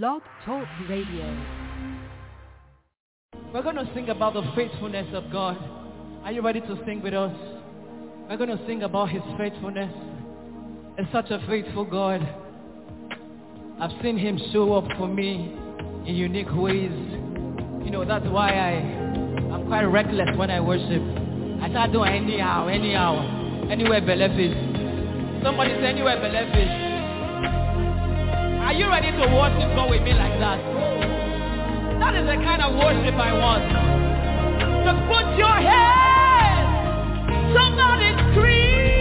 Blog Talk Radio. We're going to sing about the faithfulness of God. Are you ready to sing with us? We're going to sing about his faithfulness. It's such a faithful God. I've seen him show up for me in unique ways. You know, that's why I, I'm quite reckless when I worship. I start doing anyhow, anyhow, anywhere benefits. Somebody say anywhere benefits. Are you ready to worship God with me like that? That is the kind of worship I want. Just put your hands. Somebody scream.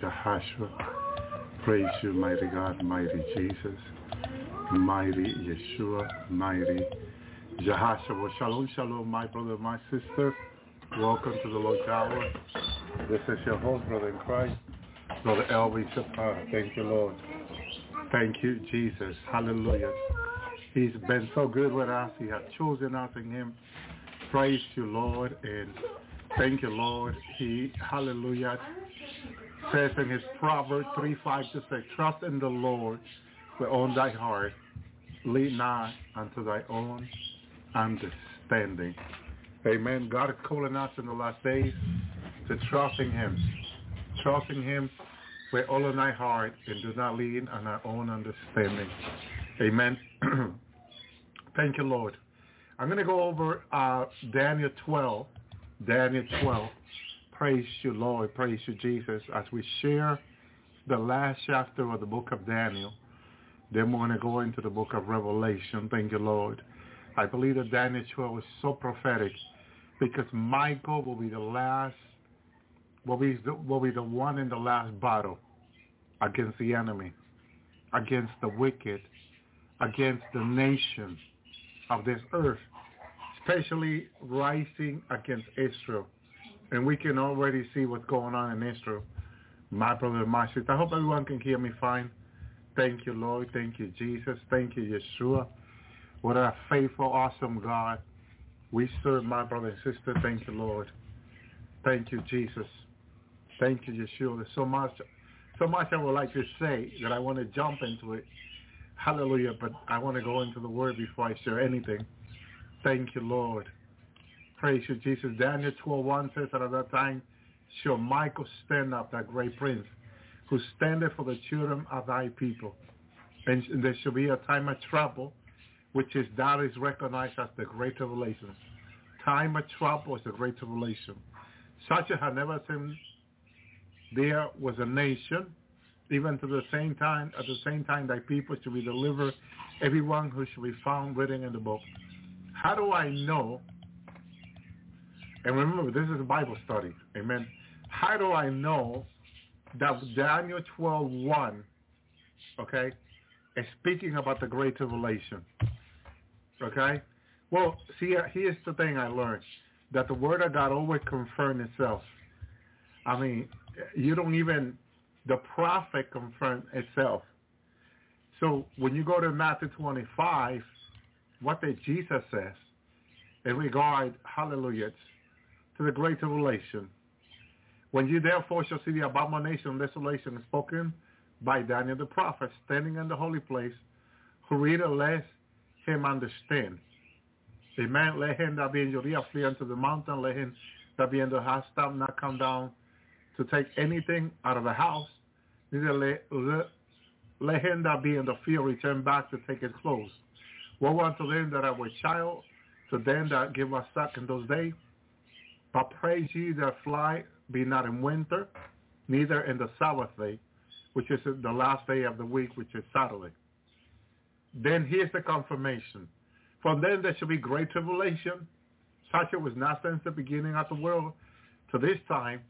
Jehoshua. Praise you, mighty God, mighty Jesus, mighty Yeshua, mighty Jehoshua. Shalom, shalom, my brother, my sister. Welcome to the Lord's Hour. This is your host, brother in Christ, brother Elvi Zapata. Thank you, Lord. Thank you, Jesus. Hallelujah. He's been so good with us. He has chosen us in him. Praise you, Lord, and thank you, Lord. He, hallelujah, says in his Proverbs 3, 5 to 6, trust in the Lord with all thy heart. Lead not unto thy own understanding. Amen. God is calling us in the last days to trust in him. Trusting him with all of thy heart and do not lean on our own understanding. Amen. Thank you, Lord. I'm going to go over uh, Daniel 12. Daniel 12. Praise you, Lord. Praise you, Jesus. As we share the last chapter of the book of Daniel, then we're going to go into the book of Revelation. Thank you, Lord. I believe that Daniel 12 is so prophetic because Michael will be the last, will be the, will be the one in the last battle against the enemy, against the wicked, against the nation of this earth, especially rising against Israel. And we can already see what's going on in Israel. My brother my sister, I hope everyone can hear me fine. Thank you, Lord. Thank you, Jesus. Thank you, Yeshua. What a faithful, awesome God. We serve my brother and sister. Thank you, Lord. Thank you, Jesus. Thank you, Yeshua. There's so much, so much I would like to say that I want to jump into it. Hallelujah. But I want to go into the word before I share anything. Thank you, Lord. Praise you, Jesus. Daniel 12.1 says that at that time shall Michael stand up, that great prince, who standeth for the children of thy people. And there shall be a time of trouble, which is that is recognized as the great tribulation. Time of trouble is the great tribulation. Such a had never seen there was a nation, even to the same time, at the same time thy people should be delivered, everyone who should be found written in the book. How do I know? And remember, this is a Bible study. Amen. How do I know that Daniel 12.1, okay, is speaking about the Great Tribulation? Okay? Well, see, uh, here's the thing I learned. That the Word of God always confirms itself. I mean, you don't even, the prophet confirmed itself. So when you go to Matthew 25, what did Jesus says in regard, hallelujah, to the great tribulation. When you therefore shall see the abomination of desolation spoken by Daniel the prophet standing in the holy place, who reader let him understand. Amen. Let him that be in Judea flee unto the mountain. Let him that be in the house stop not come down to take anything out of the house. Neither let, let, let him that be in the field return back to take his clothes. Woe unto them that are with child, to them that give us suck in those days. But praise ye that fly be not in winter, neither in the Sabbath day, which is the last day of the week, which is Saturday. Then here's the confirmation. From then there shall be great tribulation, such it was not since the beginning of the world to this time,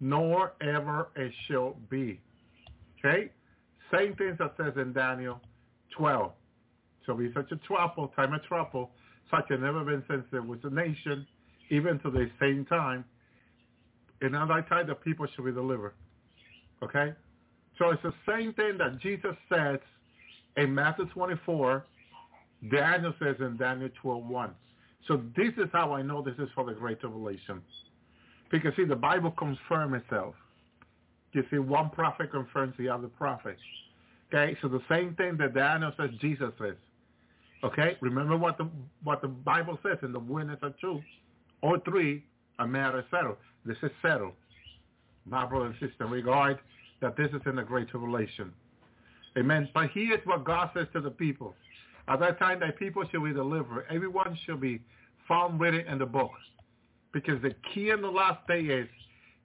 nor ever it shall be. Okay? Same things that says in Daniel 12. So be such a trouble, time of trouble, such a never been since there was a nation, even to the same time. And that time, the people should be delivered. Okay? So it's the same thing that Jesus says in Matthew 24, Daniel says in Daniel 12, 1. So this is how I know this is for the Great Tribulation. Because see, the Bible confirms itself. You see, one prophet confirms the other prophet. Okay, so the same thing that Daniel says, Jesus says. Okay, remember what the what the Bible says in the witness of truth. All three are matter settled. This is settled. My brother and sister, regard that this is in the Great Tribulation. Amen. But here's what God says to the people. At that time, that people shall be delivered. Everyone shall be found written in the book. Because the key in the last day is,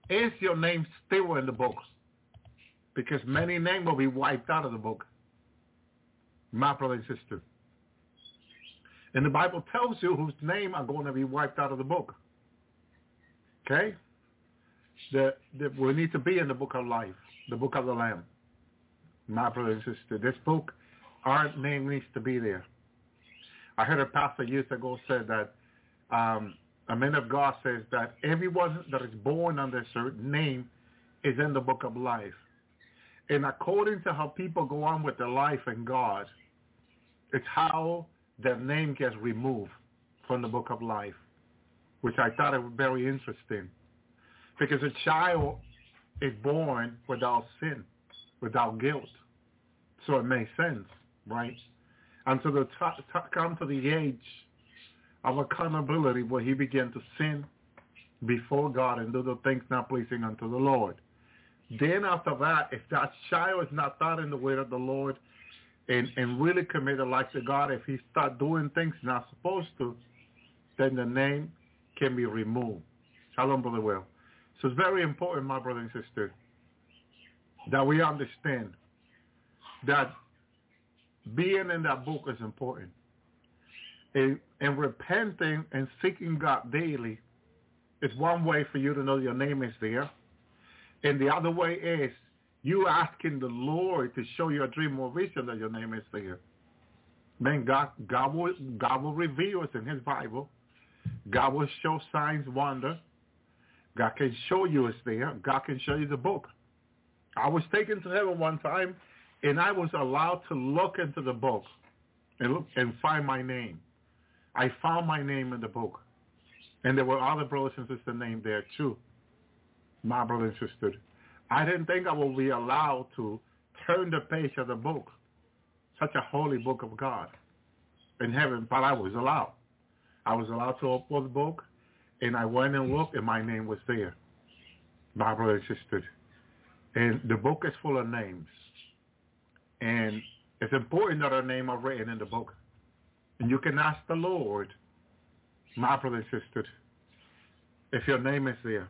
is your name still in the book? Because many names will be wiped out of the book. My brother and sister. And the Bible tells you whose name are going to be wiped out of the book. Okay? That, the, we need to be in the book of life, the book of the Lamb. My brother and sister, this book, our name needs to be there. I heard a pastor years ago said that um, a man of God says that everyone that is born under a certain name is in the book of life. And according to how people go on with their life in God, it's how their name gets removed from the book of life, which I thought it was very interesting. Because a child is born without sin, without guilt. So it makes sense, right? Until the t- t- come to the age of accountability where he began to sin before God and do the things not pleasing unto the Lord. Then after that, if that child is not taught in the way of the Lord and, and really committed life to God, if he start doing things not supposed to, then the name can be removed. Shalom, brother Will. So it's very important, my brother and sister, that we understand that being in that book is important. And, and repenting and seeking God daily is one way for you to know your name is there. And the other way is you asking the Lord to show you a dream or vision that your name is there. Then God, God will, God will reveal it in his Bible. God will show signs, wonder. God can show you it's there. God can show you the book. I was taken to heaven one time, and I was allowed to look into the book and look and find my name. I found my name in the book, and there were other brothers and sisters named there too. My brother and sister. I didn't think I would be allowed to turn the page of the book, such a holy book of God in heaven, but I was allowed. I was allowed to open the book, and I went and looked, and my name was there. My brother and sister. And the book is full of names. And it's important that our name are written in the book. And you can ask the Lord, my brother and sister, if your name is there.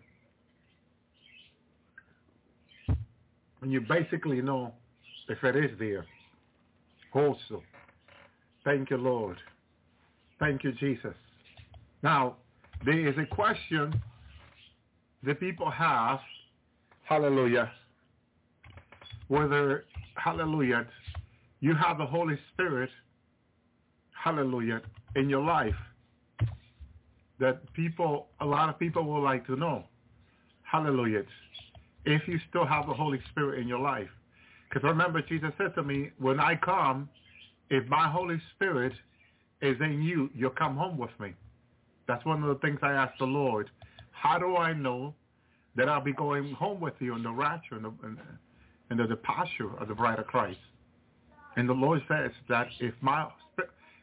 And you basically know if it is there. Also, thank you, Lord. Thank you, Jesus. Now, there is a question that people have, hallelujah, whether, hallelujah, you have the Holy Spirit, hallelujah, in your life that people, a lot of people would like to know, hallelujah, if you still have the Holy Spirit in your life. Because remember, Jesus said to me, when I come, if my Holy Spirit is in you, you'll come home with me. That's one of the things I asked the Lord. How do I know that I'll be going home with you in the rapture and the, in the departure of the bride of Christ? And the Lord says that if my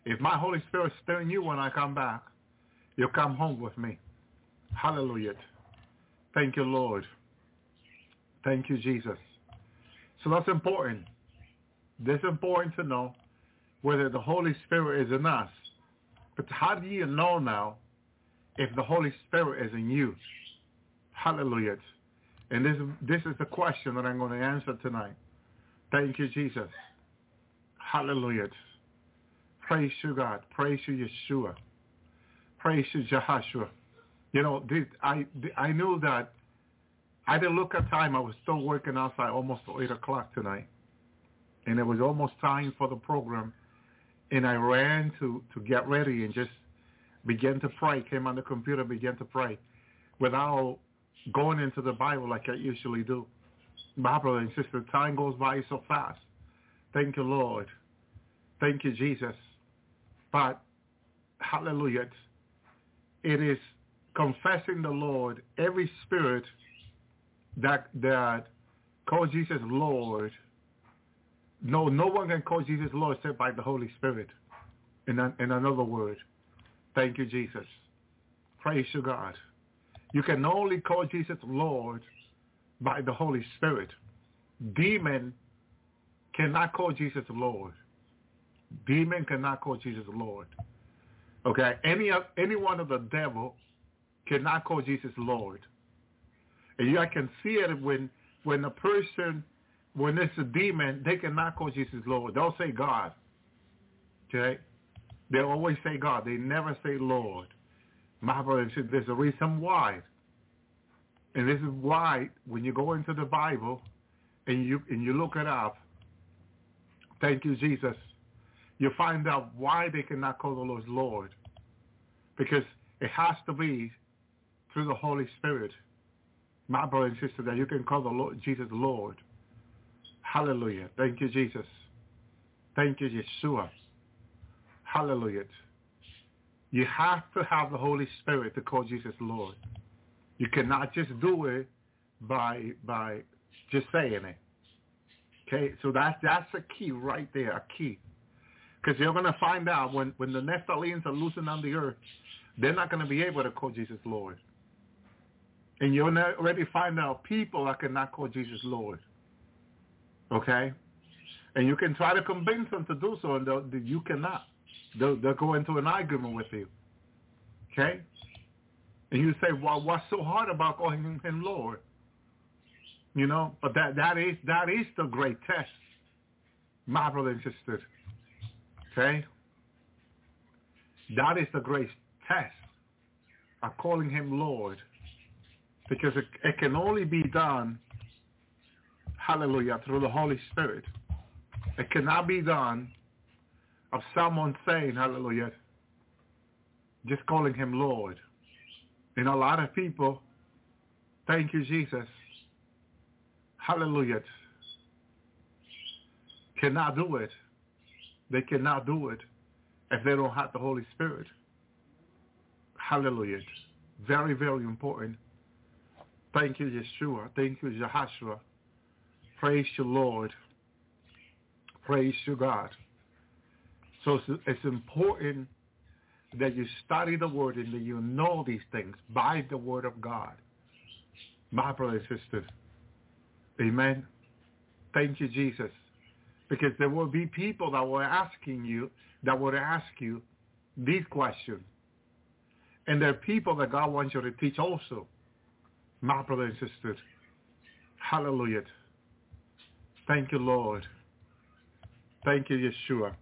if my Holy Spirit is still in you when I come back, you'll come home with me. Hallelujah. Thank you, Lord. Thank you, Jesus. So that's important. This is important to know whether the Holy Spirit is in us. But how do you know now if the Holy Spirit is in you? Hallelujah. And this, this is the question that I'm going to answer tonight. Thank you, Jesus. Hallelujah. Praise you, God. Praise you, Yeshua. Praise you, Jehoshua. You know, I, I knew that I didn't look at time. I was still working outside almost 8 o'clock tonight. and it was almost time for the program, and I ran to to get ready and just began to pray. Came on the computer, began to pray, without going into the Bible like I usually do. My brother and sister, time goes by so fast. Thank you, Lord. Thank you, Jesus. But hallelujah, it is confessing the Lord, every spirit that that calls Jesus Lord. No, no one can call Jesus Lord except by the Holy Spirit. In, in another word, thank you, Jesus. Praise you, God. You can only call Jesus Lord by the Holy Spirit. Demon cannot call Jesus Lord. Demon cannot call Jesus Lord. Okay, any of any one of the devil cannot call Jesus Lord. And I can see it when when a person, when it's a demon, they cannot call Jesus Lord. They'll say God. Okay? They always say God. They never say Lord. My brother there's a reason why. And this is why when you go into the Bible and you and you look it up, thank you, Jesus, you find out why they cannot call the Lord Lord. Because it has to be through the Holy Spirit my brother and sister, that you can call the Lord Jesus Lord. Hallelujah. Thank you, Jesus. Thank you, Yeshua. Hallelujah. You have to have the Holy Spirit to call Jesus Lord. You cannot just do it by by just saying it. Okay, so that's that's a key right there, a key. Because you're going to find out when, when the Nephilims are loosened on the earth, they're not going to be able to call Jesus Lord. And you'll already find out people that cannot call Jesus Lord. Okay? And you can try to convince them to do so, and you cannot. They'll, they'll go into an argument with you. Okay? And you say, well, what's so hard about calling him Lord? You know, but that, that is that is the great test, my brother and sister. Okay? That is the great test of calling him Lord because it, it can only be done, hallelujah, through the Holy Spirit. It cannot be done of someone saying, hallelujah, just calling him Lord. And a lot of people, thank you, Jesus, hallelujah, cannot do it. They cannot do it if they don't have the Holy Spirit. Hallelujah. Very, very important Thank you, Yeshua. Thank you, Jehoshua. Praise you, Lord. Praise you, God. So it's, important that you study the word and that you know these things by the word of God. My brothers and sisters. Amen. Thank you, Jesus. Because there will be people that were asking you, that would ask you these questions. And there are people that God wants you to teach also my brother and sister. Hallelujah. Thank you, Lord. Thank you, Yeshua.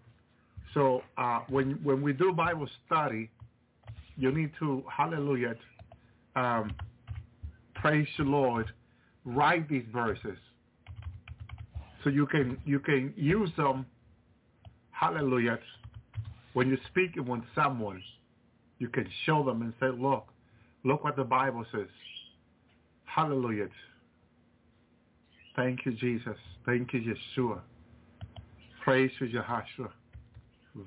So uh, when when we do Bible study, you need to, hallelujah, um, praise the Lord, write these verses so you can you can use them, hallelujah, when you're speaking with someone, you can show them and say, look, look what the Bible says. Hallelujah. Thank you, Jesus. Thank you, Yeshua. Praise to Jehoshua.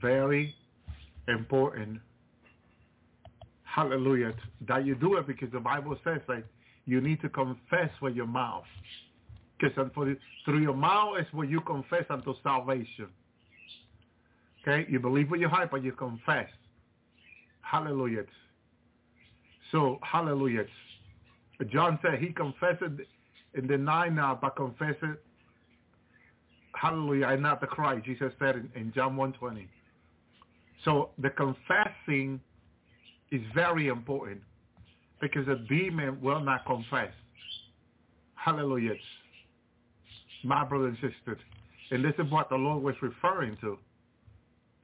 Very important. Hallelujah. That you do it because the Bible says that you need to confess with your mouth. Because through your mouth is where you confess unto salvation. Okay? You believe with your heart, but you confess. Hallelujah. So, hallelujah. John said he confessed and denied not, but confessed hallelujah, I'm not the Christ, Jesus said in, in John 1.20. So the confessing is very important because a demon will not confess. Hallelujah. My brothers and sisters. And this is what the Lord was referring to.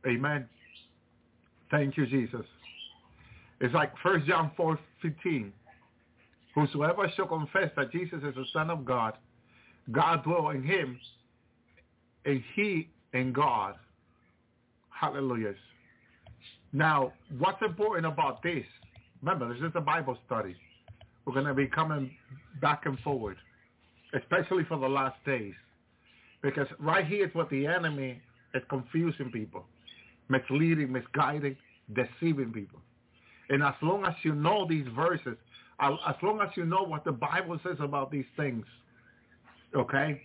Amen. Thank you, Jesus. It's like 1 John 4, 15. Whosoever shall confess that Jesus is the Son of God, God dwell in him, and he in God. Hallelujah. Now, what's important about this? Remember, this is a Bible study. We're going to be coming back and forward, especially for the last days. Because right here is what the enemy is confusing people, misleading, misguiding, deceiving people. And as long as you know these verses, as long as you know what the Bible says about these things, okay,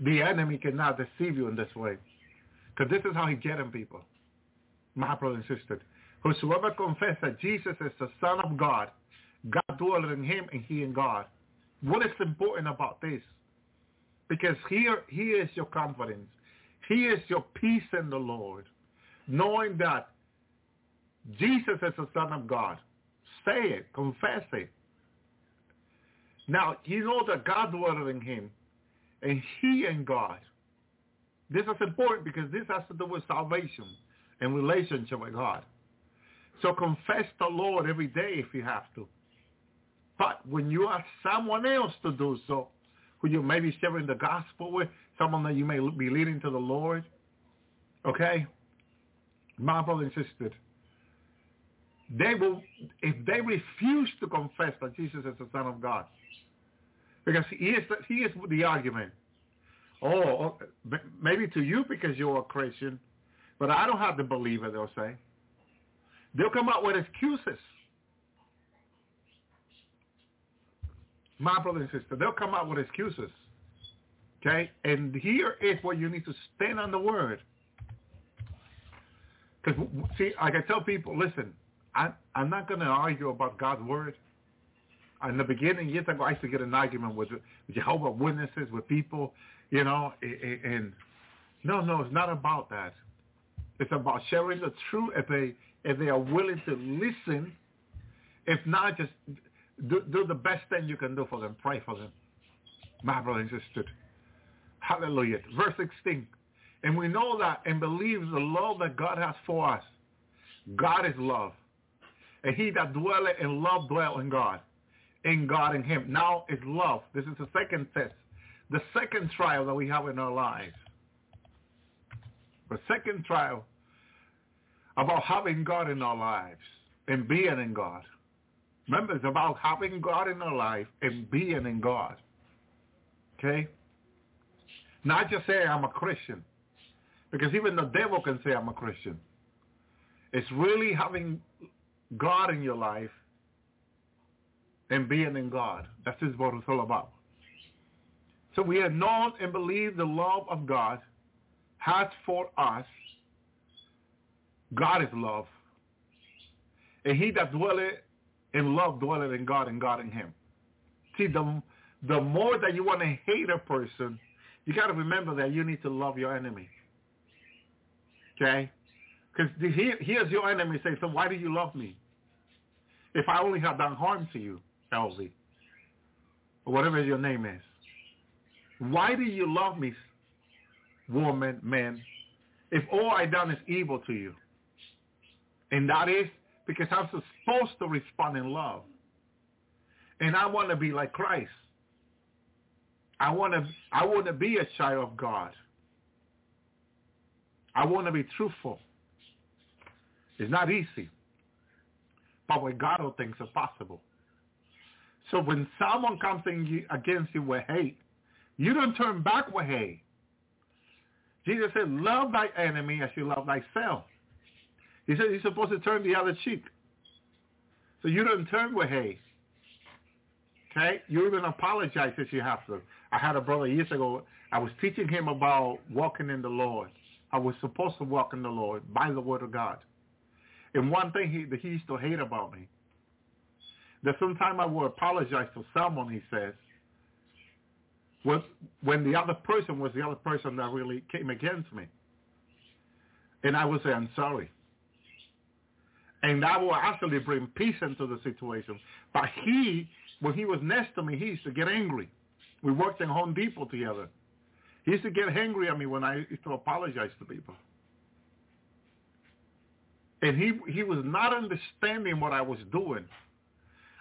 the enemy cannot deceive you in this way. Because this is how he's getting people. My brother and. Whosoever confess that Jesus is the Son of God, God dwells in him and he in God. What is important about this? Because here, here is your confidence. Here is your peace in the Lord. Knowing that Jesus is the Son of God. Say it. Confess it. Now, you know that God dwells in him and he in God. This is important because this has to do with salvation and relationship with God. So confess the Lord every day if you have to. But when you ask someone else to do so, who you may be sharing the gospel with, someone that you may be leading to the Lord, okay, my brother and sister, they will, if they refuse to confess that Jesus is the Son of God, because he is the, he is the argument. Oh, oh maybe to you because you're a Christian, but I don't have to believe it, they'll say. They'll come up with excuses. My brother and sister, they'll come up with excuses. Okay? And here is where you need to stand on the word. Because, see, like I tell people, listen, I, I'm not going to argue about God's word. In the beginning, years ago, I used to get an argument with, Jehovah Witnesses, with people, you know, and, and no, no, it's not about that. It's about sharing the truth if they if they are willing to listen. If not, just do, do the best thing you can do for them. Pray for them. My brother and. Hallelujah. Verse 16. And we know that and believe the love that God has for us. God is love. And he that dwelleth in love dwell in God. In God in him. Now is love. This is the second test. The second trial that we have in our lives. The second trial about having God in our lives and being in God. Remember, it's about having God in our life and being in God. Okay? Not just say I'm a Christian. Because even the devil can say I'm a Christian. It's really having God in your life and being in God. That's just what it's all about. So we have known and believed the love of God has for us. God is love. And he that dwelleth in love dwelleth in God and God in him. See, the, the more that you want to hate a person, you got to remember that you need to love your enemy. Okay? Because he, here's your enemy saying, so why do you love me? If I only have done harm to you, Elsie, or whatever your name is. Why do you love me, woman, man, if all I've done is evil to you? And that is because I'm supposed to respond in love. And I want to be like Christ. I want to I want to be a child of God. I want to be truthful. It's not easy. But God all things are possible. So when someone comes against you with hate, you don't turn back with hate. Jesus said, love thy enemy as you love thyself. He said you're supposed to turn the other cheek. So you don't turn with hate. Okay? You even apologize if you have to. I had a brother years ago. I was teaching him about walking in the Lord. I was supposed to walk in the Lord by the word of God. And one thing he, that he used to hate about me, that sometimes I would apologize to someone, he says, was when the other person was the other person that really came against me. And I would say, I'm sorry. And that will actually bring peace into the situation. But he, when he was next to me, he used to get angry. We worked in Home Depot together. He used to get angry at me when I used to apologize to people. And he, he was not understanding what I was doing.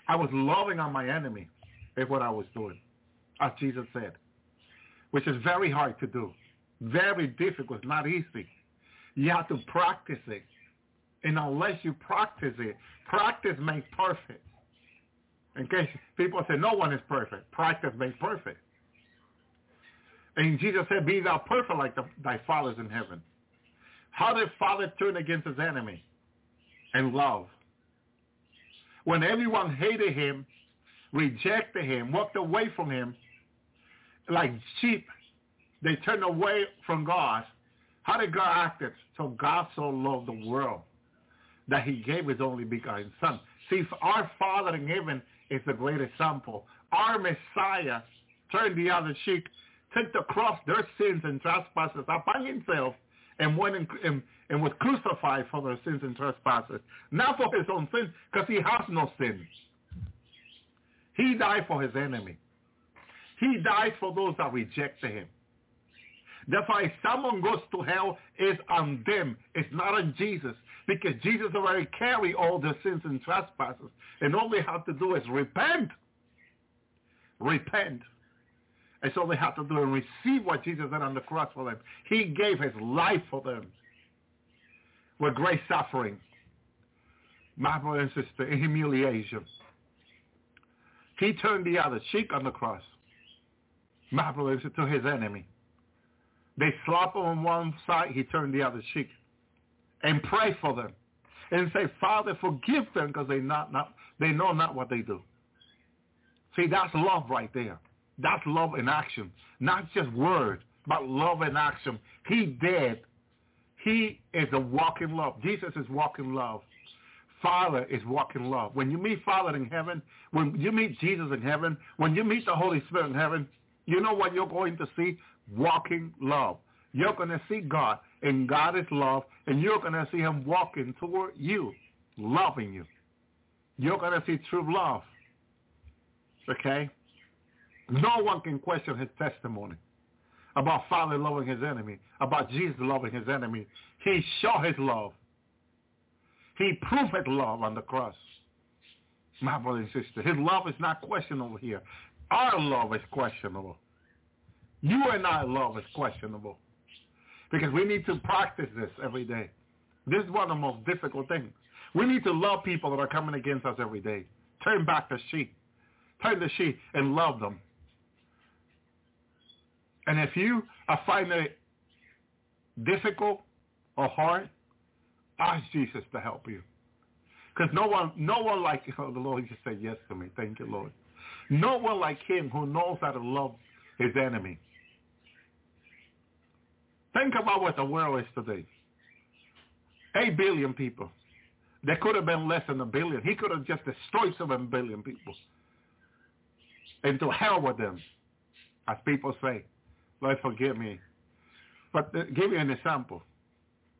I was loving on my enemy is what I was doing, as Jesus said, which is very hard to do. very difficult. Not easy. You have to practice it. And unless you practice it, practice makes perfect. In case people say no one is perfect, practice makes perfect. And Jesus said, be thou perfect like the, thy father's in heaven. How did father turn against his enemy? And love. When everyone hated him, rejected him, walked away from him, like sheep, they turned away from God. How did God act it? So God so loved the world that he gave his only begotten son. See, our Father in heaven is the great example. Our Messiah turned the other cheek, took the cross, their sins and trespasses upon himself, and went and, and, was crucified for their sins and trespasses. Not for his own sins, because he has no sin. He died for his enemy. He died for those that rejected him. Therefore, if someone goes to hell, it's on them. It's not on Jesus. Because Jesus already carried all their sins and trespasses. And all they have to do is repent. Repent. And so they have to do and receive what Jesus did on the cross for them. He gave his life for them with great suffering. My brother and sister, in humiliation. He turned the other cheek on the cross. My brother and sister, to his enemy. They slap on one side, he turned the other cheek. And pray for them. And say, Father, forgive them because they not, not they know not what they do. See, that's love right there. That's love in action. Not just word, but love in action. He did. He is a walking love. Jesus is walking love. Father is walking love. When you meet Father in heaven, when you meet Jesus in heaven, when you meet the Holy Spirit in heaven, you know what you're going to see? Walking love. You're going to see God, and God is love, and you're going to see him walking toward you, loving you. You're going to see true love. Okay? No one can question his testimony about Father loving his enemy, about Jesus loving his enemy. He showed his love. He proved his love on the cross. My brother and sister, his love is not questionable here. Our love is questionable. You and I love is questionable. Because we need to practice this every day. This is one of the most difficult things. We need to love people that are coming against us every day. Turn back the sheep. Turn the sheep and love them. And if you are finding it difficult or hard, ask Jesus to help you. Because no one, no one like the Lord just said yes to me. Thank you, Lord. No one like him who knows how to love his enemy. Think about what the world is today. Eight billion people. There could have been less than a billion. He could have just destroyed seven billion people. And to hell with them, as people say. Lord, forgive me. But to give you an example.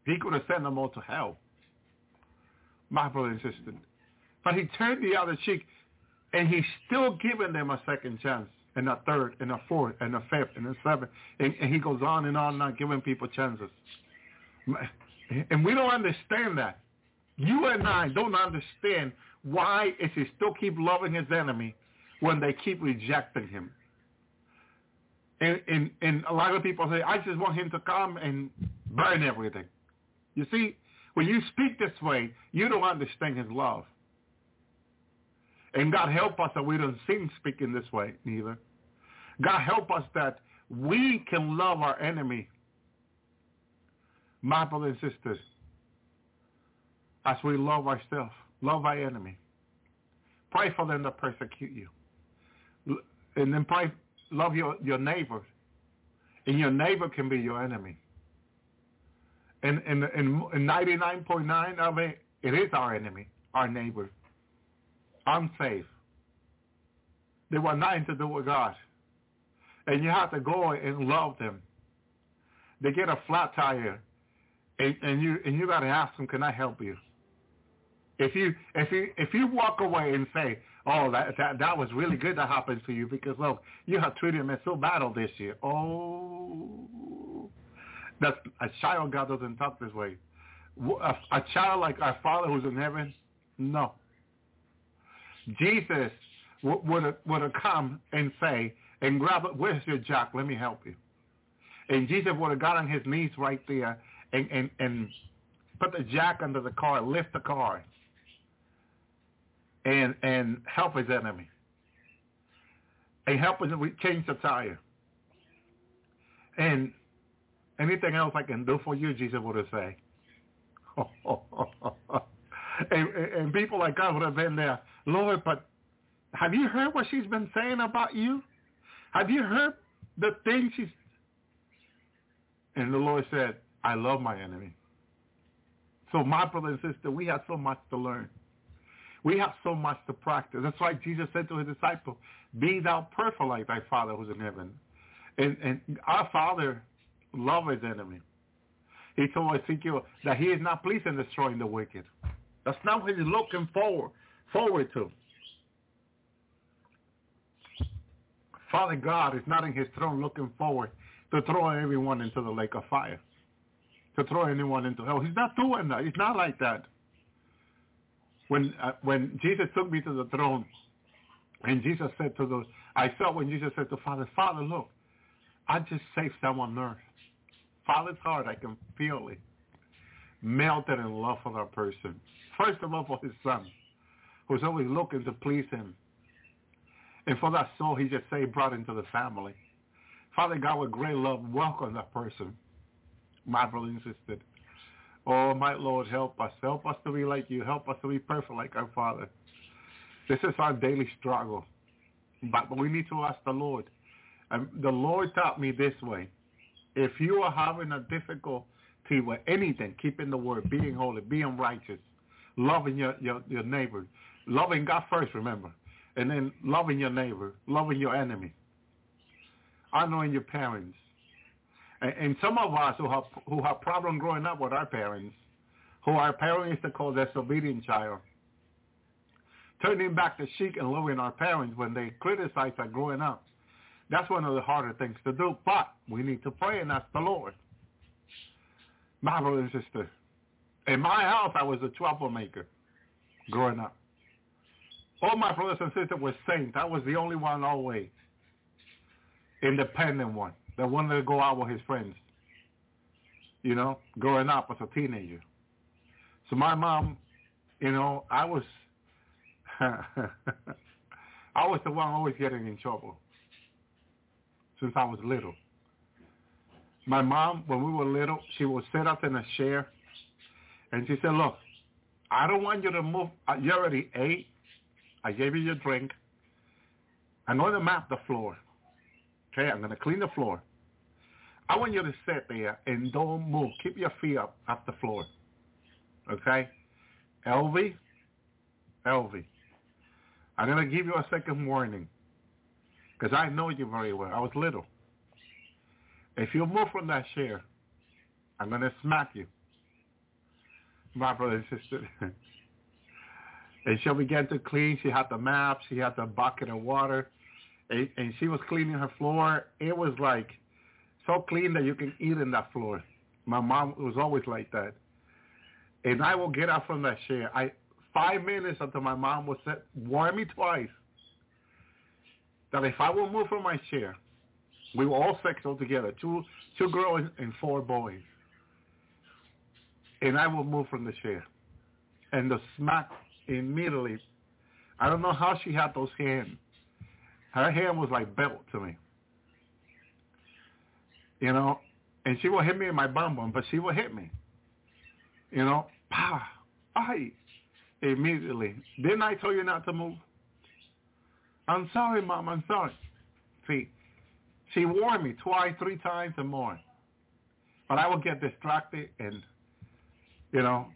He could have sent them all to hell. My brother and sister. But he turned the other cheek and he's still giving them a second chance and a third and a fourth and a fifth and a seventh. And, and he goes on and on and on giving people chances. And we don't understand that. You and I don't understand why is he still keep loving his enemy when they keep rejecting him. And, and, a lot of people say, I just want him to come and burn everything. You see, when you speak this way, you don't understand his love. And God help us that we don't sing speaking this way neither. God help us that we can love our enemy, my brothers and sisters, as we love ourselves, love our enemy. Pray for them that persecute you. And then pray, love your, your neighbor. And your neighbor can be your enemy. And, and, and, and 99.9 of it, it is our enemy, our neighbor unsafe. They want nothing to do with God. And you have to go and love them. They get a flat tire, and, and you and you got to ask them, "Can I help you?" If you if you if you walk away and say, "Oh, that that that was really good that happened to you," because look, you have treated me so bad this year. Oh, that a child God doesn't talk this way. A, a child like our Father who's in heaven, no. Jesus would have, would have come and say, and grab it, where's your jack? Let me help you. And Jesus would have got on his knees right there and, and, and put the jack under the car, lift the car, and and help his enemy. And help him change the tire. And anything else I can do for you, Jesus would have said. and, and people like God would have been there, Lord, but have you heard what she's been saying about you? Have you heard the things she's... And the Lord said, I love my enemy. So my brother and sister, we have so much to learn. We have so much to practice. That's why Jesus said to his disciples, be thou perfect like thy Father who's in heaven. And, and our Father loves his enemy. He told Ezekiel that he is not pleased in destroying the wicked. That's not what he's looking forward, forward to. Father God is not in his throne looking forward to throwing everyone into the lake of fire, to throw anyone into hell. He's not doing that. He's not like that. When uh, when Jesus took me to the throne, and Jesus said to those, I felt when Jesus said to Father, Father, look, I just saved someone on earth. Father's heart, I can feel it. Melted in love for that person. First of all for his son, who's always looking to please him. And for that soul he just say brought into the family. Father God, with great love, welcome that person. My brother. Oh, my Lord, help us. Help us to be like you. Help us to be perfect like our Father. This is our daily struggle. But we need to ask the Lord. And the Lord taught me this way. If you are having a difficulty with anything, keeping the word, being holy, being righteous, loving your, your, your neighbor, loving God first, remember, and then loving your neighbor, loving your enemy, honoring your parents. And, some of us who have who have problem growing up with our parents, who our parents used to call disobedient child, turning back the cheek and loving our parents when they criticize us growing up. That's one of the harder things to do, but we need to pray and ask the Lord. My brother and sister, in my house, I was a troublemaker growing up. All my brothers and sisters were saints. I was the only one always independent one that wanted to go out with his friends. You know, growing up as a teenager. So my mom, you know, I was I was the one always getting in trouble since I was little. My mom, when we were little, she would sit up in a chair and she said, look, I don't want you to move. Uh, you already ate. I gave you your drink. I'm going to map the floor. Okay, I'm going to clean the floor. I want you to sit there and don't move. Keep your feet up off the floor. Okay? Elvi, Elvi, I'm going to give you a second warning because I know you very well. I was little. If you move from that chair, I'm going to smack you. My brother and sister. and she began to clean. She had the map. She had the bucket of water. And, she was cleaning her floor. It was like so clean that you can eat in that floor. My mom was always like that. And I will get up from that chair. I five minutes until my mom would say, warn me twice that if I will move from my chair, we were all sexual together, two two girls and four boys. And I will move from the chair. And the smack immediately, I don't know how she had those hands. Her hand was like belt to me. You know, and she will hit me in my bum bum, but she will hit me. You know, pa, I immediately. Didn't I tell you not to move? I'm sorry, mom. I'm sorry. See, she warned me twice, three times, and more. But I would get distracted, and you know,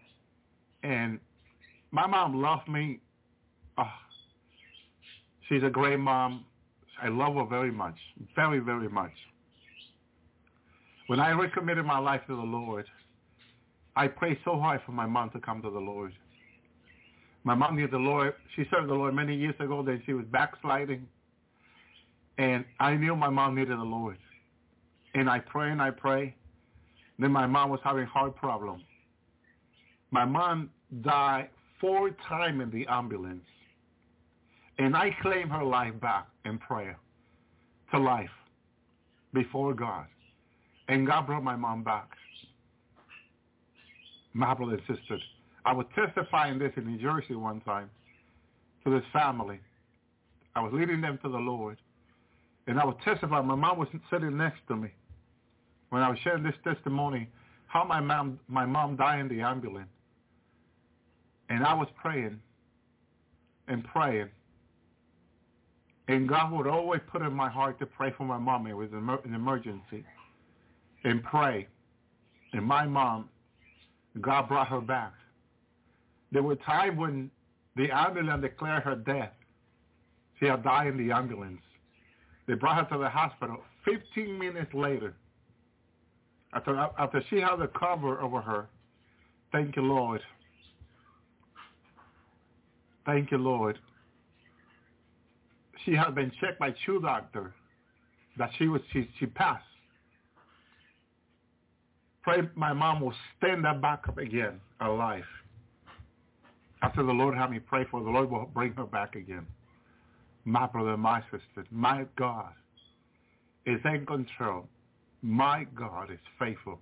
and my mom loved me. Oh, she's a great mom. I love her very much, very, very much. When I recommitted my life to the Lord, I prayed so hard for my mom to come to the Lord. My mom knew the Lord. She served the Lord many years ago. Then she was backsliding. And I knew my mom needed the Lord. And I pray and I pray. Then my mom was having heart problem. My mom died four times in the ambulance. And I claim her life back in prayer to life before God. And God brought my mom back. My brother and sisters. I was testifying this in New Jersey one time to this family. I was leading them to the Lord. And I was testifying. My mom was sitting next to me when I was sharing this testimony, how my mom, my mom died in the ambulance. And I was praying and praying. And God would always put in my heart to pray for my mom. It was an emergency. And pray. And my mom, God brought her back. There were times when the ambulance declared her death. She had died in the ambulance. They brought her to the hospital. 15 minutes later, after, after she had the cover over her, thank you, Lord. Thank you, Lord. She had been checked by two doctor that she was she, she passed. Pray my mom will stand up back up again alive. After the Lord had me pray for, the Lord will bring her back again. My brother, my sister, my God is in control. My God is faithful.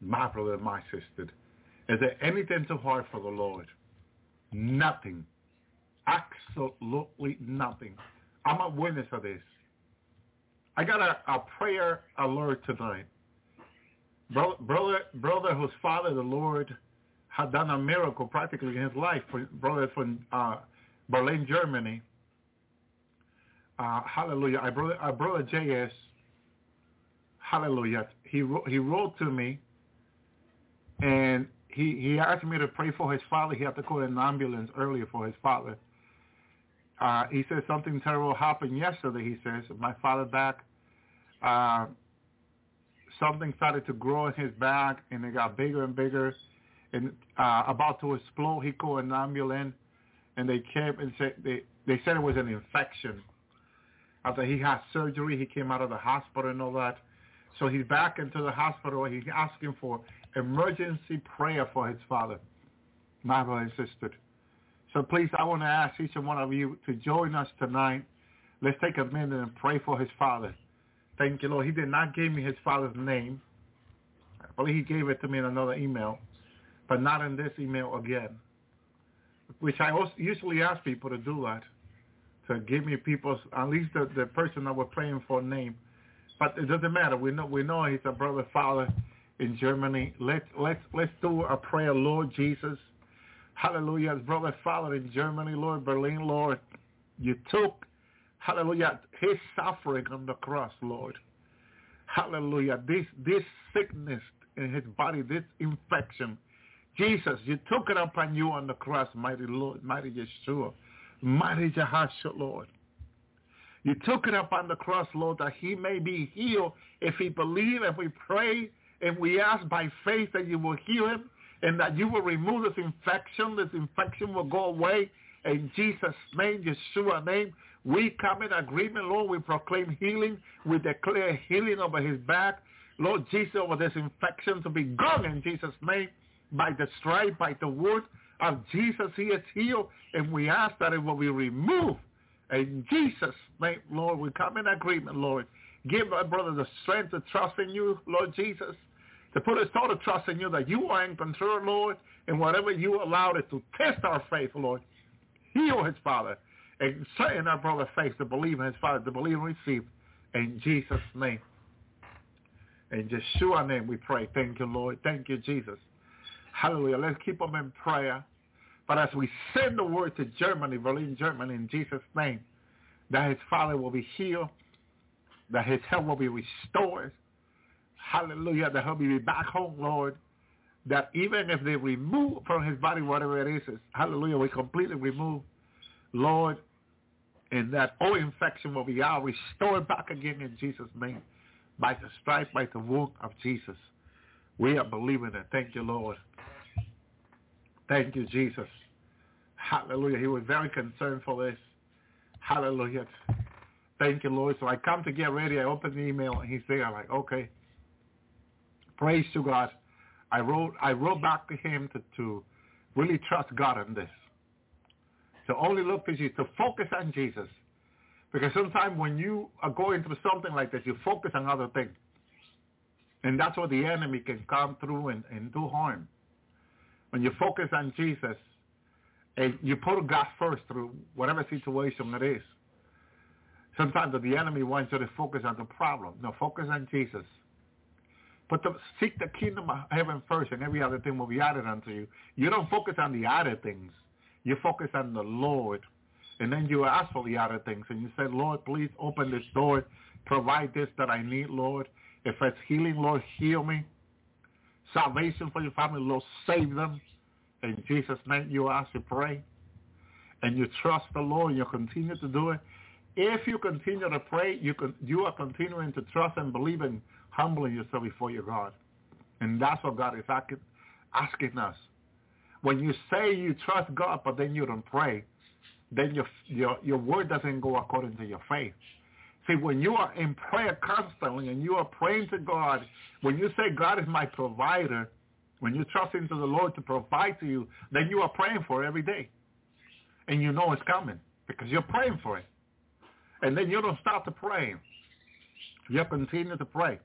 My brother, my sister. Is there anything too hard for the Lord? Nothing. Absolutely nothing. I'm a witness of this. I got a, a prayer alert tonight. Brother, brother, brother whose father, the Lord, had done a miracle practically in his life. For, brother from uh, Berlin, Germany. Uh, hallelujah. Our brother, our brother J.S. Hallelujah. He, he wrote to me and he, he asked me to pray for his father. He had to call an ambulance earlier for his father. Uh, he says something terrible happened yesterday, he says. My father back, uh, something started to grow in his back and it got bigger and bigger and uh, about to explode. He called an ambulance and they came and said, they, they said it was an infection. After he had surgery, he came out of the hospital and all that. So he's back into the hospital. He's asking for emergency prayer for his father, my brother and sister. So please, I want to ask each and one of you to join us tonight. Let's take a minute and pray for his father. Thank you, Lord. He did not give me his father's name. I believe he gave it to me in another email, but not in this email again, which I usually ask people to do that, to give me people's, at least the, the person that we're praying for name. But it doesn't matter. We know we know he's a brother father in Germany. Let's let's let's do a prayer, Lord Jesus. Hallelujah. Brother father in Germany, Lord Berlin, Lord, you took, hallelujah, his suffering on the cross, Lord. Hallelujah. This this sickness in his body, this infection. Jesus, you took it upon you on the cross, mighty Lord, mighty Yeshua, mighty Jehoshua, Lord. You took it upon the cross, Lord, that he may be healed if he believe if we pray and we ask by faith that you will heal him and that you will remove this infection. This infection will go away. In Jesus' name, Yeshua name, we come in agreement, Lord. We proclaim healing. We declare healing over his back. Lord Jesus, over this infection to be gone in Jesus' name. By the stripe, by the wound of Jesus, he is healed. And we ask that it will be removed in Jesus' name, Lord, we come in agreement, Lord. Give my brother the strength to trust in you, Lord Jesus, to put his total trust in you that you are in control, Lord, and whatever you allowed it to test our faith, Lord. Heal his father and strengthen our brother's faith to believe in his father, to believe and receive. In Jesus' name. In Yeshua name we pray. Thank you, Lord. Thank you, Jesus. Hallelujah. Let's keep them in prayer. But as we send the word to Germany, Berlin, Germany, in Jesus' name, that his father will be healed, that his health will be restored. Hallelujah, that he'll be back home, Lord. That even if they remove from his body whatever it is, hallelujah, we completely remove, Lord, and that all infection will be out, restored back again in Jesus' name, by the stripe, by the wound of Jesus. We are believing it. Thank you, Lord. Thank you, Jesus. Hallelujah. He was very concerned for this. Hallelujah. Thank you, Lord. So I come to get ready. I open the email and he's there. I'm like, okay. Praise to God. I wrote I wrote back to him to, to really trust God in this. To only look to Jesus, to focus on Jesus. Because sometimes when you are going through something like this, you focus on other things. And that's where the enemy can come through and, and do harm. When you focus on Jesus and you put God first through whatever situation it is, sometimes the enemy wants you to focus on the problem. No, focus on Jesus. But to seek the kingdom of heaven first and every other thing will be added unto you. You don't focus on the other things. You focus on the Lord. And then you ask for the other things. And you say, Lord, please open this door. Provide this that I need, Lord. If it's healing, Lord, heal me. Salvation for your family, Lord, save them. In Jesus' name you ask to pray. And you trust the Lord you continue to do it. If you continue to pray, you can, you are continuing to trust and believe in humbling yourself before your God. And that's what God is asking us. When you say you trust God, but then you don't pray, then your, your, your word doesn't go according to your faith. See, when you are in prayer constantly and you are praying to God, when you say God is my provider, when you trust into the Lord to provide to you, then you are praying for every day. And you know it's coming because you're praying for it. And then you don't stop to pray. You continue to pray.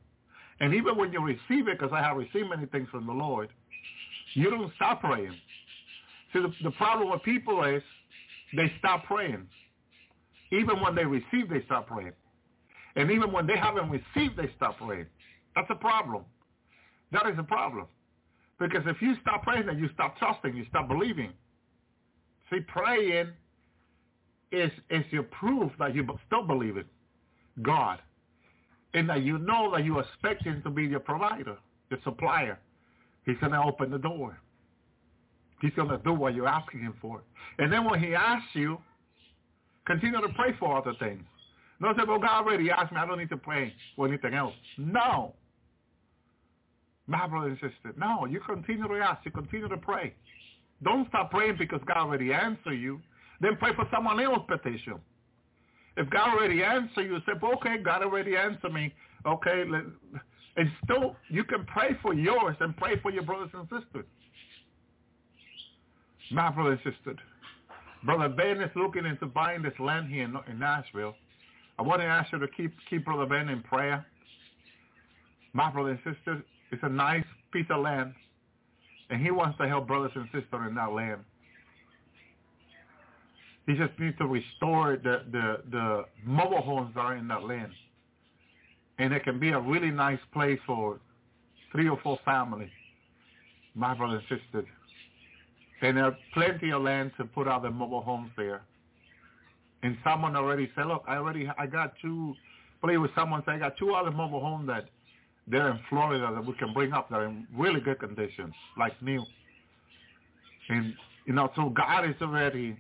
And even when you receive it, because I have received many things from the Lord, you don't stop praying. See, the, the problem with people is they stop praying. Even when they receive, they stop praying. And even when they haven't received, they stop praying. That's a problem. That is a problem. Because if you stop praying, then you stop trusting, you stop believing. See, praying is, is your proof that you still believe in God. And that you know that you expect him to be your provider, your supplier. He's going to open the door. He's going to do what you're asking him for. And then when he asks you, continue to pray for other things. Don't say, well, God already asked me. I don't need to pray for anything else. No. My brother and sister, no. You continue to ask. You continue to pray. Don't stop praying because God already answered you. Then pray for someone else's petition. If God already answered you, say, okay, God already answered me. Okay, let, and still you can pray for yours and pray for your brothers and sisters. My brother and sister, Brother Ben is looking into buying this land here in, Nashville. I want to ask you to keep keep Brother Ben in prayer. My brother and sister, it's a nice piece of land, and he wants to help brothers and sisters in that land. He just needs to restore the, the, the mobile homes that are in that land. And it can be a really nice place for three or four families, my brother and sister. And there's plenty of land to put out the mobile homes there. And someone already said, look, I already, I got two, I believe someone said, I got two other mobile homes that they're in Florida that we can bring up. They're in really good condition, like new. And, you know, so God is already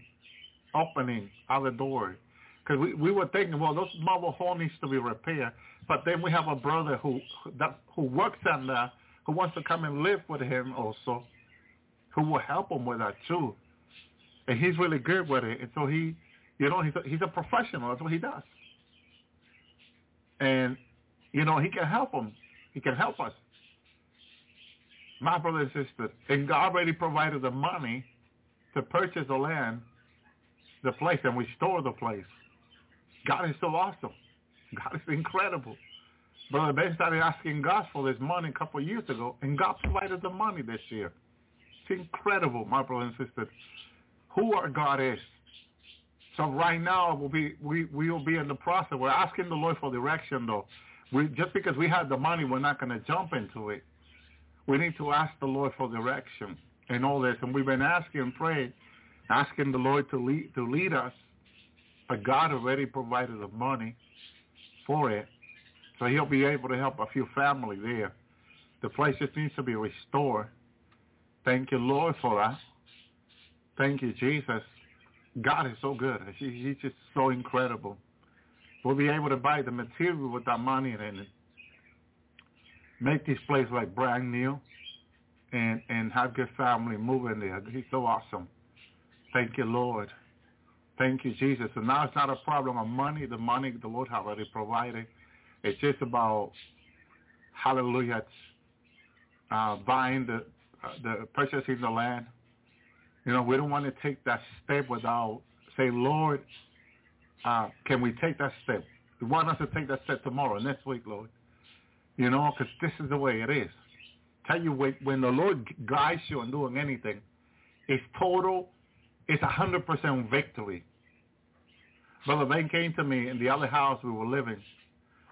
opening other doors. Because we, we were thinking, well, those mobile home needs to be repaired. But then we have a brother who that who works on that, who wants to come and live with him also, who will help him with that too. And he's really good with it. And so he, you know, he's a, he's a professional. That's what he does. And, you know, he can help him. He can help us. My brother and sister, and God already provided the money to purchase the land the place and restore the place. God is so awesome. God is incredible. Brother Ben started asking God for this money a couple of years ago, and God provided the money this year. It's incredible, my brother and sister, who our God is. So right now we'll be we we will be in the process. We're asking the Lord for direction, though. We just because we have the money, we're not going to jump into it. We need to ask the Lord for direction and all this. And we've been asking and praying asking the Lord to lead, to lead us, but God already provided the money for it. So he'll be able to help a few families there. The place just needs to be restored. Thank you, Lord, for that. Thank you, Jesus. God is so good. He's just so incredible. We'll be able to buy the material with that money and make this place like brand new and, and have good family moving there. He's so awesome. Thank you, Lord. Thank you, Jesus. And now it's not a problem of money. The money the Lord has already provided. It's just about, hallelujah, uh, buying the, uh, the purchasing the land. You know, we don't want to take that step without say, Lord, uh, can we take that step? We want us to take that step tomorrow, next week, Lord. You know, because this is the way it is. Tell you, when, when the Lord guides you on doing anything, it's total, it's a 100% victory. Brother Ben came to me in the other house we were living.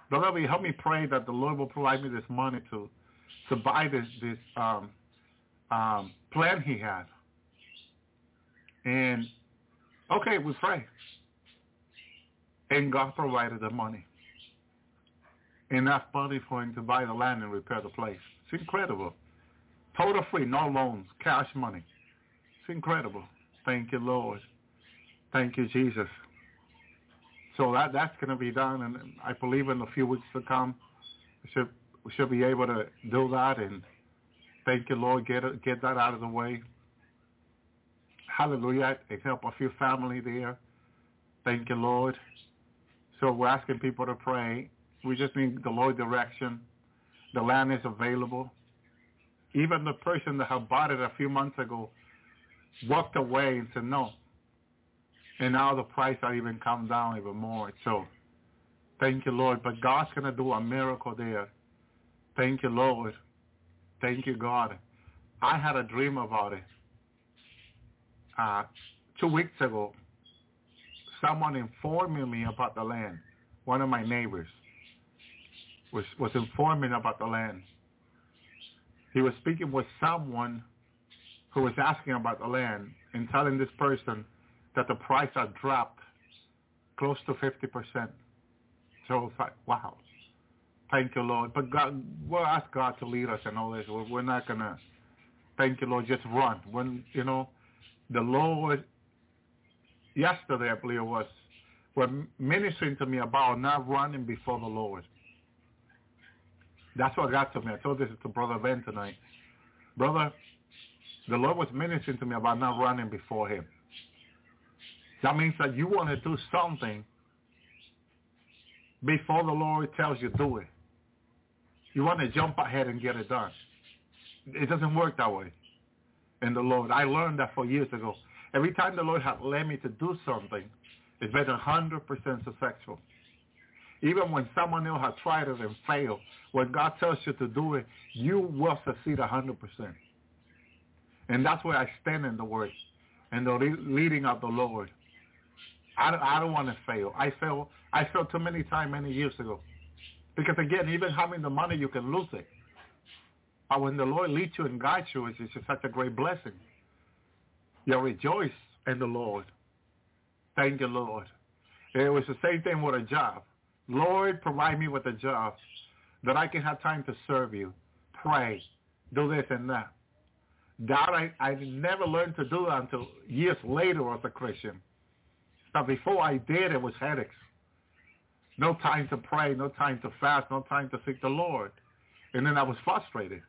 Brother Ben, help me pray that the Lord will provide me this money to to buy this this um, um, plan he had. And okay, we pray. And God provided the money. Enough money for him to buy the land and repair the place. It's incredible. Total free, no loans, cash money. It's incredible. Thank you, Lord. Thank you, Jesus. So that that's going to be done, and I believe in a few weeks to come, we should we should be able to do that. And thank you, Lord, get it, get that out of the way. Hallelujah. And help a few family there. Thank you, Lord. So we're asking people to pray. We just need the Lord direction. The land is available. Even the person that had bought it a few months ago walked away and said no. And now the price has even come down even more. So thank you, Lord. But God's going to do a miracle there. Thank you, Lord. Thank you, God. I had a dream about it. Uh, two weeks ago, someone informed me about the land. One of my neighbors was, was informing about the land. He was speaking with someone who was asking about the land and telling this person that the price had dropped close to 50%. So it's like, wow. Thank you, Lord. But God, we'll ask God to lead us in all this. We're, we're not going to, thank you, Lord, just run. When, you know, the Lord, yesterday, I believe it was, were ministering to me about not running before the Lord. That's what got to me. I told this to Brother Ben tonight. Brother, the Lord was ministering to me about not running before him. That means that you want to do something before the Lord tells you do it. You want to jump ahead and get it done. It doesn't work that way in the Lord. I learned that four years ago. Every time the Lord had led me to do something, it's been 100% successful. Even when someone else has tried it and failed, when God tells you to do it, you will succeed 100%. And that's where I stand in the Word and the leading of the Lord. I don't, I don't want to fail. I fail. I failed too many times many years ago. Because again, even having the money, you can lose it. But when the Lord leads you and guides you, it's just such a great blessing. You rejoice in the Lord. Thank you, Lord. It was the same thing with a job. Lord, provide me with a job that I can have time to serve you, pray, do this and that. That I, I never learned to do that until years later as a Christian. But before I did, it was headaches. No time to pray, no time to fast, no time to seek the Lord. And then I was frustrated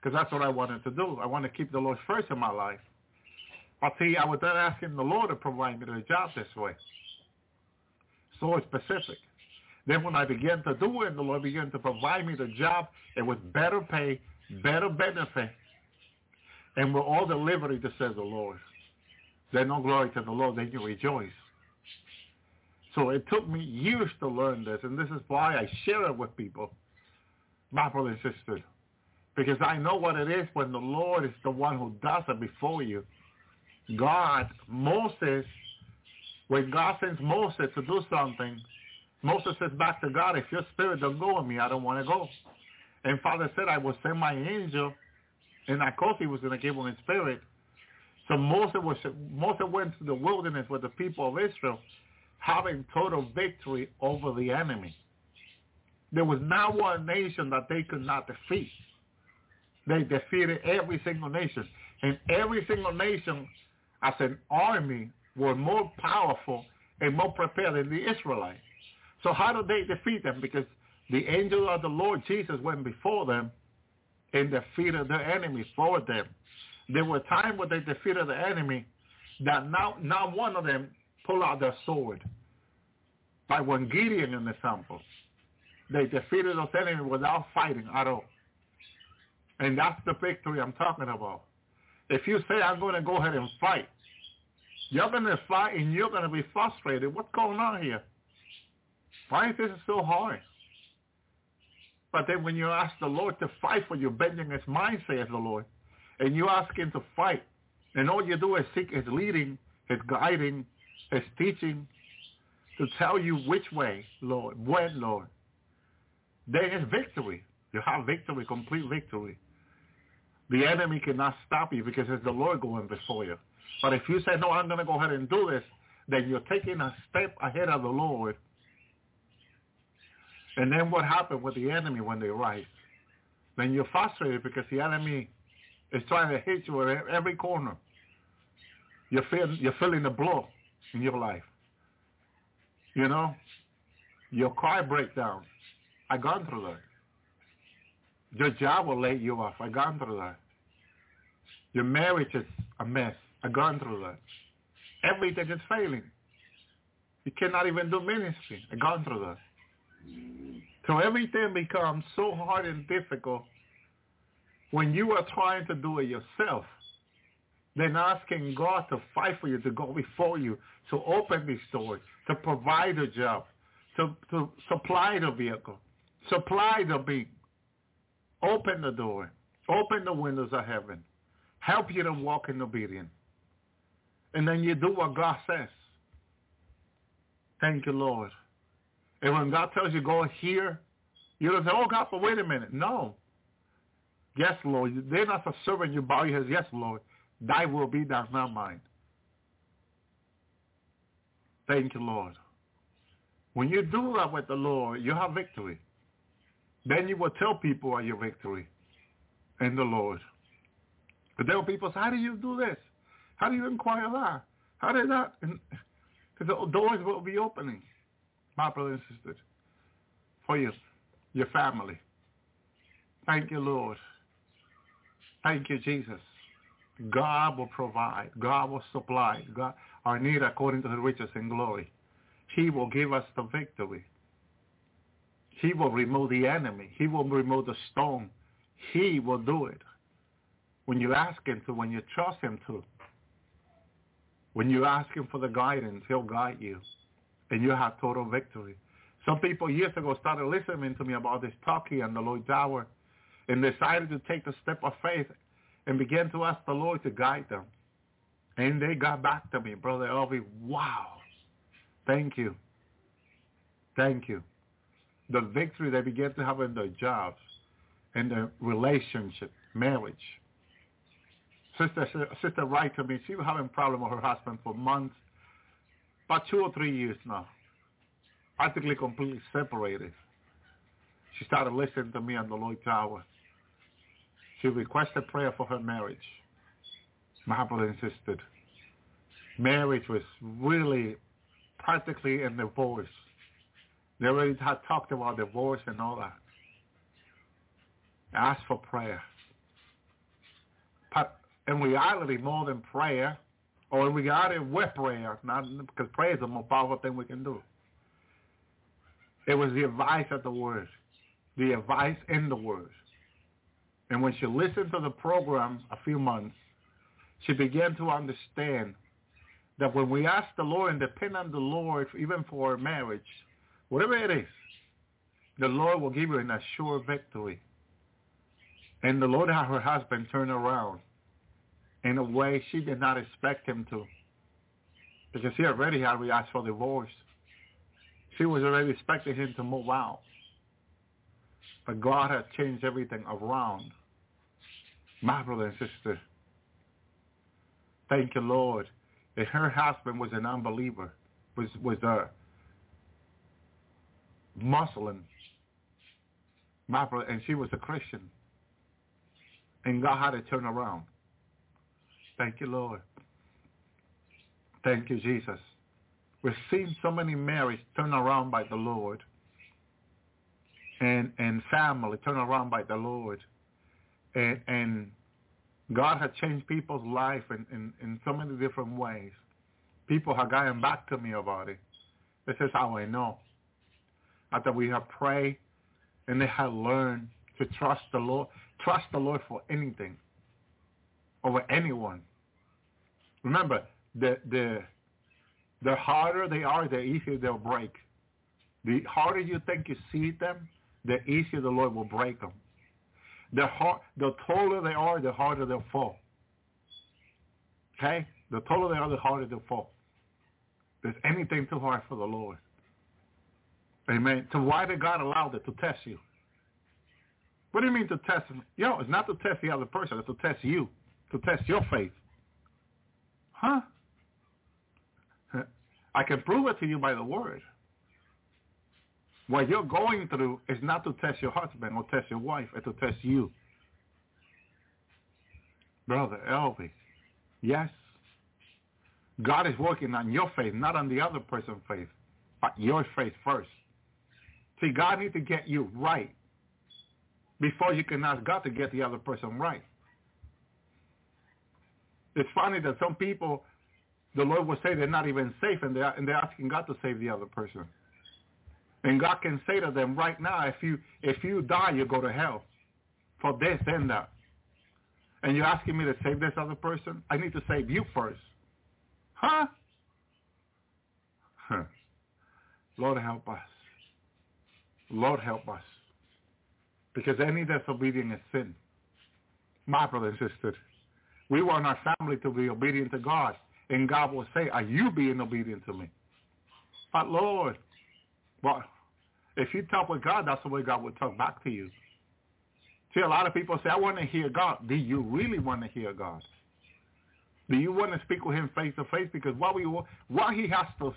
because that's what I wanted to do. I want to keep the Lord first in my life. I'll I was then asking the Lord to provide me the job this way. So specific. Then when I began to do it, the Lord began to provide me the job. It was better pay, better benefit, and with all the liberty, to says the Lord. Then no glory to the Lord, then you rejoice. So it took me years to learn this, and this is why I share it with people, my brothers and sisters, because I know what it is when the Lord is the one who does it before you. God, Moses, when God sends Moses to do something, Moses says back to God, if your spirit don't go with me, I don't want to go. And Father said, I will send my angel, and he was going to give his spirit. So Moses, was, Moses went to the wilderness with the people of Israel, having total victory over the enemy. There was not one nation that they could not defeat. They defeated every single nation. And every single nation as an army were more powerful and more prepared than the Israelites. So how did they defeat them? Because the angel of the Lord Jesus went before them and defeated their enemies for them. There were times when they defeated the enemy that not, not one of them pulled out their sword. By when Gideon in the sample, they defeated those enemies without fighting at all. And that's the victory I'm talking about. If you say, I'm going to go ahead and fight, you're going to fight and you're going to be frustrated. What's going on here? Why is this so hard? But then when you ask the Lord to fight for you, vengeance is mine, says the Lord, and you ask him to fight, and all you do is seek his leading, his guiding, his teaching, to tell you which way, Lord, when, Lord, there is victory. You have victory, complete victory. The enemy cannot stop you because it's the Lord going before you. But if you say, no, I'm going to go ahead and do this, then you're taking a step ahead of the Lord. And then what happened with the enemy when they rise? Then you're frustrated because the enemy is trying to hit you at every corner. You're feeling, you're feeling the blow in your life. You know, your car breakdown. I gone through that. Your job will lay you off. I gone through that. Your marriage is a mess. I gone through that. Everything is failing. You cannot even do ministry. I gone through that. So everything becomes so hard and difficult when you are trying to do it yourself. Then asking God to fight for you, to go before you, to open these doors, to provide a job, to, to supply the vehicle, supply the being, open the door, open the windows of heaven, help you to walk in obedience. And then you do what God says. Thank you, Lord. And when God tells you go here, you don't say, oh, God, but wait a minute. No. Yes, Lord. They're not a servant. You bow your head. Yes, Lord. Thy will be done, not mine. Thank you, Lord. When you do that with the Lord, you have victory. Then you will tell people of your victory in the Lord. But there people say, how do you do this? How do you inquire that? How did that? Because the doors will be opening, my brothers and sisters, for you, your family. Thank you, Lord. Thank you, Jesus. God will provide. God will supply. God, our need according to his riches and glory. He will give us the victory. He will remove the enemy. He will remove the stone. He will do it. When you ask him to, when you trust him to, when you ask him for the guidance, he'll guide you. And you have total victory. Some people years ago started listening to me about this talkie and the Lord's Hour and decided to take the step of faith and began to ask the Lord to guide them. And they got back to me, Brother Elvi, wow. Thank you. Thank you. The victory they began to have in their jobs, in their relationship, marriage. Sister, sister write to me, she was having problem with her husband for months, about two or three years now. Practically completely separated. She started listening to me on the Lord's Hour. She requested prayer for her marriage. My insisted. Marriage was really practically in divorce. They already had talked about divorce and all that. Asked for prayer. But in reality, more than prayer, or we got it with prayer, not because prayer is the most powerful thing we can do. It was the advice of the word, the advice in the word. And when she listened to the program a few months, she began to understand that when we ask the Lord and depend on the Lord, even for marriage, whatever it is, the Lord will give you an assured victory. And the Lord had her husband turn around in a way she did not expect him to. Because he already had asked for divorce. She was already expecting him to move out. But God had changed everything around. My brother and sister, thank you, Lord. That her husband was an unbeliever, was was a Muslim, my brother, and she was a Christian. And God had to turn around. Thank you, Lord. Thank you, Jesus. We've seen so many marriages turn around by the Lord and and family turn around by the Lord. And and God has changed people's life in, in, in so many different ways. People have gotten back to me about it. This is how I know. After we have prayed and they have learned to trust the Lord, trust the Lord for anything, over anyone. Remember, the the the harder they are, the easier they'll break. The harder you think you see them, the easier the Lord will break them. The, hard, the taller they are, the harder they'll fall. Okay? The taller they are, the harder they'll fall. There's anything too hard for the Lord. Amen. So why did God allow that to test you? What do you mean to test? You know, it's not to test the other person. It's to test you, to test your faith. Huh? I can prove it to you by the word. What you're going through is not to test your husband or test your wife, it's to test you. Brother Elvi, yes, God is working on your faith, not on the other person's faith, but your faith first. See, God needs to get you right before you can ask God to get the other person right. It's funny that some people, the Lord will say they're not even safe, and they're, and they're asking God to save the other person. And God can say to them right now, if you if you die, you go to hell for this and that. And you're asking me to save this other person? I need to save you first. Huh? huh. Lord help us. Lord help us. Because any disobedience is sin. My brother and sister, we want our family to be obedient to God. And God will say, are you being obedient to me? But Lord, well, if you talk with God, that's the way God will talk back to you. See, a lot of people say, I want to hear God. Do you really want to hear God? Do you want to speak with him face to face? Because what, we, what he has to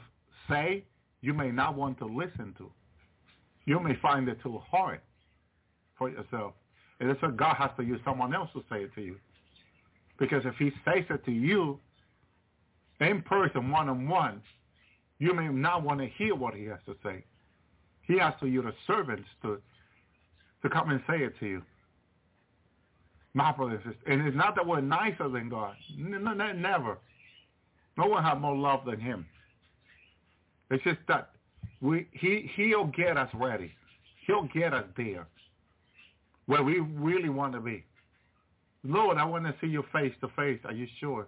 say, you may not want to listen to. You may find it too hard for yourself. And that's why God has to use someone else to say it to you. Because if he says it to you in person, one-on-one, you may not want to hear what he has to say. He has to use the servants to to come and say it to you. My brothers and sisters. And it's not that we're nicer than God. No, no, never. No one has more love than him. It's just that we he he'll get us ready. He'll get us there where we really want to be. Lord, I want to see you face to face. Are you sure?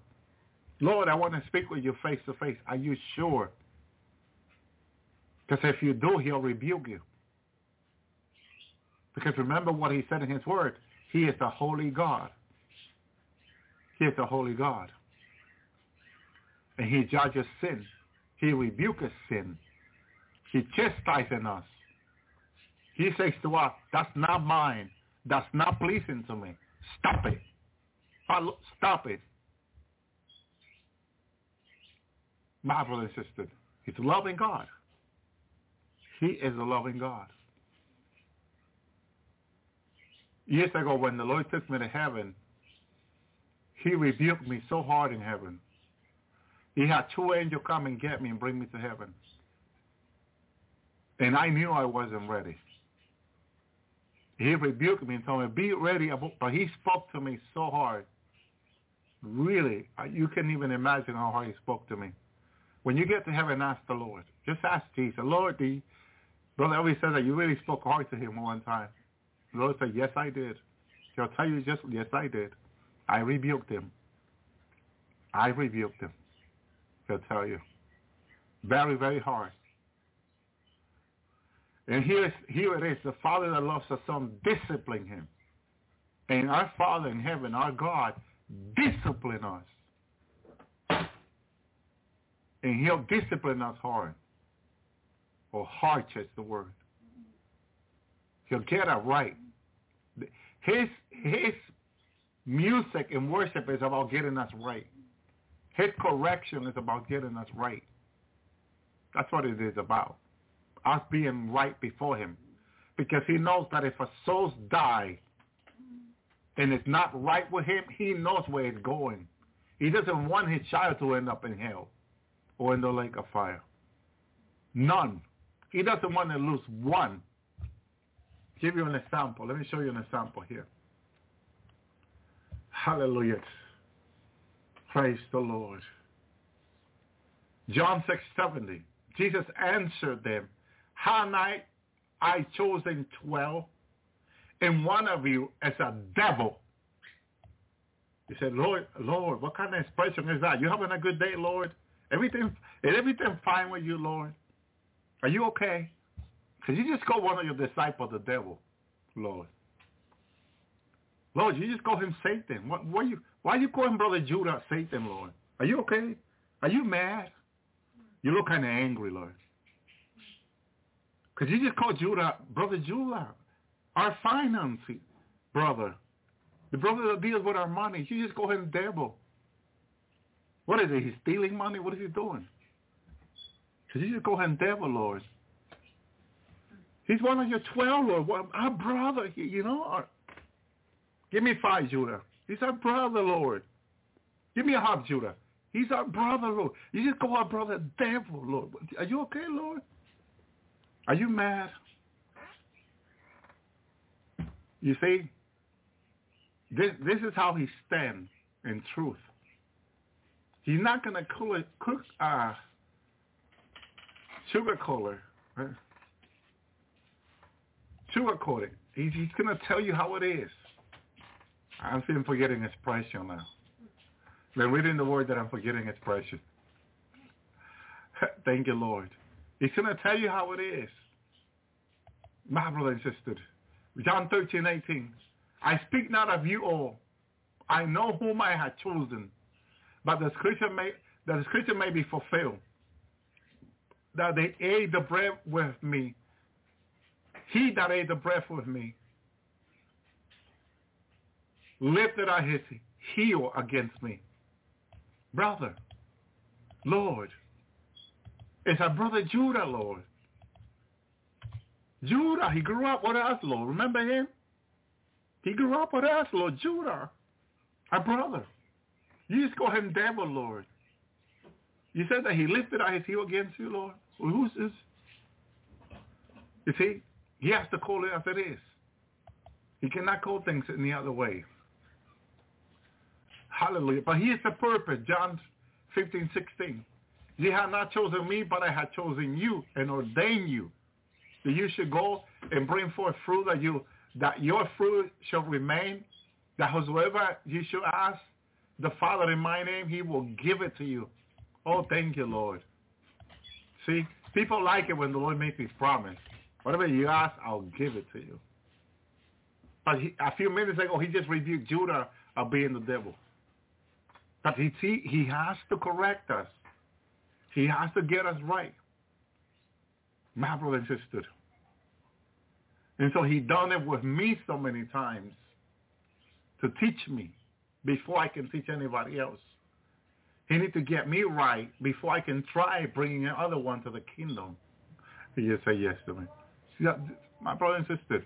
Lord, I want to speak with you face to face. Are you sure? Because if you do, he'll rebuke you. Because remember what he said in his word. He is the holy God. He is the holy God. And he judges sin. He rebukes sin. He chastises us. He says to us, that's not mine. That's not pleasing to me. Stop it. Stop it. My brother and sister, he's a loving God. He is a loving God. Years ago when the Lord took me to heaven, he rebuked me so hard in heaven. He had two angels come and get me and bring me to heaven. And I knew I wasn't ready. He rebuked me and told me, be ready. But he spoke to me so hard. Really, you can't even imagine how hard he spoke to me. When you get to heaven, ask the Lord. Just ask Jesus, Lord, the Brother Elvis said that you really spoke hard to him one time. The Lord said, yes, I did. He'll tell you just, yes, I did. I rebuked him. I rebuked him. He'll tell you. Very, very hard. And here, here it is. The Father that loves the Son discipline him. And our Father in heaven, our God, discipline us. And he'll discipline us hard or heart is the word. He'll get it right. His his music and worship is about getting us right. His correction is about getting us right. That's what it is about. Us being right before him. Because he knows that if a soul die and it's not right with him, he knows where it's going. He doesn't want his child to end up in hell or in the lake of fire. None. He doesn't want to lose one. Give you an example. Let me show you an example here. Hallelujah. Praise the Lord. John 6, 70. Jesus answered them, How I, I chosen twelve, and one of you is a devil. He said, Lord, Lord, what kind of expression is that? You having a good day, Lord? Everything, is everything fine with you, Lord? Are you okay? Because you just call one of your disciples the devil, Lord? Lord, you just call him Satan. What, why you why you call him Brother Judah Satan, Lord? Are you okay? Are you mad? You look kind of angry, Lord. Could you just call Judah Brother Judah, our financing brother, the brother that deals with our money? You just call him devil. What is it? He's stealing money? What is he doing? Because you just call him devil, Lord? He's one of your twelve, Lord. Well, our brother, you know. Our, give me five, Judah. He's our brother, Lord. Give me a hug, Judah. He's our brother, Lord. You just call our brother devil, Lord. Are you okay, Lord? Are you mad? You see, this, this is how he stands in truth. He's not going to cook, cook uh, sugar cooler, right? sugarcoat it. He's, he's going to tell you how it is. I'm feeling forgetting expression now. Been reading the word that I'm forgetting its expression. Thank you, Lord. He's going to tell you how it is. My brother and sister. John 13, 18. I speak not of you all. I know whom I have chosen. But the scripture may, the scripture may be fulfilled. That they ate the bread with me. He that ate the bread with me lifted up his heel against me. Brother, Lord, it's our brother Judah, Lord. Judah, he grew up with us, Lord. Remember him? He grew up with us, Lord. Judah, our brother. You just call him devil, Lord. You said that he lifted up his heel against you, Lord. Well, who's this? You see, he has to call it as it is. He cannot call things any other way. Hallelujah. But he is the purpose. John 15, 16. You have not chosen me, but I have chosen you and ordained you that you should go and bring forth fruit that you that your fruit shall remain, that whosoever you shall ask the Father in my name, he will give it to you. Oh, thank you, Lord. See, people like it when the Lord makes his promise. Whatever you ask, I'll give it to you. But he, a few minutes ago, he just rebuked Judah of being the devil. But he, he has to correct us. He has to get us right. My brother and sister. And so he done it with me so many times to teach me before I can teach anybody else. He need to get me right before I can try bringing another one to the kingdom. He just say yes to me. See, uh, my brother and sister,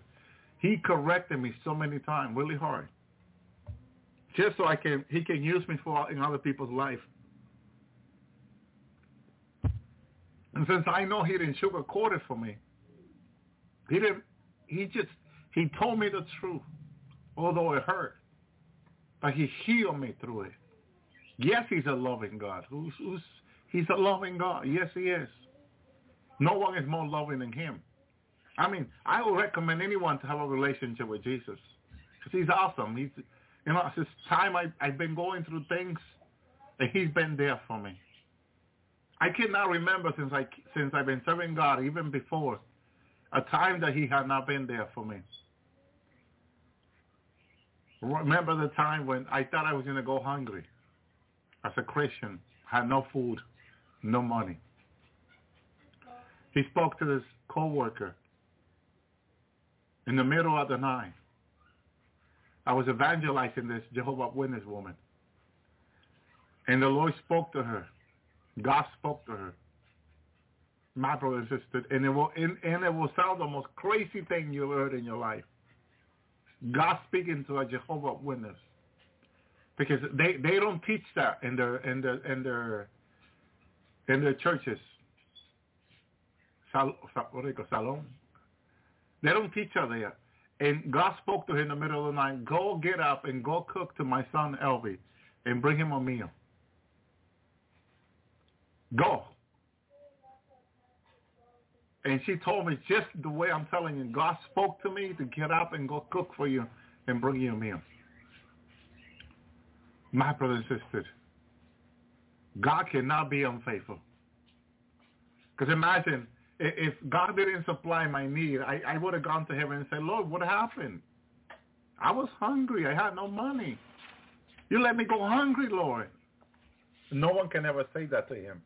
he corrected me so many times, really hard just so I can he can use me for in other people's life. And since I know he didn't sugarcoat it for me, he didn't. He just he told me the truth, although it hurt. But he healed me through it. Yes, he's a loving God. Who's, who's he's a loving God. Yes, he is. No one is more loving than him. I mean, I would recommend anyone to have a relationship with Jesus because he's awesome. He's you know, this time I, I've been going through things, and he's been there for me. I cannot remember since I since I've been serving God, even before, a time that he had not been there for me. Remember the time when I thought I was going to go hungry as a Christian, had no food, no money. He spoke to this coworker in the middle of the night. I was evangelizing this Jehovah Witness woman. And the Lord spoke to her. God spoke to uh-huh. her. My brother and sister. And it will and, and it will sound the most crazy thing you've heard in your life. God speaking to a Jehovah Witness. Because they, they don't teach that in their in their in their in their churches. Sal, what do you call salon? They don't teach that there. And God spoke to him in the middle of the night, go get up and go cook to my son Elvi and bring him a meal. Go. And she told me just the way I'm telling you, God spoke to me to get up and go cook for you and bring you a meal. My brothers and sisters, God cannot be unfaithful. Because imagine if God didn't supply my need, I, I would have gone to heaven and said, Lord, what happened? I was hungry. I had no money. You let me go hungry, Lord. No one can ever say that to him.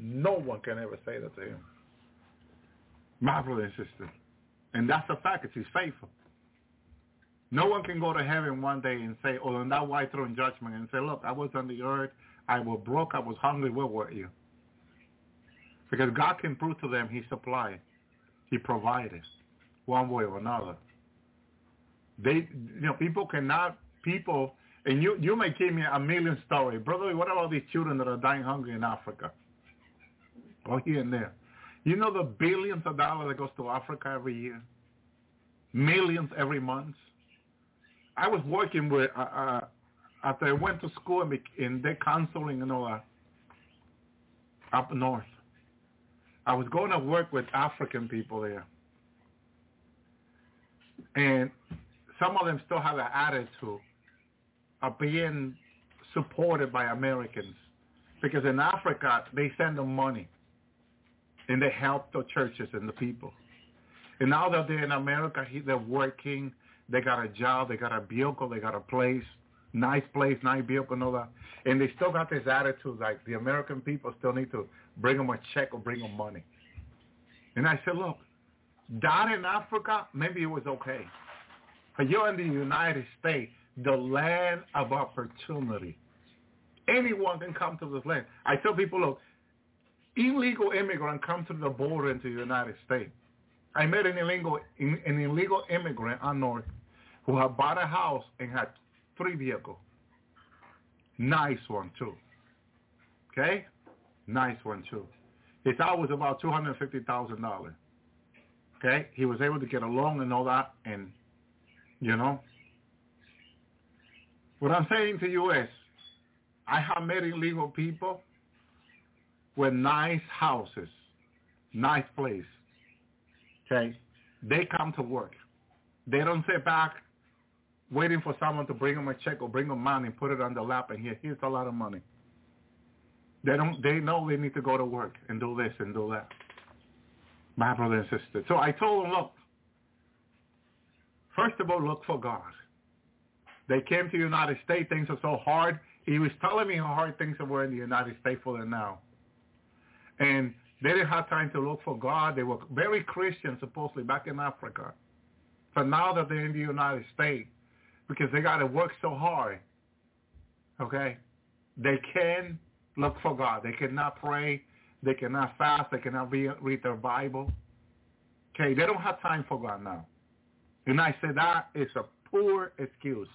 No one can ever say that to him. My brother and sister. And that's a fact. It's he's faithful. No one can go to heaven one day and say, oh, on that white throne judgment and say, look, I was on the earth. I was broke. I was hungry. Where were you? Because God can prove to them he supplied. He provided one way or another. They, you know, people cannot, people, and you, you may give me a million stories. Brother, what about these children that are dying hungry in Africa? Or here and there. You know the billions of dollars that goes to Africa every year? Millions every month? I was working with, uh, uh, after I went to school in, in the counseling and all that, up north. I was going to work with African people there. And some of them still have an attitude of being supported by Americans. Because in Africa, they send them money. And they help the churches and the people. And now that they're in America, they're working. They got a job. They got a vehicle. They got a place. Nice place, nice vehicle, and all that. And they still got this attitude like the American people still need to bring them a check or bring them money. And I said, look, down in Africa, maybe it was okay. But you're in the United States, the land of opportunity. Anyone can come to this land. I tell people, look, illegal immigrant come to the border into the United States. I met an illegal an illegal immigrant on North who had bought a house and had three vehicles. Nice one too. Okay? Nice one too. His house was about two hundred fifty thousand dollars. Okay? He was able to get a loan and all that and you know. What I'm saying to you is I have met illegal people with nice houses, nice place. Okay? They come to work. They don't sit back waiting for someone to bring them a check or bring them money and put it on the lap and here, here's a lot of money. They don't. They know they need to go to work and do this and do that. My brother and sister. So I told them, look. First of all, look for God. They came to the United States. Things are so hard. He was telling me how hard things were in the United States for them now. And they didn't have time to look for God. They were very Christian, supposedly, back in Africa. But now that they're in the United States, because they got to work so hard, okay, they can look for God. They cannot pray. They cannot fast. They cannot read, read their Bible. Okay, they don't have time for God now. And I said that is a poor excuse.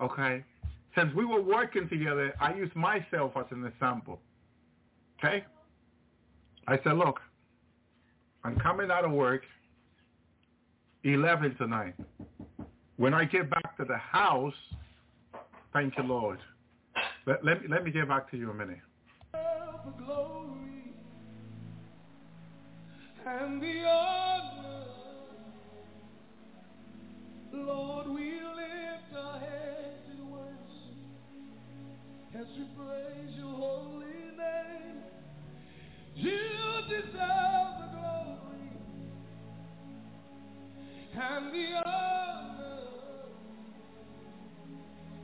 Okay? Since we were working together, I use myself as an example. Okay? I said, look, I'm coming out of work 11 tonight. When I get back to the house, thank you, Lord. Let, let, me, let me get back to you a minute. Lord, we lift our hands in worship as we praise your and the honor.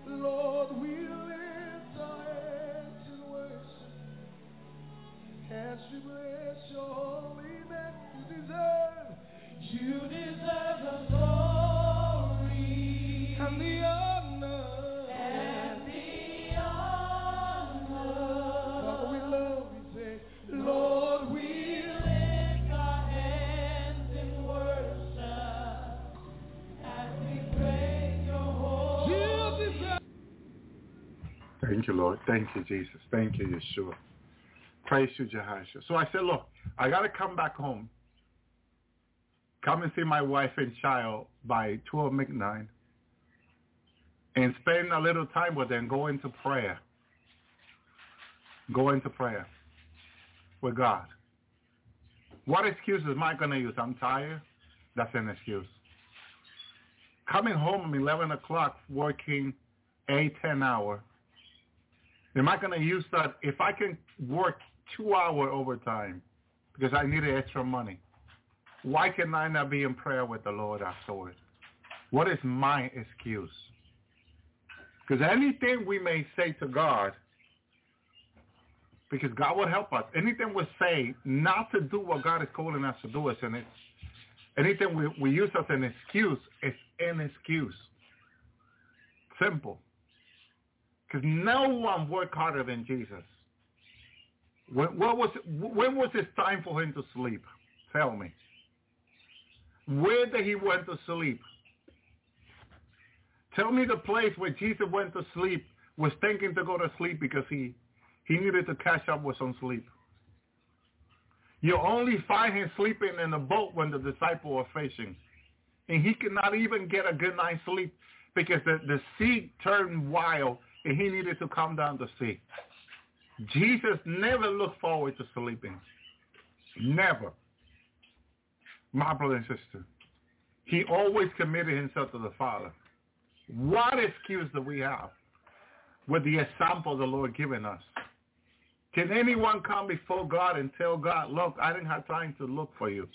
Lord, we lift our hands in worship as we bless your holy name. You deserve, you Thank you, Lord. Thank you, Jesus. Thank you, Yeshua. Praise you, Jehoshua. So I said, look, I got to come back home. Come and see my wife and child by 12 midnight and spend a little time with them. Go into prayer. Go into prayer with God. What excuse am I going to use? I'm tired. That's an excuse. Coming home at 11 o'clock, working 8, 10 hours. Am I going to use that? If I can work two hour overtime, because I needed extra money. Why can I not be in prayer with the Lord afterwards? What is my excuse? Because anything we may say to God, because God will help us, anything we say not to do what God is calling us to do is an anything we, we use as an excuse is an excuse. Simple. Because no one worked harder than Jesus. When, was, when was it time for him to sleep? Tell me. Where did he went to sleep? Tell me the place where Jesus went to sleep was thinking to go to sleep because he, he needed to catch up with some sleep. You only find him sleeping in a boat when the disciples are fishing. And he could not even get a good night's sleep because the, the sea turned wild and he needed to come down to see. Jesus never looked forward to sleeping. Never. My brother and sister. He always committed himself to the Father. What excuse do we have with the example the Lord given us? Can anyone come before God and tell God, look, I didn't have time to look for you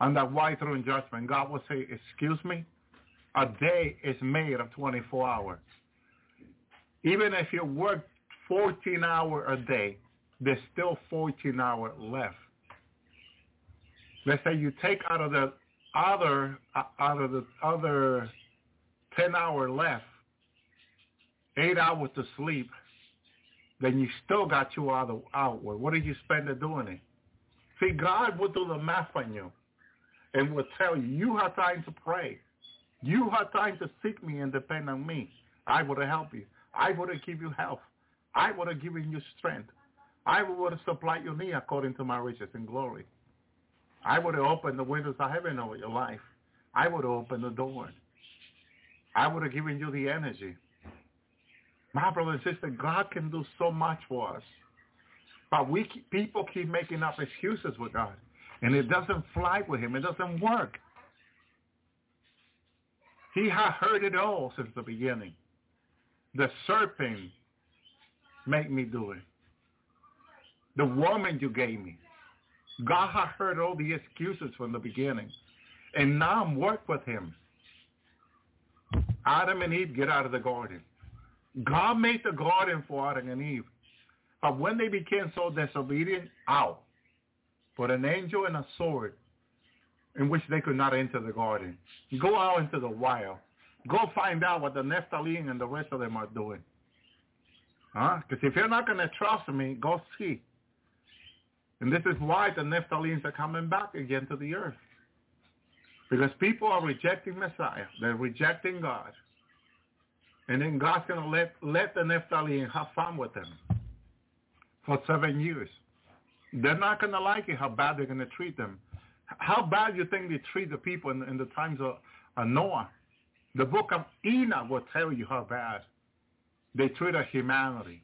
on that white throne judgment? God will say, excuse me? A day is made of 24 hours. Even if you work 14 hours a day, there's still 14 hours left. Let's say you take out of the other uh, out of the other 10 hours left, eight hours to sleep, then you still got two hours outward. What did you spend it doing it? See, God will do the math on you and will tell you, you have time to pray. You have time to seek me and depend on me. I will help you. I would have given you health. I would have given you strength. I would have supplied your need according to my riches and glory. I would have opened the windows of heaven over your life. I would have opened the door. I would have given you the energy. My brother and sister, God can do so much for us. But we keep, people keep making up excuses with God. And it doesn't fly with him. It doesn't work. He has heard it all since the beginning. The serpent made me do it. The woman you gave me. God had heard all the excuses from the beginning. And now I'm work with him. Adam and Eve get out of the garden. God made the garden for Adam and Eve. But when they became so disobedient, out. Put an angel and a sword in which they could not enter the garden. Go out into the wild. Go find out what the Nephilim and the rest of them are doing. Huh? Because if you're not going to trust me, go see. And this is why the Nephilims are coming back again to the earth. Because people are rejecting Messiah. They're rejecting God. And then God's going to let, let the Nephilim have fun with them for seven years. They're not going to like it how bad they're going to treat them. How bad you think they treat the people in, in the times of, of Noah? The book of Enoch will tell you how bad they treated humanity.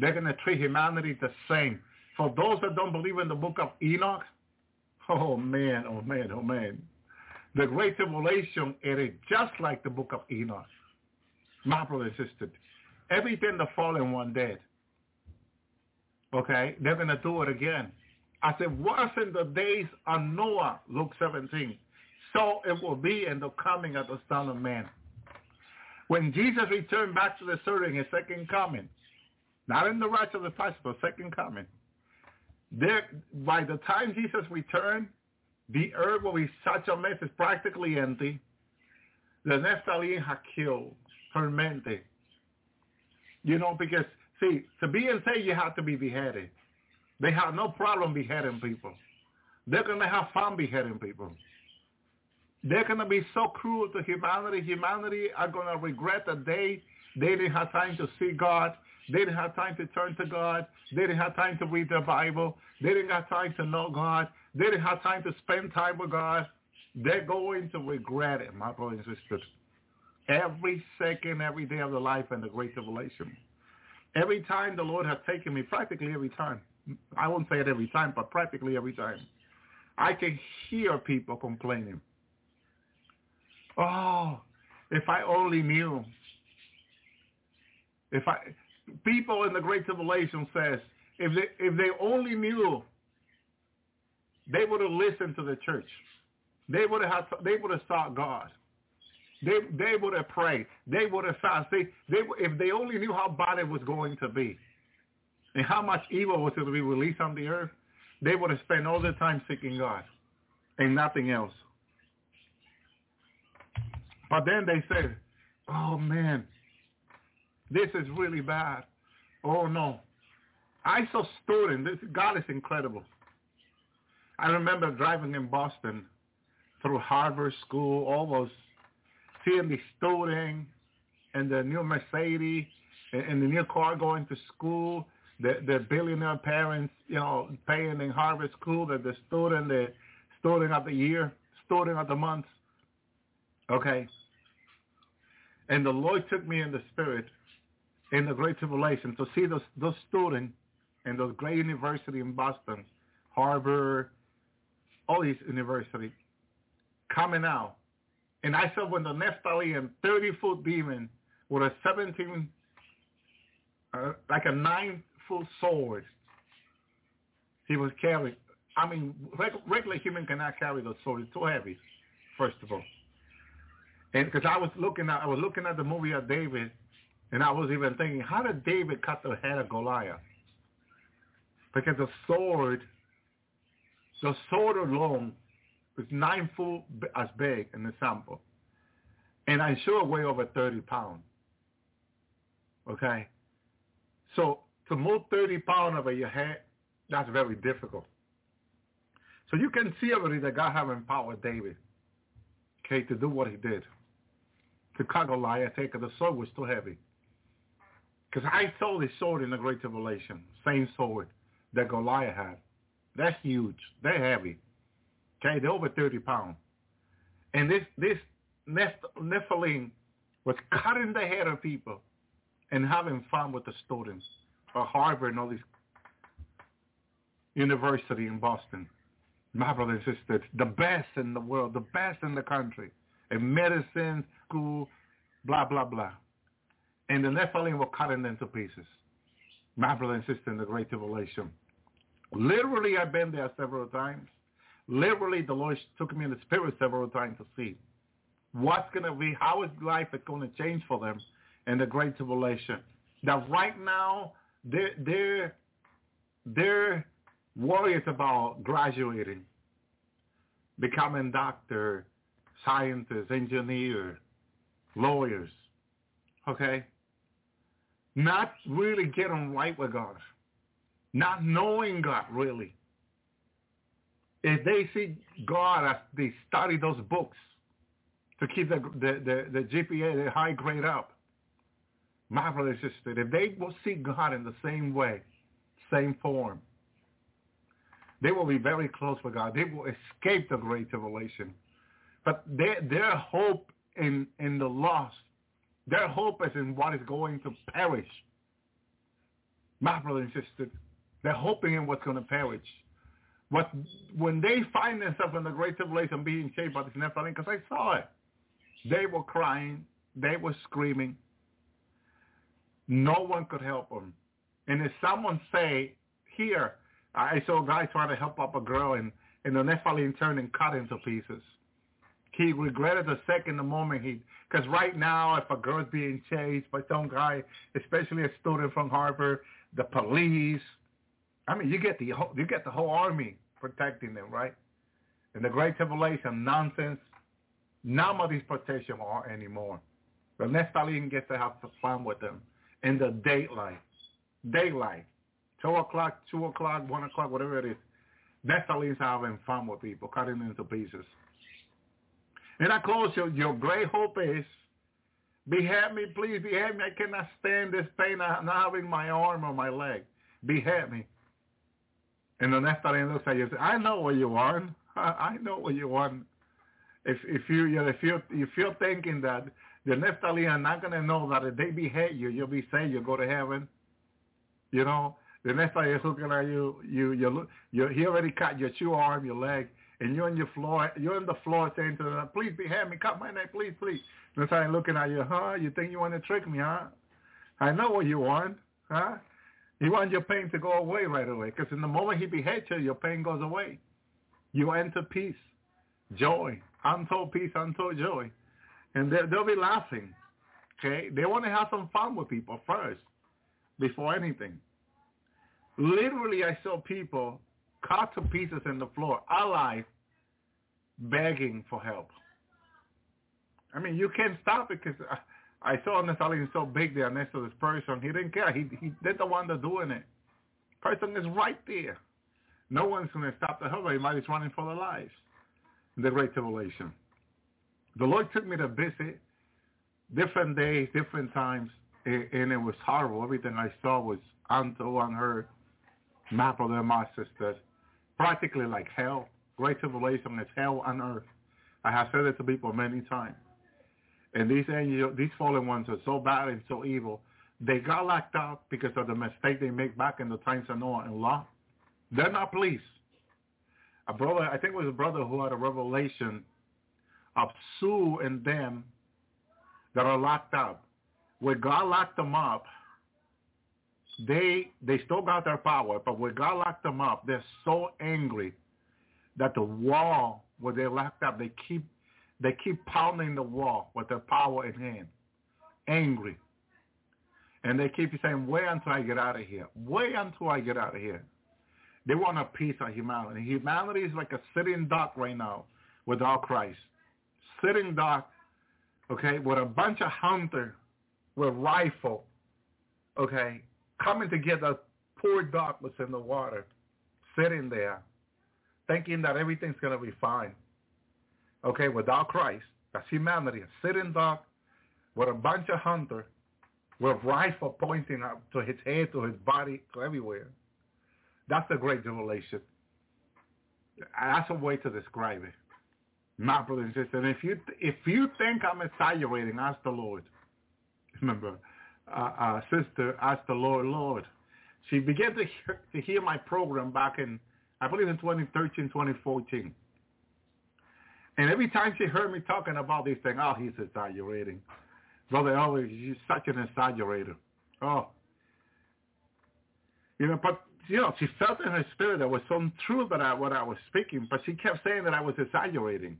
They're going to treat humanity the same. For those that don't believe in the book of Enoch, oh man, oh man, oh man. The Great Tribulation, it is just like the book of Enoch. My brother and everything the fallen one did, okay, they're going to do it again. I said, was in the days of Noah, Luke 17, so it will be in the coming of the Son of Man. When Jesus returned back to the earth in his second coming, not in the rest of the past, but second coming, there, by the time Jesus returned, the earth will be such a mess, it's practically empty. The Nephilim have killed, fermented. You know, because, see, to be insane, you have to be beheaded. They have no problem beheading people. They're going to have fun beheading people. They're going to be so cruel to humanity. Humanity are going to regret the day they didn't have time to see God. They didn't have time to turn to God. They didn't have time to read the Bible. They didn't have time to know God. They didn't have time to spend time with God. They're going to regret it, my brothers and sisters. Every second, every day of their life in the Great Tribulation. Every time the Lord has taken me, practically every time. I won't say it every time, but practically every time. I can hear people complaining. Oh, if I only knew. If I, people in the Great Tribulation says, if they, if they only knew they would have listened to the church. They would have they would have sought God. They they would have prayed. They would have fasted. They, they if they only knew how bad it was going to be, and how much evil was going to be released on the earth, they would have spent all their time seeking God, and nothing else. But then they said, "Oh man, this is really bad. Oh no, I saw student. This God is incredible. I remember driving in Boston through Harvard School, all those seeing the student and the new Mercedes and the new car going to school, the the billionaire parents, you know, paying in Harvard School, the the student, the student of the year, student of the month. Okay. And the Lord took me in the spirit in the Great Tribulation to see those those students in those great university in Boston, Harvard, all these universities coming out. And I saw when the Nephilim, 30-foot demon with a 17, uh, like a nine-foot sword, he was carrying. I mean, regular human cannot carry the sword. It's too heavy, first of all. And because I was looking at, I was looking at the movie of David, and I was even thinking, how did David cut the head of Goliath? Because the sword, the sword alone is nine foot as big in the sample. And I'm sure weigh over 30 pounds. Okay? So to move 30 pounds over your head, that's very difficult. So you can see already that God have empowered David, okay, to do what he did. To cut Goliath, take the sword was too heavy. Because I saw the sword in the Great Tribulation, same sword that Goliath had. That's huge. They're heavy. Okay, they're over 30 pounds. And this this Nephilim was cutting the head of people and having fun with the students at Harvard and all these university in Boston. My brother and sister, the best in the world, the best in the country, in medicine, school, blah, blah, blah. And the Nephilim were cutting them to pieces. My brother and sister in the Great Tribulation. Literally, I've been there several times. Literally, the Lord took me in the spirit several times to see what's going to be, how is life going to change for them in the Great Tribulation. That right now, they're, they're, they're worried about graduating, becoming doctor, scientist, engineer, lawyers, okay? Not really getting right with God not knowing God really. If they see God as they study those books to keep the the, the, the GPA, the high grade up, my brother and sister, if they will see God in the same way, same form, they will be very close with God. They will escape the great tribulation. But their their hope in in the lost, their hope is in what is going to perish. My brother and sister, they're hoping in what's going to perish. What when they find themselves in the great tribulation being shaped by this Nephilim, because I saw it, they were crying, they were screaming. No one could help them. And if someone say, here, I saw a guy trying to help up a girl and, and the Nephilim turned and cut into pieces. He regretted the second the moment he, because right now if a girl's being chased by some guy, especially a student from Harvard, the police, I mean, you get the whole, you get the whole army protecting them, right? and the Great Tribulation, nonsense. None of these protection are anymore. The Nephilim gets to have fun with them in the daylight. Daylight. 2 o'clock, 2 o'clock, 1 o'clock, whatever it is. Nephilim's having fun with people, cutting them into pieces. And I close, your, your great hope is, behead me, please behead me. I cannot stand this pain of not having my arm or my leg. Behead me. And the Nephilim looks at you I know what you want. I know what you want. If if you if you if you're thinking that the Nephilim are not gonna know that if they behead you, you'll be saved, you'll go to heaven. You know, the Nephilim is looking at you. You you you he already cut your two arm, your leg, and you're on your floor. You're on the floor saying to them, "Please behead me, cut my neck, please, please." The Nephilim looking at you, huh? You think you want to trick me, huh? I know what you want, huh? You want your pain to go away right away because in the moment he beheads you, your pain goes away. You enter peace, joy, untold peace, untold joy. And they'll be laughing. Okay? They want to have some fun with people first before anything. Literally, I saw people cut to pieces in the floor, alive, begging for help. I mean, you can't stop it because I saw Nephilim so big there next to this person. He didn't care. He, he did the one that's doing it. Person is right there. No one's going to stop the help. Everybody's running for their lives. The Great Tribulation. The Lord took me to visit different days, different times, and it was horrible. Everything I saw was untold, unheard. Map of them, my sisters. Practically like hell. Great tribulation is hell on earth. I have said it to people many times. And these angels, these fallen ones are so bad and so evil. They got locked up because of the mistake they make back in the times of Noah and Lot. They're not pleased. A brother, I think it was a brother who had a revelation of Sue and them that are locked up. When God locked them up, they they still got their power, but when God locked them up, they're so angry that the wall where they're locked up, they keep they keep pounding the wall with their power in hand, angry. And they keep saying, wait until I get out of here. Wait until I get out of here. They want a piece of humanity. Humanity is like a sitting duck right now without Christ. Sitting duck, okay, with a bunch of hunters with rifle, okay, coming to get the poor duck that's in the water, sitting there, thinking that everything's going to be fine. Okay, without Christ, that's humanity, a sitting duck with a bunch of hunters with rifle pointing up to his head, to his body, to everywhere. That's a great revelation. That's a way to describe it. My brothers and sisters, and if you if you think I'm exaggerating, ask the Lord. Remember, uh, uh, sister asked the Lord, Lord. She began to hear, to hear my program back in, I believe in 2013, 2014. And every time she heard me talking about these things, oh, he's exaggerating. Brother always, he's such an exaggerator. Oh. You know, but, you know, she felt in her spirit there was some truth I, what I was speaking, but she kept saying that I was exaggerating.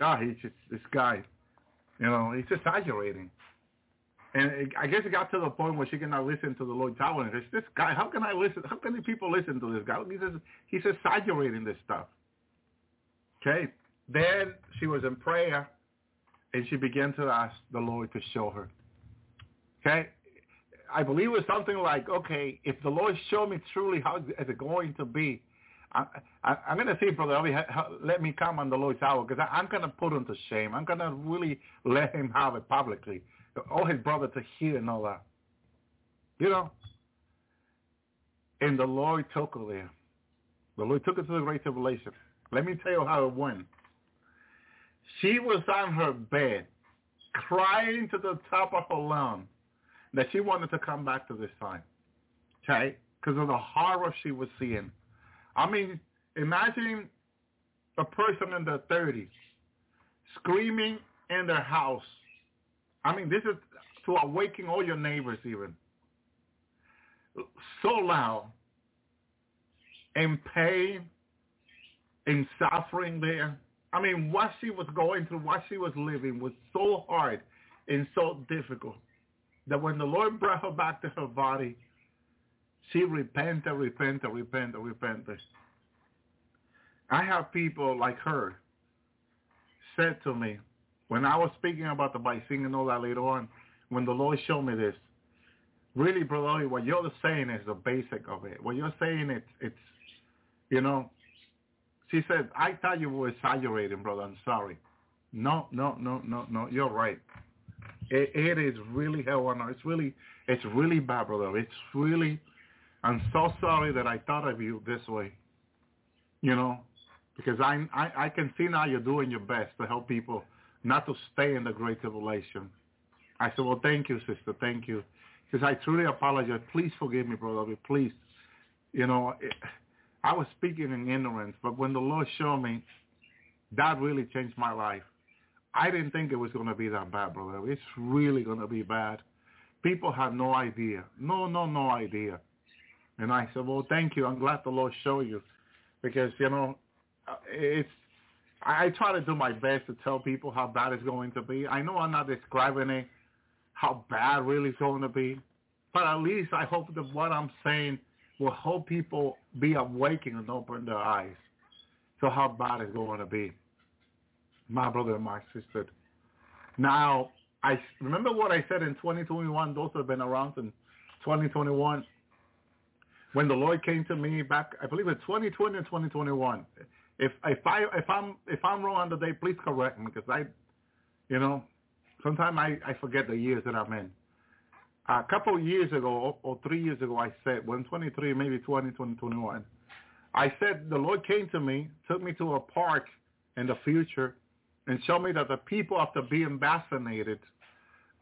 Oh, he's just, this guy, you know, he's exaggerating. And it, I guess it got to the point where she cannot listen to the Lord's Hour. And this guy, how can I listen? How can people listen to this guy? He's exaggerating this stuff. Okay. Then she was in prayer and she began to ask the Lord to show her. Okay? I believe it was something like, okay, if the Lord show me truly how is it going to be, I, am going to say, Brother Elvi, let me come on the Lord's hour because I'm going to put him to shame. I'm going to really let him have it publicly. All his brother to hear and all that. You know? And the Lord took her there. The Lord took her to the great tribulation. Let me tell you how it went. She was on her bed, crying to the top of her lungs that she wanted to come back to this time. Okay? Because of the horror she was seeing. I mean, imagine a person in their 30s screaming in their house. I mean, this is to awaken all your neighbors even. So loud. In pain, in suffering there. I mean, what she was going through, what she was living was so hard and so difficult that when the Lord brought her back to her body, she repented, repented, repented, repented. I have people like her said to me when I was speaking about the Bicing and all that later on, when the Lord showed me this, really, brother, what you're saying is the basic of it. What you're saying, it's, it's, you know, she said, I thought you were exaggerating, brother. I'm sorry. No, no, no, no, no. You're right. It, it is really hell on earth. It's really, it's really bad, brother. It's really, I'm so sorry that I thought of you this way. You know, because I, I, I can see now you're doing your best to help people not to stay in the great tribulation. I said, well, thank you, sister. Thank you. Because I truly apologize. Please forgive me, brother. Please. You know, it, I was speaking in ignorance, but when the Lord showed me, that really changed my life. I didn't think it was going to be that bad, brother. It's really going to be bad. People have no idea. No, no, no idea. And I said, well, thank you. I'm glad the Lord showed you. Because, you know, it's I try to do my best to tell people how bad it's going to be. I know I'm not describing it how bad really it's going to be, but at least I hope that what I'm saying will help people be awakened and open their eyes to how bad it's going to be. My brother and my sister. Now, I remember what I said in 2021. Those have been around in 2021 when the Lord came to me back, I believe in 2020 and 2021. If if I if I'm if I'm wrong on the day, please correct me because I, you know, sometimes I I forget the years that I'm in. A couple of years ago or, three years ago, I said, when 23, maybe 20, 2021, I said the Lord came to me, took me to a park in the future, and showed me that the people after being vaccinated,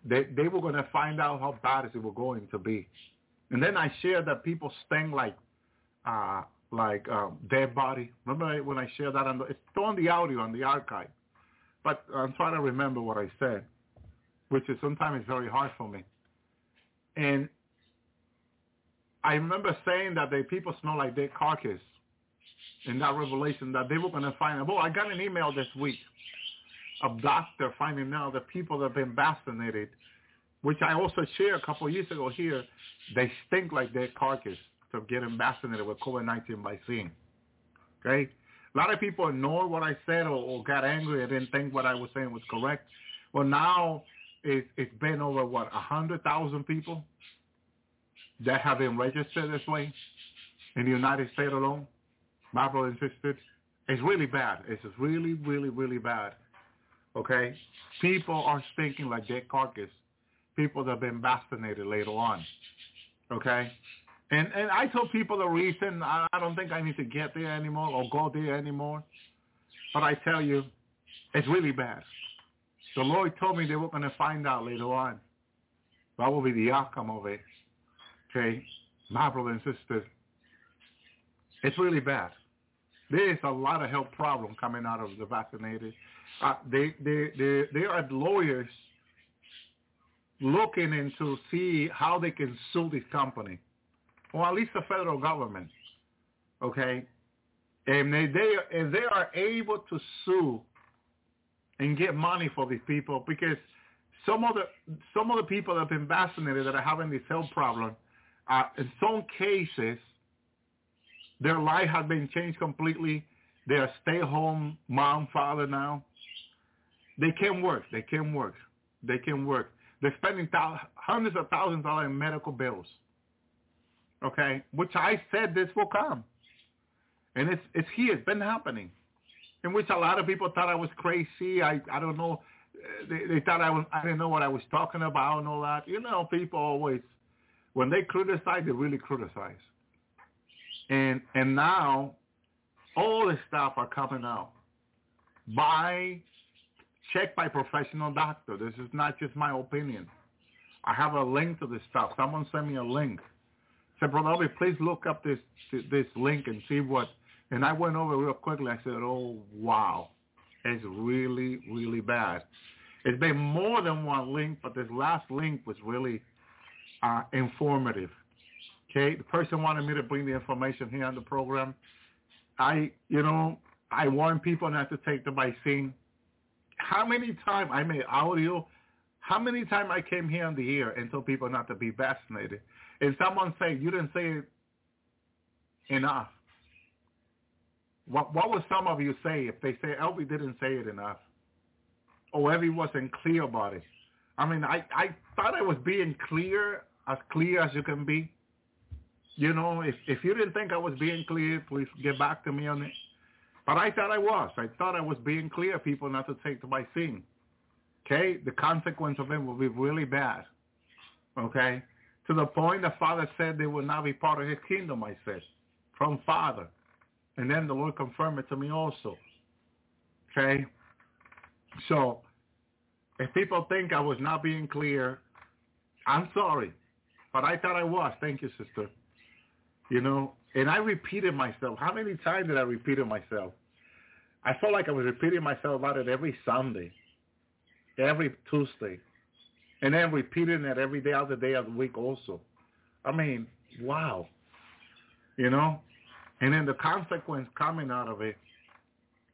they they were going to find out how bad it was going to be. And then I shared that people stink like uh, like um, dead body. Remember when I shared that on the, it's still on the audio on the archive. But I'm trying to remember what I said, which is sometimes it's very hard for me. And I remember saying that the people smell like dead carcass in that revelation that they were going to find. Well, I got an email this week of doctor finding out that people that have been vaccinated, which I also shared a couple of years ago here, they stink like dead carcass to getting vaccinated with COVID-19 vaccine. Okay? A lot of people ignored what I said or, or got angry and didn't think what I was saying was correct. Well, now it, it's been over, what, 100,000 people that have been registered this way in the United States alone. My brother and it's really bad. It's really, really, really bad. Okay? People are stinking like dead carcass. People that have been vaccinated later on. Okay? And and I told people the reason I don't think I need to get there anymore or go there anymore. But I tell you, it's really bad. The Lord told me they were going to find out later on. That will be the outcome of it. Okay? My brother and sister, it's really bad. There is a lot of health problem coming out of the vaccinated. Uh, they, they, they, they are lawyers looking into see how they can sue this company or at least the federal government, okay? And they, they if they are able to sue and get money for these people, because some of the some of the people that have been vaccinated that are having this health problem, uh, in some cases, their life has been changed completely. They're a stay-home mom, father now. They can work. They can work. They can work. They're spending th- hundreds of thousands of dollars in medical bills okay, which I said this will come. And it's it's here. It's been happening. In which a lot of people thought I was crazy. I I don't know. They, they thought I was I didn't know what I was talking about and all that. You know, people always when they criticize, they really criticize. And and now all this stuff are coming out by checked by professional doctor. This is not just my opinion. I have a link to this stuff. Someone sent me a link said, Brother Elvi, please look up this this link and see what. And I went over real quickly. I said, oh, wow. It's really, really bad. It's been more than one link, but this last link was really uh, informative. Okay, the person wanted me to bring the information here on the program. I, you know, I warn people not to take the vaccine. How many times I made audio? How many times I came here on the air and told people not to be vaccinated? If someone say you didn't say it enough, what what would some of you say if they say Elvi didn't say it enough, or Elvi wasn't clear about it? I mean, I I thought I was being clear, as clear as you can be. You know, if if you didn't think I was being clear, please get back to me on it. But I thought I was. I thought I was being clear, people, not to take to my vaccine. Okay, the consequence of it will be really bad. Okay, to the point the Father said they would not be part of his kingdom, I said, from Father. And then the Lord confirmed it to me also. Okay? So, if people think I was not being clear, I'm sorry. But I thought I was. Thank you, sister. You know, and I repeated myself. How many times did I repeat myself? I felt like I was repeating myself about it every Sunday, every Tuesday, and then repeating it every day other day of the week also. I mean, wow. You know? And then the consequence coming out of it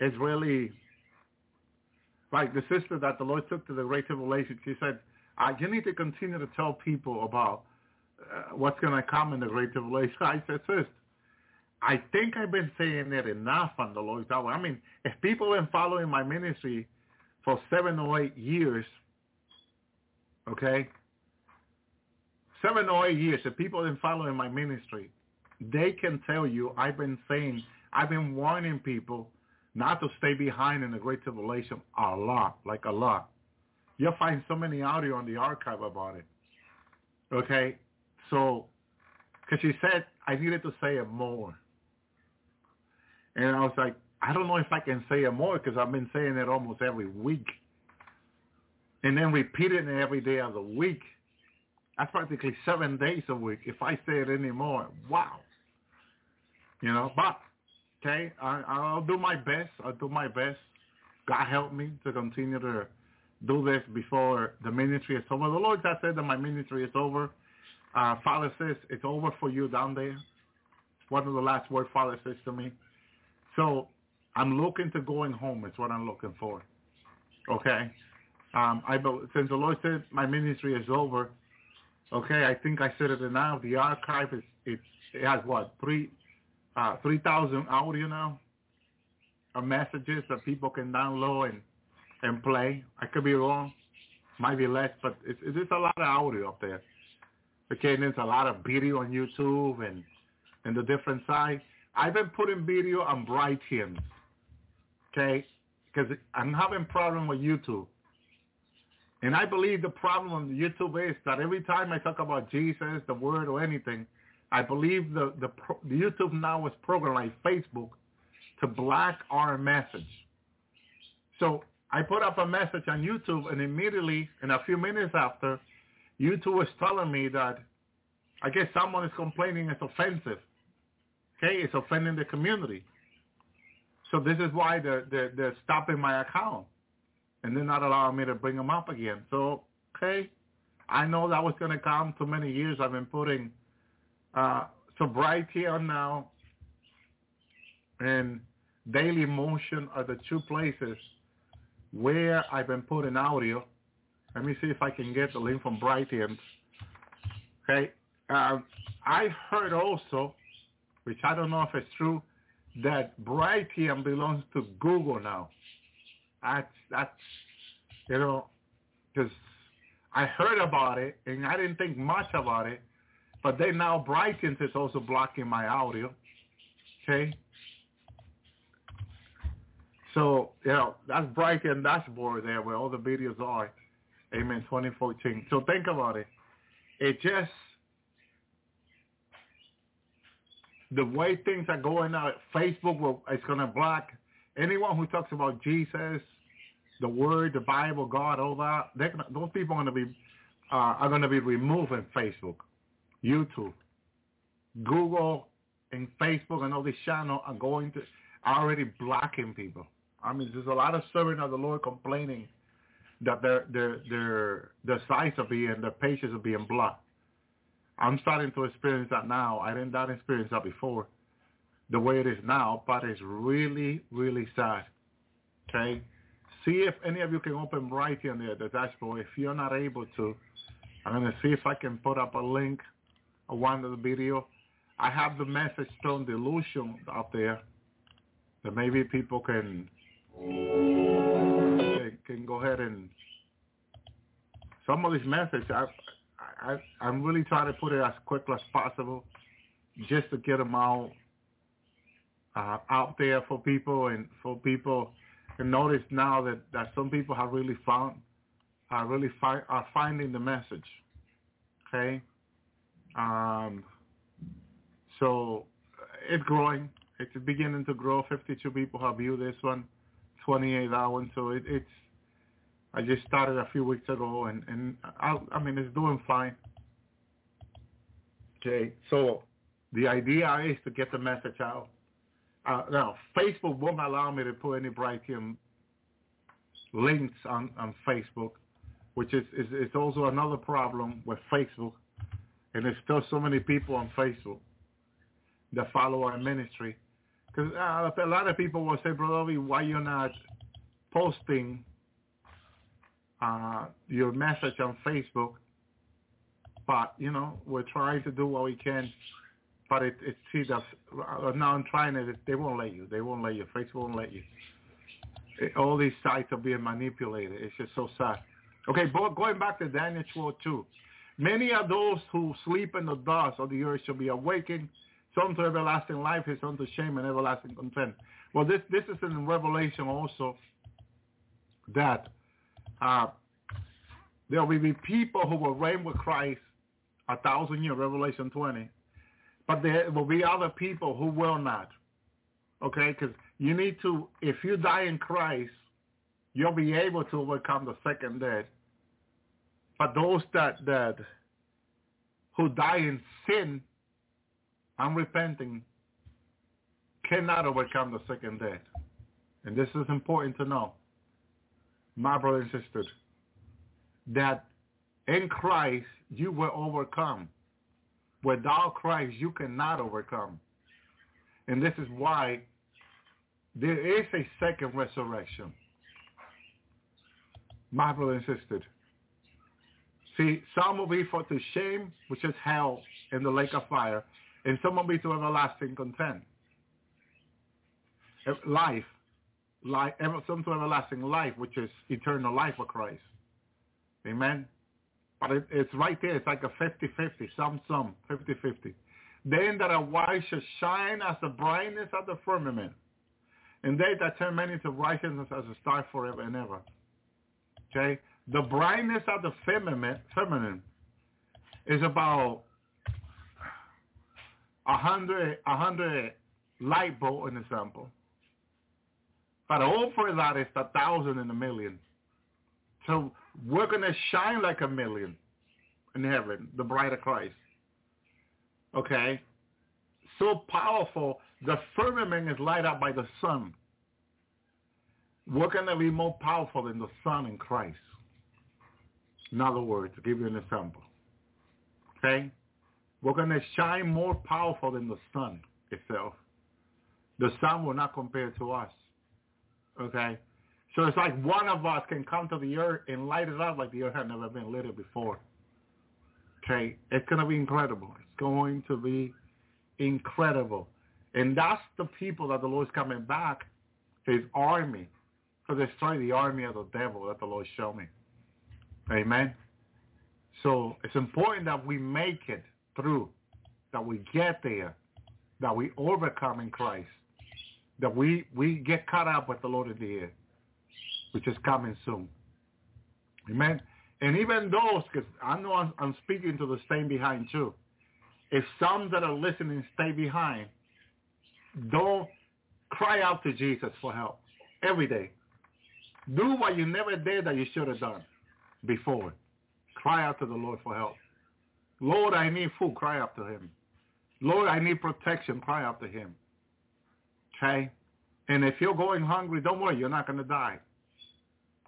it's really like the sister that the Lord took to the Great Tribulation. She said, uh, "You need to continue to tell people about uh, what's going to come in the Great Tribulation." I said, "Sis, I think I've been saying it enough on the Lord's Hour. I mean, if people have been following my ministry for seven or eight years, okay, seven or eight years, if people been following my ministry, they can tell you I've been saying, I've been warning people not to stay behind in the Great Tribulation a lot, like a lot. You'll find so many audio on the archive about it. Okay? So, because she said I needed to say it more. And I was like, I don't know if I can say it more because I've been saying it almost every week. And then repeating it every day of the week. That's practically seven days a week. If I say it anymore, wow. You know, but okay, I, I'll do my best. I'll do my best. God help me to continue to do this before the ministry is over. The Lord has said that my ministry is over. Uh, Father says it's over for you down there. One of the last words Father says to me. So I'm looking to going home. It's what I'm looking for. Okay. Um, I since the Lord said my ministry is over. Okay, I think I said it enough. The archive is it, it has what three uh, three thousand audio now, of messages that people can download and and play. I could be wrong, might be less, but it's it's a lot of audio up there. Okay, and there's a lot of video on YouTube and and the different sites. I've been putting video on Brighteon, okay, because I'm having problem with YouTube. And I believe the problem on YouTube is that every time I talk about Jesus, the Word, or anything, I believe the, the, the YouTube now is programmed like Facebook to block our message. So I put up a message on YouTube, and immediately, in a few minutes after, YouTube was telling me that I guess someone is complaining it's offensive. Okay, it's offending the community. So this is why they're, they're, they're stopping my account and they're not allowing me to bring them up again. So, okay, I know that was going to come. Too many years I've been putting uh, so Brighteon now and Dailymotion are the two places where I've been putting audio. Let me see if I can get the link from Brighteon. Okay. Um, I heard also which I don't know if it's true, that Brighteon belongs to Google now. That's, that's you know, because I heard about it and I didn't think much about it, but they now Brighteon is also blocking my audio. Okay. So, you know, that's Brighteon dashboard there where all the videos are. Amen, 2014. So think about it. It just the way things are going now, Facebook will, is going to block anyone who talks about Jesus, the Word, the Bible, God, all that. Gonna, those people are going to be uh, are going to be removing Facebook, YouTube, Google, and Facebook, and all these channels are going to are already blocking people. I mean, there's a lot of servant of the Lord complaining that their their their their sites are being their pages are being blocked. I'm starting to experience that now. I didn't not experience that before, the way it is now, but it's really, really sad. Okay? See if any of you can open right here there, the dashboard. If you're not able to, I'm going to see if I can put up a link one of the video. I have the message Strong Delusion up there that maybe people can, can, can go ahead and some of these messages, I, I, I'm really trying to put it as quick as possible just to get them out uh, out there for people and for people and notice now that, that some people have really found are really fi- are finding the message. Okay, um, so it's growing. It's beginning to grow. 52 people have viewed this one, 28 that one. So it, it's I just started a few weeks ago, and and I, I mean it's doing fine. Okay, so the idea is to get the message out. Uh, now, Facebook won't allow me to put any Brighteon links on, on Facebook, which is, is, is also another problem with Facebook. And there's still so many people on Facebook that follow our ministry Because uh, a lot of people will say, Brother why you're not posting uh, your message on Facebook? But, you know, we're trying to do what we can. But it, it see that uh, now I'm trying it. They won't let you. They won't let you. Facebook won't let you. It, all these sites are being manipulated. It's just so sad. Okay, but going back to Daniel 12 2. Many are those who sleep in the dust of the earth shall be awakened, some to everlasting life, and some to shame and everlasting contempt. Well, this, this is in Revelation also that uh, there will be people who will reign with Christ a thousand years, Revelation 20. But there will be other people who will not. Okay? Because you need to, if you die in Christ, you'll be able to overcome the second death. But those that, that who die in sin, unrepenting, cannot overcome the second death. And this is important to know, my brother and that in Christ you will overcome. Without Christ you cannot overcome. And this is why there is a second resurrection. My brothers and sisters, See, some will be for to shame, which is hell in the lake of fire, and some will be to everlasting content. Eh, life, life, some to everlasting life, which is eternal life of Christ. Amen. But it, it's right there. It's like a 50-50, some, some, 50-50. Then that our wives shall shine as the brightness of the firmament, and they that turn many to righteousness as a star forever and ever. Okay? the brightness of the feminine, feminine is about a hundred a hundred light bulb in example. But over that is a thousand and a million. So we're gonna shine like a million in heaven, the bride of Christ. Okay? So powerful, the firmament is light up by the sun. We're gonna be more powerful than the sun in Christ. In other words, to give you an example. Okay? We're going to shine more powerful than the sun itself. The sun will not compare to us. Okay? So it's like one of us can come to the earth and light it up like the earth had never been lit before. Okay? It's going to be incredible. It's going to be incredible. And that's the people that the Lord's coming back, his army, to destroy the army of the devil that the Lord showed me. Amen. So it's important that we make it through, that we get there, that we overcome in Christ, that we, we get caught up with the Lord in the air, which is coming soon. Amen. And even those, because I know I'm, speaking to the staying behind too. If some that are listening stay behind, don't cry out to Jesus for help every day. Do what you never did that you should have done before. Cry out to the Lord for help. Lord, I need food. Cry out to him. Lord, I need protection. Cry out to him. Okay? And if you're going hungry, don't worry. You're not going to die.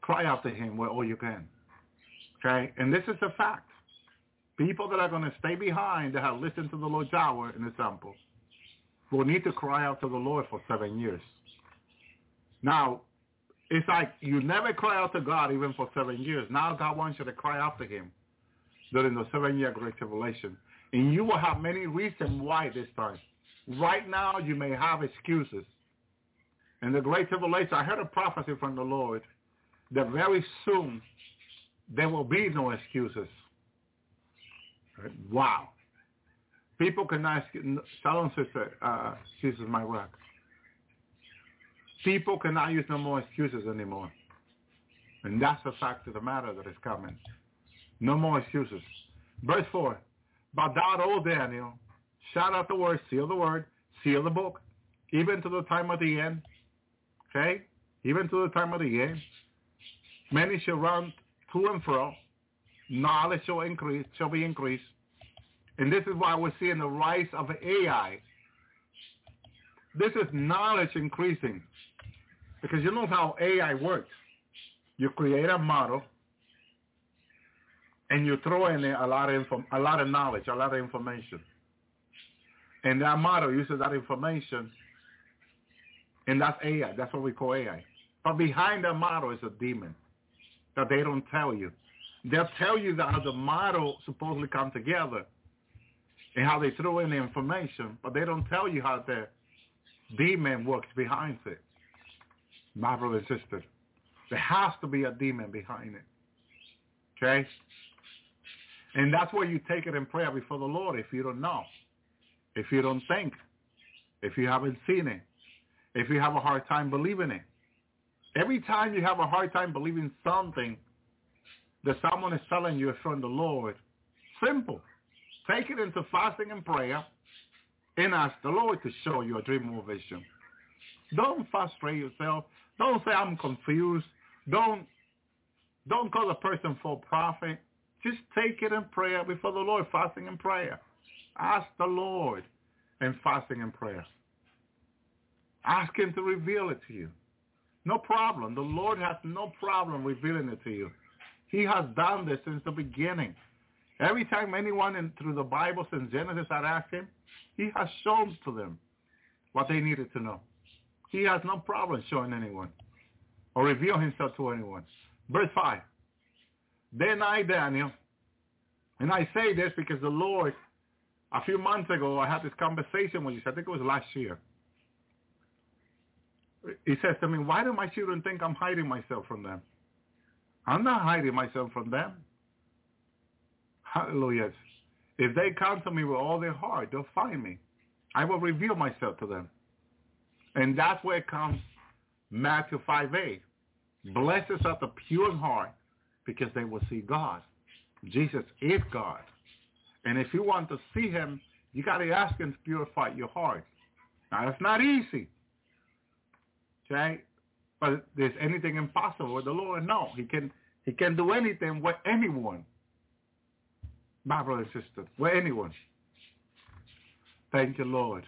Cry out to him where all you can. Okay? And this is a fact. People that are going to stay behind that have listened to the Lord hour, an example, will need to cry out to the Lord for seven years. Now, it's like you never cry out to God even for seven years. Now God wants you to cry out to him during the seven-year Great Tribulation. And you will have many reasons why this time. Right now, you may have excuses. In the Great Tribulation, I heard a prophecy from the Lord that very soon there will be no excuses. Wow. People can ask, Shalom sister, uh, Jesus my rock. People cannot use no more excuses anymore. And that's the fact of the matter that is coming. No more excuses. Verse 4. But thou, O Daniel, shout out the word, seal the word, seal the book, even to the time of the end. Okay? Even to the time of the end. Many shall run to and fro. Knowledge shall increase, shall be increased. And this is why we're seeing the rise of AI. This is knowledge increasing. Because you know how AI works. You create a model and you throw in a lot of info, a lot of knowledge, a lot of information. And that model uses that information And that's Ai. That's what we call Ai. But behind that model is a demon that they don't tell you. They'll tell you that how the model supposedly come together and how they throw in the information, but they don't tell you how the demon works behind it. My brother and sister, there has to be a demon behind it. Okay? And that's where you take it in prayer before the Lord if you don't know, if you don't think, if you haven't seen it, if you have a hard time believing it. Every time you have a hard time believing something that someone is telling you from the Lord, simple. Take it into fasting and prayer and ask the Lord to show you a dream or vision. Don't frustrate yourself. Don't say I'm confused. Don't don't call the person for profit. Just take it in prayer before the Lord, fasting and prayer. Ask the Lord in fasting and prayer. Ask him to reveal it to you. No problem. The Lord has no problem revealing it to you. He has done this since the beginning. Every time anyone in, through the Bible since Genesis had asked him, he has shown to them what they needed to know. He has no problem showing anyone or reveal himself to anyone. Verse 5. Then I, Daniel, and I say this because the Lord, a few months ago, I had this conversation with you. I think it was last year. He says to me, why do my children think I'm hiding myself from them? I'm not hiding myself from them. Hallelujah. If they come to me with all their heart, they'll find me. I will reveal myself to them. And that's where it comes Matthew 5a. Blessed are the pure in heart because they will see God. Jesus is God. And if you want to see him, you got to ask him to purify your heart. Now, it's not easy. Okay? But there's anything impossible with the Lord? No. He can he can do anything with anyone. My brother and sister, with anyone. Thank you, Lord.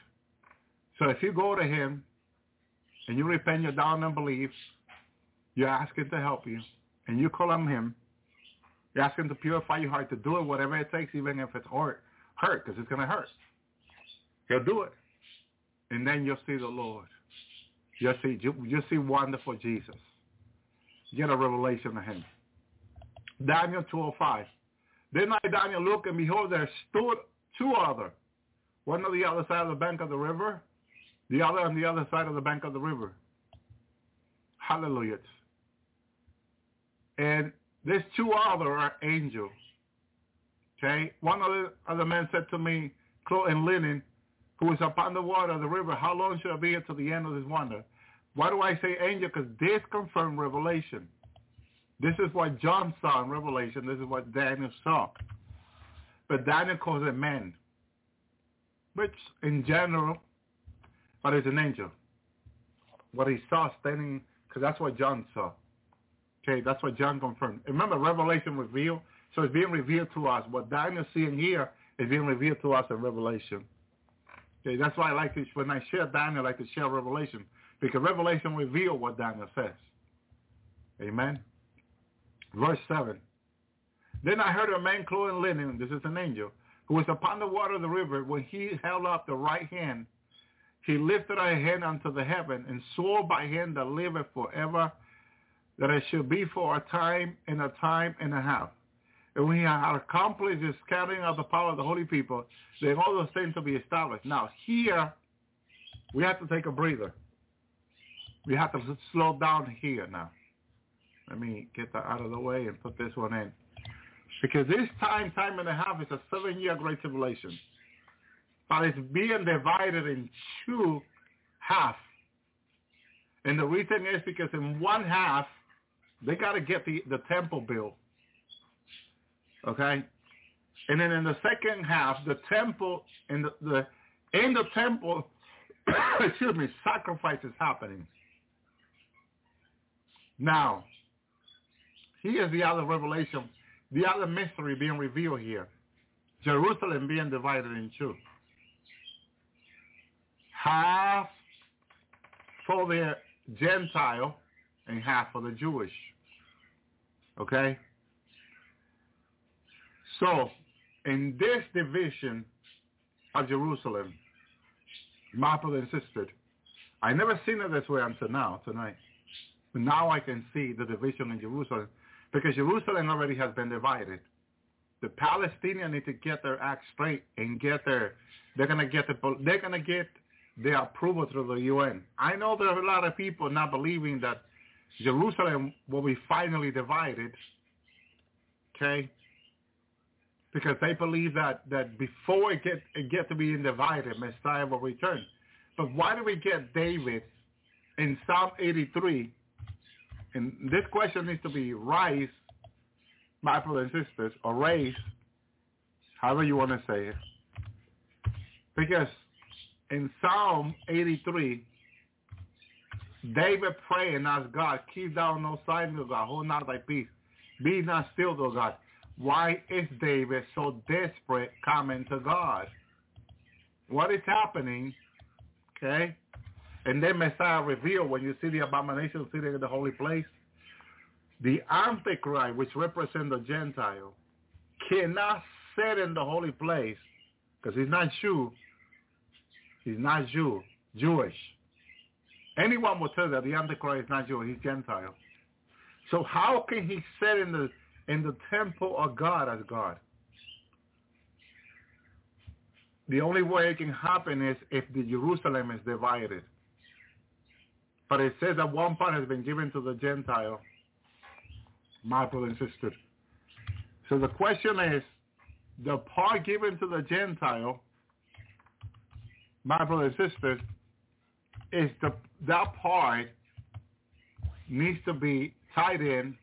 So if you go to him and you repent your down and believe, you ask him to help you, and you call on him, you ask him to purify your heart, to do it whatever it takes, even if it's hurt, hurt, because it's going to hurt. He'll do it. And then you'll see the Lord. You'll see, you'll see wonderful Jesus. Get a revelation of him. Daniel 2.05. Then I, Daniel, look, and behold, there stood two other, one on the other side of the bank of the river, the other on the other side of the bank of the river. Hallelujah. And these two other are angels. Okay? One of the other men said to me, clothed in linen, who is upon the water of the river, how long shall I be until the end of this wonder? Why do I say angel? Because this confirmed revelation. This is what John saw in Revelation. This is what Daniel saw. But Daniel calls it man, which in general, but it's an angel. What he saw standing, because that's what John saw. Okay, that's what John confirmed. Remember, Revelation revealed, so it's being revealed to us. What Daniel's seeing here is being revealed to us in Revelation. That's why I like to, when I share Daniel, I like to share Revelation, because Revelation reveals what Daniel says. Amen. Verse 7. Then I heard a man clothed in linen, this is an angel, who was upon the water of the river. When he held up the right hand, he lifted a hand unto the heaven and swore by him that liveth forever that it should be for a time and a time and a half. And when he had accomplished the scattering of the power of the holy people, then all those things to be established. Now here, we have to take a breather. We have to slow down here now. Let me get that out of the way and put this one in. Because this time, time and a half is a seven-year great tribulation. But it's being divided in two half. And the reason is because in one half, they got to get the, the temple built. Okay? And then in the second half, the temple, in the, the in the temple, excuse me, sacrifice is happening. Now, Here's the other revelation, the other mystery being revealed here. Jerusalem being divided in two. Half for the Gentile and half for the Jewish. Okay? So, in this division of Jerusalem, brother and I never seen it this way until now, tonight. But now I can see the division in Jerusalem because Jerusalem already has been divided. The Palestinians need to get their act straight and get their, they're going to get the, they're going to get their approval through the UN. I know there are a lot of people not believing that Jerusalem will be finally divided, okay? Because they believe that, that before it get, it get to being divided, Messiah will return. But why do we get David in Psalm 83? And this question needs to be raised, my brothers and sisters, or raised, however you want to say it. Because in Psalm 83, David prayed and God, keep thou no silence, O God, hold not thy peace. Be not still, O God. Why is David so desperate coming to God? What is happening? Okay? And then Messiah revealed when you see the abomination sitting in the holy place, the Antichrist, which represents the Gentile, cannot sit in the holy place because he's not Jew. He's not Jew, Jewish. Anyone will tell that the Antichrist is not Jewish, he's Gentile. So how can he sit in the in the temple of God as God? The only way it can happen is if the Jerusalem is divided. But it says that one part has been given to the Gentile, my brother and sister. So the question is, the part given to the Gentile, my brother and sisters, is the that part needs to be tied in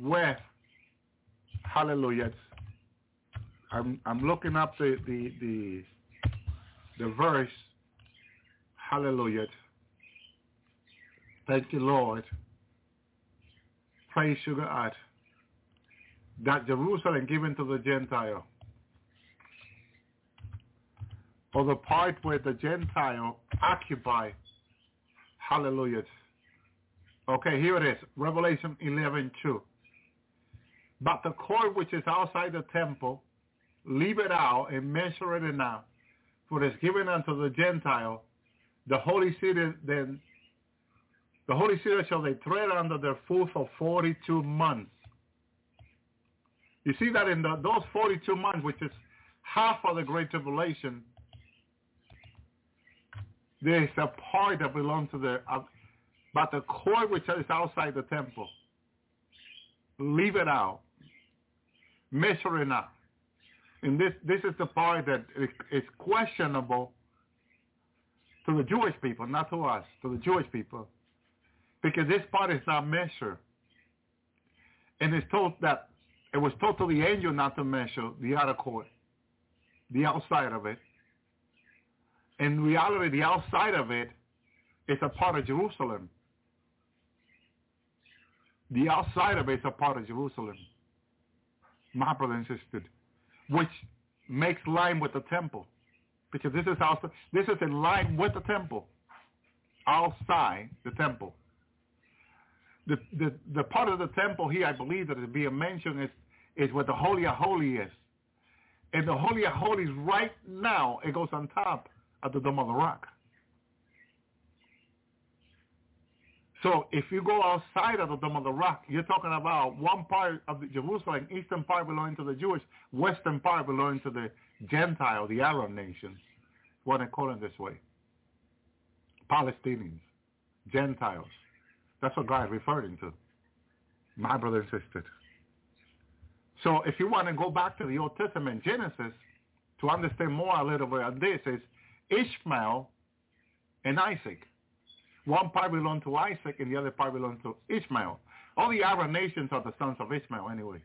with hallelujah. I'm I'm looking up the the the, the verse. Hallelujah. Thank you, Lord. Praise you, God. That Jerusalem given to the Gentile. Or the part where the Gentile occupy. Hallelujah. Okay, here it is. Revelation 11, 2. But the court which is outside the temple, leave it out and measure it out. For it is given unto the Gentile, the holy city, then the holy city shall they tread under their foot for 42 months. You see that in the, those 42 months, which is half of the Great Tribulation, there is a part that belongs to the, uh, but the court which is outside the temple, leave it out, measure it out. And this, this is the part that is questionable to the Jewish people, not to us, to the Jewish people. Because this part is not measured. And it's told that it was told to the angel not to measure the outer court, the outside of it. In reality, the outside of it is a part of Jerusalem. The outside of it is a part of Jerusalem. And sister, which makes line with the temple. Because this is also this is in line with the temple. Outside the temple. The, the the part of the temple here I believe that is being mentioned is is where the Holy of Holy is. And the Holy of Holies right now, it goes on top of the Dome of the Rock. So if you go outside of the Dome of the Rock, you're talking about one part of the Jerusalem, eastern part belonging to the Jewish, western part belonging to the Gentile, the Arab nations. What they call it this way. Palestinians, Gentiles. That's what God is referring to. My brothers and sisters. So if you want to go back to the Old Testament, Genesis, to understand more a little bit of this is Ishmael and Isaac. One part belonged to Isaac and the other part belonged to Ishmael. All the Arab nations are the sons of Ishmael anyway.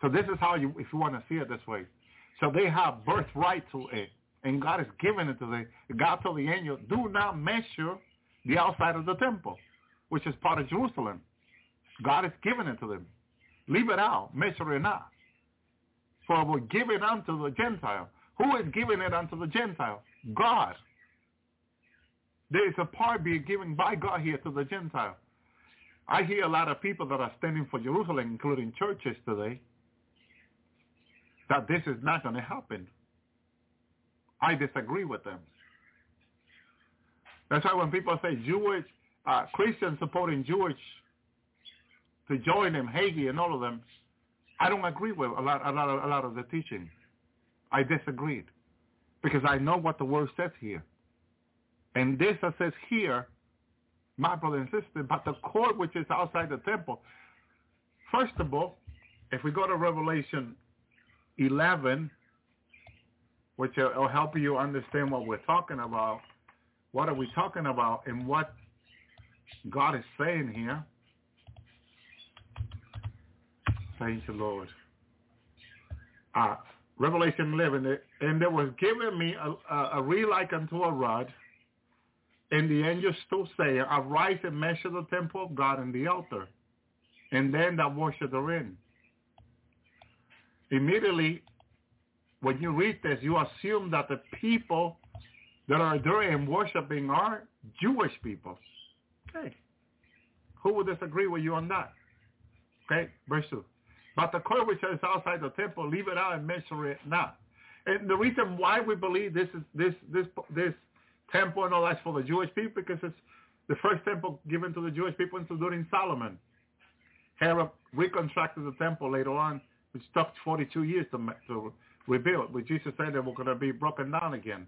So this is how you, if you want to see it this way. So they have birthright to it. And God has given it to them. God told the angel, do not measure the outside of the temple, which is part of Jerusalem. God has given it to them. Leave it out. Measure it not. For we're giving unto the Gentile. Who is giving it unto the Gentile? God. There is a part being given by God here to the Gentile. I hear a lot of people that are standing for Jerusalem, including churches today, that this is not going to happen. I disagree with them. That's why when people say Jewish, uh, Christians supporting Jewish to join them, Hagee and all of them, I don't agree with a lot, a lot, of, a lot of the teaching. I disagreed because I know what the word says here. And this that says here, my brother and sister, but the court which is outside the temple. First of all, if we go to Revelation 11, which will help you understand what we're talking about, what are we talking about and what God is saying here. Thank you, Lord. Uh, Revelation 11, and there was given me a, a, a reed like unto a rod, and the angel still saying, Arise and measure the temple of God and the altar, and then that worship therein. Immediately, when you read this, you assume that the people that are adoring and worshiping are Jewish people. Okay. Who would disagree with you on that? Okay, verse 2. But the court which is outside the temple, leave it out and measure it not. And the reason why we believe this is this this this temple and all that's for the Jewish people because it's the first temple given to the Jewish people during Solomon. Herod reconstructed the temple later on, which took 42 years to, to rebuild. But Jesus said they were going to be broken down again.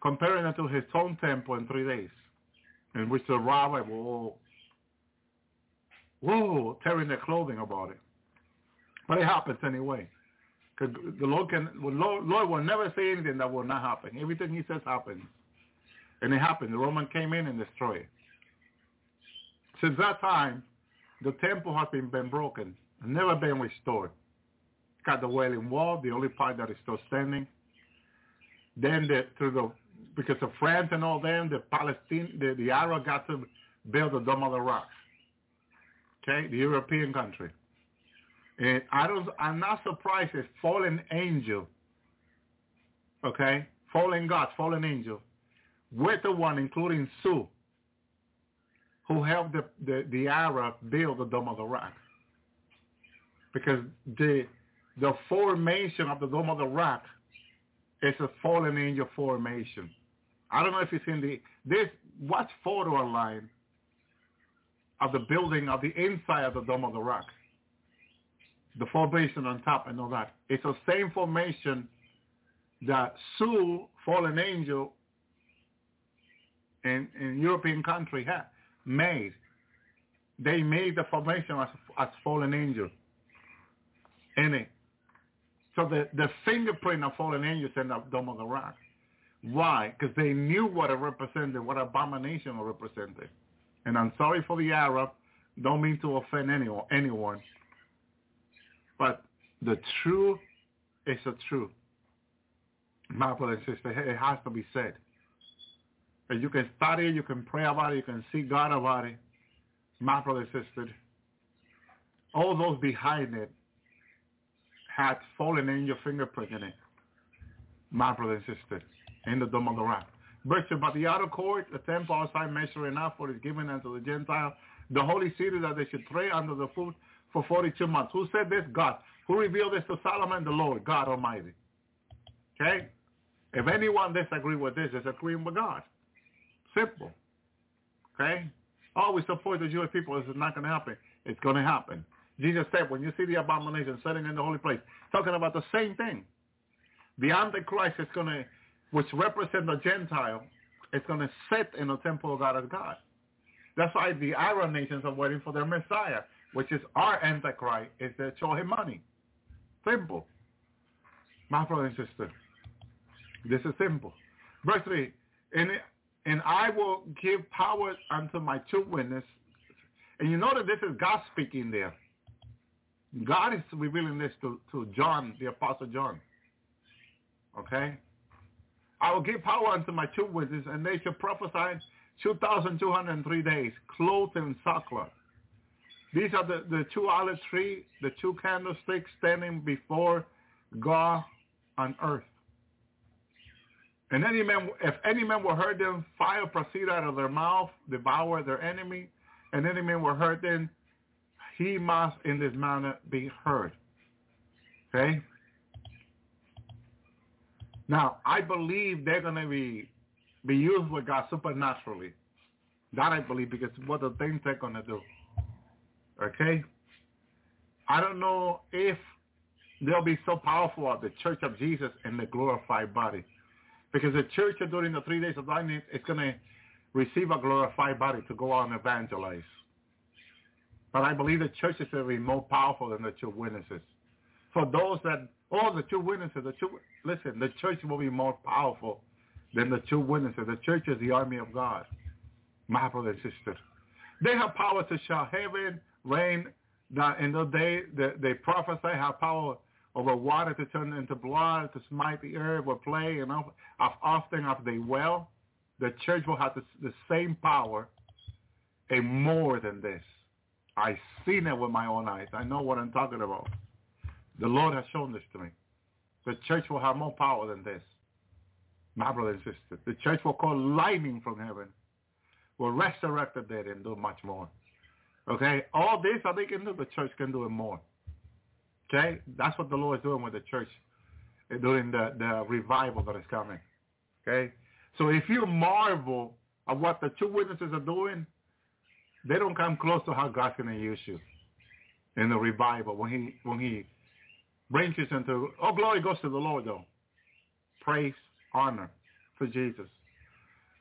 Comparing it to his own temple in three days, in which the rabbi were all whoa, tearing their clothing about it. But it happens anyway. Because the Lord can, Lord, Lord will never say anything that will not happen. Everything he says happens. And it happened. The Roman came in and destroyed it. Since that time, the temple has been, been broken and never been restored. Got the Wailing Wall, the only part that is still standing. Then the, through the, because of France and all them, the Palestine, the, the Arab got to build the Dome of the Rock okay, the European country. And I don't, I'm not surprised if fallen angel, okay, fallen God, fallen angel, with the one including Zeus, who helped the, the, the Arab build the Dome of the Rock. Because the, the formation of the Dome of the Rock is a fallen angel formation. I don't know if you've seen the, this, watch photo online of the building of the inside of the Dome of the Rock. The formation on top and all that. It's the same formation that Zeus, fallen angel, in, in European country had made. They made the formation as, as fallen angel in it. So the, the fingerprint of fallen angels in the Dome of the Rock. Why? Because they knew what it represented, what abomination it represented and I'm sorry for the Arab, don't mean to offend anyone, anyone. But the truth is the truth. My brother and sister, it has to be said. And you can study you can pray about it, you can see God about it. My brother and sister, all those behind it had fallen in your fingerprint in it. My brother and sister, in the Dome of the Rock. Verse but the outer court, the temple outside measuring enough for is given unto the Gentile. The holy city that they should pray under the foot for 42 months. Who said this? God. Who revealed this to Solomon? The Lord, God Almighty. Okay? If anyone disagree with this, disagreeing with God. Simple. Okay? Always support the Jewish people. This is not going to happen. It's going to happen. Jesus said, when you see the abomination sitting in the holy place, talking about the same thing. The Antichrist is going to which represent the Gentile, is going to sit in the temple of God as God. That's why the Arab nations are waiting for their Messiah, which is our Antichrist, is to show him money. Simple. My brother and sister, this is simple. Verse 3, and, and I will give power unto my two witnesses. And you know that this is God speaking there. God is revealing this to, to John, the Apostle John. Okay? I will give power unto my two witnesses, and they shall prophesy 2,203 days, clothed in sackcloth. These are the, the two olive tree, the two candlesticks standing before God on earth. And any man, if any man will hurt them, fire proceed out of their mouth, devour their enemy. And any man will hurt them, he must in this manner be hurt. Okay? Now, I believe they're going to be be used with God supernaturally. That I believe because what the things they're going to do. Okay? I don't know if they'll be so powerful at the church of Jesus and the glorified body. Because the church during the three days of darkness is going to receive a glorified body to go out and evangelize. But I believe the church is going to be more powerful than the two witnesses. For those that, all the two witnesses, the two, listen, the church will be more powerful than the two witnesses. The church is the army of God. My brother and sister. They have power to shut heaven, rain. That in the day they, they prophesy have power over water to turn into blood, to smite the earth with plague, and as often as they will, the church will have the, the same power and more than this. I've seen it with my own eyes. I know what I'm talking about. The Lord has shown this to me. The church will have more power than this. My brother and sister. The church will call lightning from heaven. Will resurrect the dead and do much more. Okay? All this that they can do, the church can do it more. Okay? That's what the Lord is doing with the church eh, during the, the revival that is coming. Okay? So if you marvel at what the two witnesses are doing, they don't come close to how God's going to use you in the revival when he when he brings you into oh glory goes to the Lord though praise honor for Jesus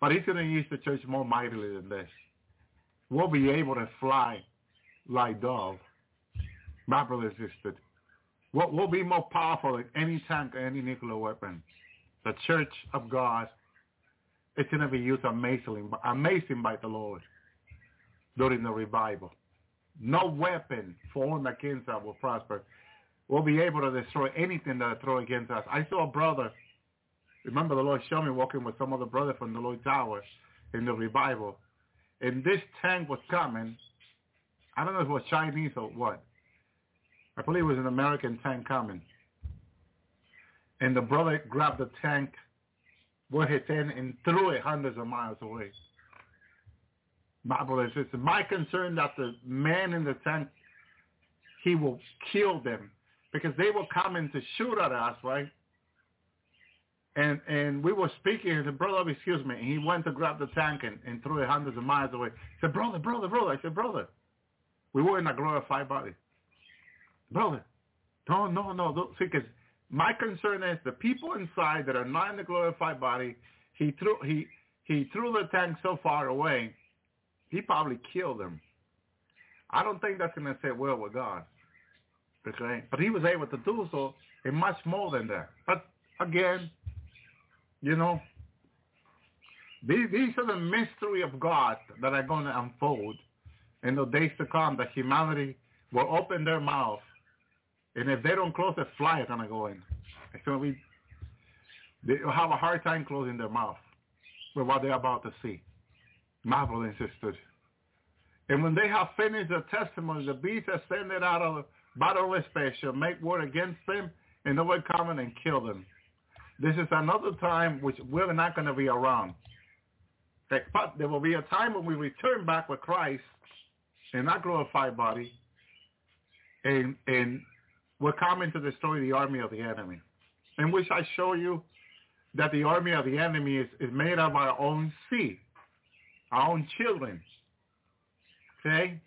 but he's going to use the church more mightily than this we'll be able to fly like dove and sister we'll, we'll be more powerful than any tank or any nuclear weapon the church of God is going to be used amazingly amazing by the Lord during the revival. No weapon formed against us will prosper. We'll be able to destroy anything that throw against us. I saw a brother, remember the Lord showed me walking with some other brother from the Lord's Hour in the revival. And this tank was coming. I don't know if it was Chinese or what. I believe it was an American tank coming. And the brother grabbed the tank with his hand and threw it hundreds of miles away. My brothers and sisters, my concern that the man in the tank, he will kill them because they will come in to shoot at us, right? And and we were speaking, and said, brother, excuse me. And he went to grab the tank and, and threw it hundreds of miles away. He said, brother, brother, brother. I said, brother, we were in a glorified body. Brother, no, no, no. See, because my concern is the people inside that are not in the glorified body, he threw, he, he threw the tank so far away he probably killed them. I don't think that's going to sit well with God. Okay? But he was able to do so and much more than that. But again, you know, these, these are the mystery of God that are going to unfold in the days to come that humanity will open their mouth and if they don't close it, fly is going to go in. To be, they'll have a hard time closing their mouth with what they're about to see my brothers and. And when they have finished their testimony, the beast has sent it out of bottomless pit shall make war against them and they overcome them and kill them. This is another time which we're not going to be around. But there will be a time when we return back with Christ in our glorified body, and and we're coming to destroy the army of the enemy, in which I show you that the army of the enemy is, is made up of our own seed our own children. Okay?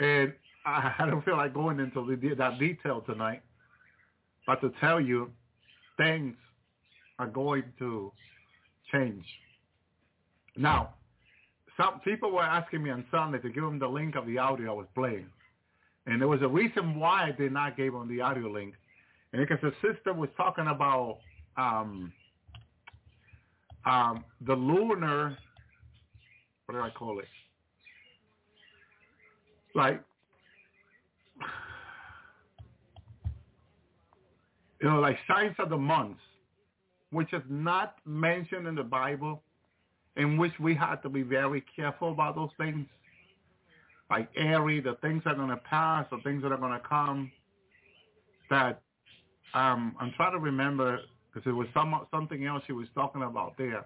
And I, I don't feel like going into the, that detail tonight, but to tell you things are going to change. Now, some people were asking me on Sunday to give them the link of the audio I was playing. And there was a reason why I did not give them the audio link. And because the sister was talking about um, um, the lunar what do I call it? Like, you know, like signs of the months, which is not mentioned in the Bible, in which we have to be very careful about those things. Like Ari, the things that are going to pass, the things that are going to come. That um, I'm trying to remember because it was some, something else he was talking about there,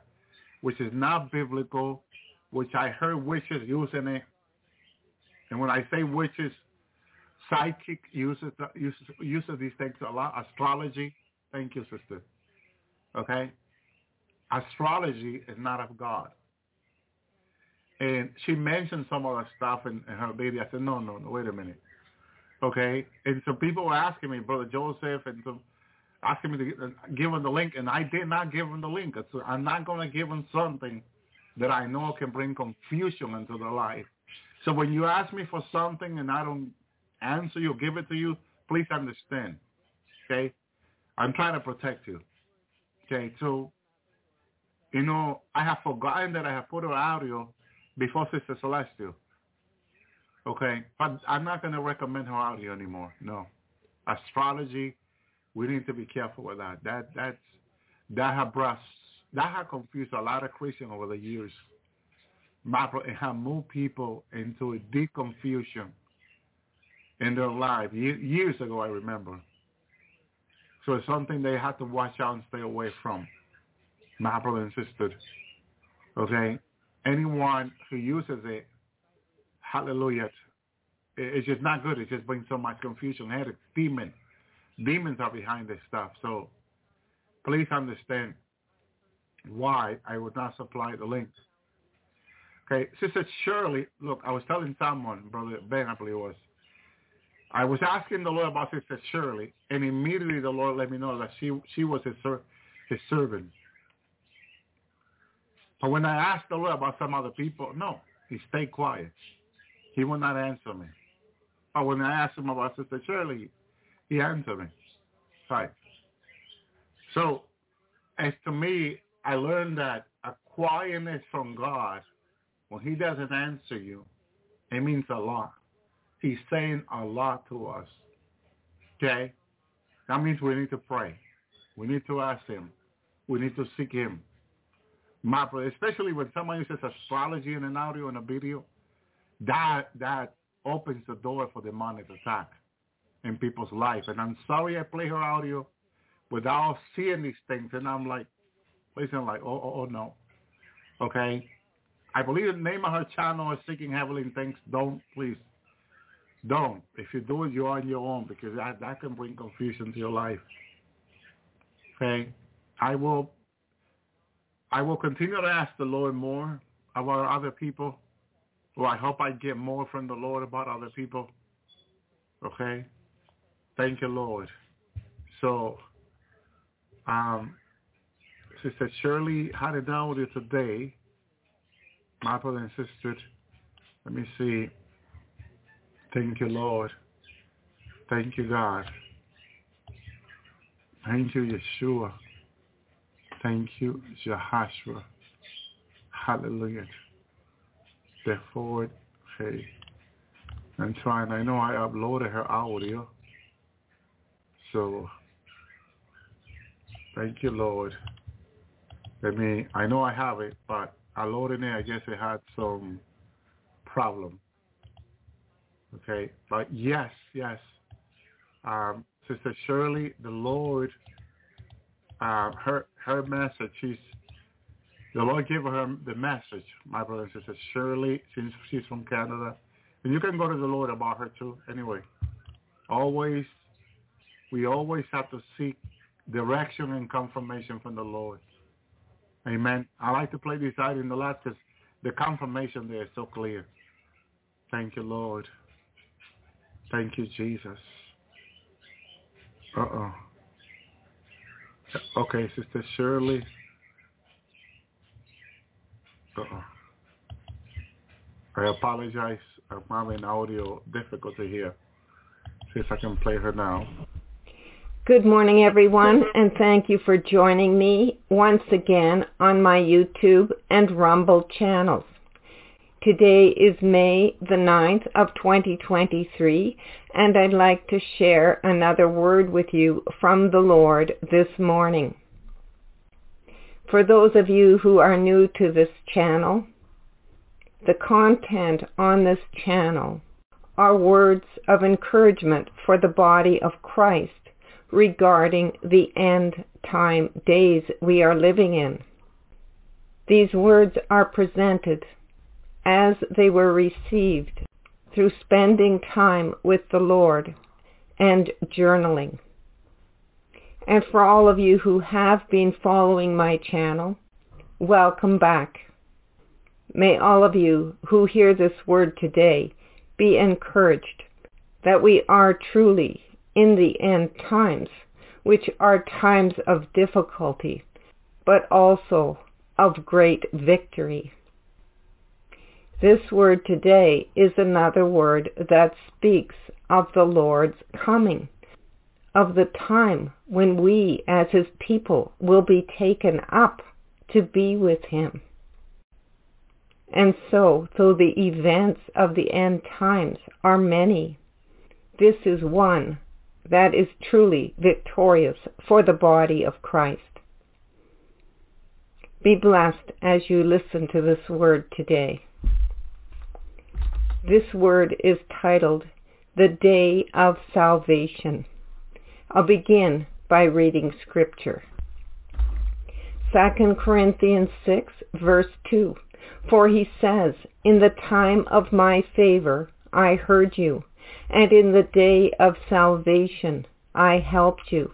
which is not biblical which I heard witches using it. And when I say witches, psychic uses uses uses these things a lot. Astrology. Thank you, sister. Okay. astrology is not of God. And she mentioned some of the stuff in, in her video. I said, no, no, no, wait a minute. Okay? And some people were asking me, Brother Joseph, and some asking me to give them the link, and I did not give them the link. So I'm not going to give them something that I know can bring confusion into their life. So when you ask me for something and I don't answer you, give it to you, please understand. Okay? I'm trying to protect you. Okay, so, you know, I have forgotten that I have put her audio before Sister Celestial. Okay, but I'm not going to recommend her audio anymore. No. Astrology, we need to be careful with that. That that's that have brought that have confused a lot of Christians over the years. It have moved people into a deep confusion in their life. Years ago, I remember. So it's something they have to watch out and stay away from. My and. Okay? Anyone who uses it, hallelujah, it's just not good. It just brings so much confusion. Headache, demon. Demons are behind this stuff. So please understand why I would not supply the links. Okay, Sister Shirley, look, I was telling someone, Brother Ben, I believe it was, I was asking the Lord about Sister Shirley, and immediately the Lord let me know that she she was his, his servant. But when I asked the Lord about some other people, no, he stayed quiet. He would not answer me. But when I asked him about Sister Shirley, he answered me. Right. So, as to me, I learned that a quietness from God, when he doesn't answer you, it means a lot. He's saying a lot to us. Okay? That means we need to pray. We need to ask him. We need to seek him. My brother, especially when someone uses astrology in an audio and a video, that that opens the door for demonic attack in people's life. And I'm sorry I play her audio without seeing these things. And I'm like, listen, like, oh, oh, oh no. Okay? I believe the name of her channel is Seeking Heavenly Things. Don't, please don't. If you do it, you're on your own because that, that can bring confusion to your life. Okay? I will I will continue to ask the Lord more about other people. Well, I hope I get more from the Lord about other people. Okay? Thank you, Lord. So, um, Sister Shirley had it down with you today. My brother and sister, let me see. Thank you, Lord. Thank you, God. Thank you, Yeshua. Thank you, Jehoshua. Hallelujah. Therefore, hey, I'm trying. I know I uploaded her audio. So, thank you, Lord. I mean, I know I have it, but I loaded it. I guess it had some problem. Okay, but yes, yes. Um, Sister Shirley, the Lord, uh, her her message. She's the Lord gave her the message. My brother and sister Shirley, since she's from Canada, and you can go to the Lord about her too. Anyway, always, we always have to seek direction and confirmation from the Lord. Amen. I like to play this out in the last because the confirmation there is so clear. Thank you, Lord. Thank you, Jesus. Uh-oh. Okay, Sister Shirley. Uh-oh. I apologize. I'm having audio difficulty here. See if I can play her now. Good morning, everyone, and thank you for joining me once again on my YouTube and Rumble channels. Today is May the 9th of 2023 and I'd like to share another word with you from the Lord this morning. For those of you who are new to this channel, the content on this channel are words of encouragement for the body of Christ regarding the end time days we are living in. These words are presented as they were received through spending time with the Lord and journaling. And for all of you who have been following my channel, welcome back. May all of you who hear this word today be encouraged that we are truly in the end times, which are times of difficulty, but also of great victory. This word today is another word that speaks of the Lord's coming, of the time when we as his people will be taken up to be with him. And so, though the events of the end times are many, this is one that is truly victorious for the body of Christ. Be blessed as you listen to this word today. This word is titled The Day of Salvation. I'll begin by reading scripture. 2 Corinthians 6 verse 2. For he says, In the time of my favor I heard you, and in the day of salvation I helped you.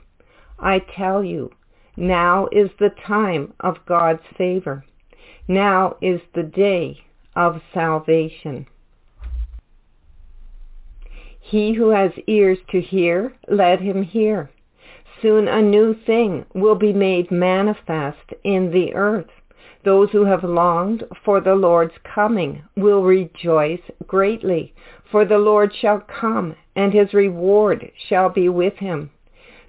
I tell you, now is the time of God's favor. Now is the day of salvation. He who has ears to hear, let him hear. Soon a new thing will be made manifest in the earth. Those who have longed for the Lord's coming will rejoice greatly, for the Lord shall come, and his reward shall be with him.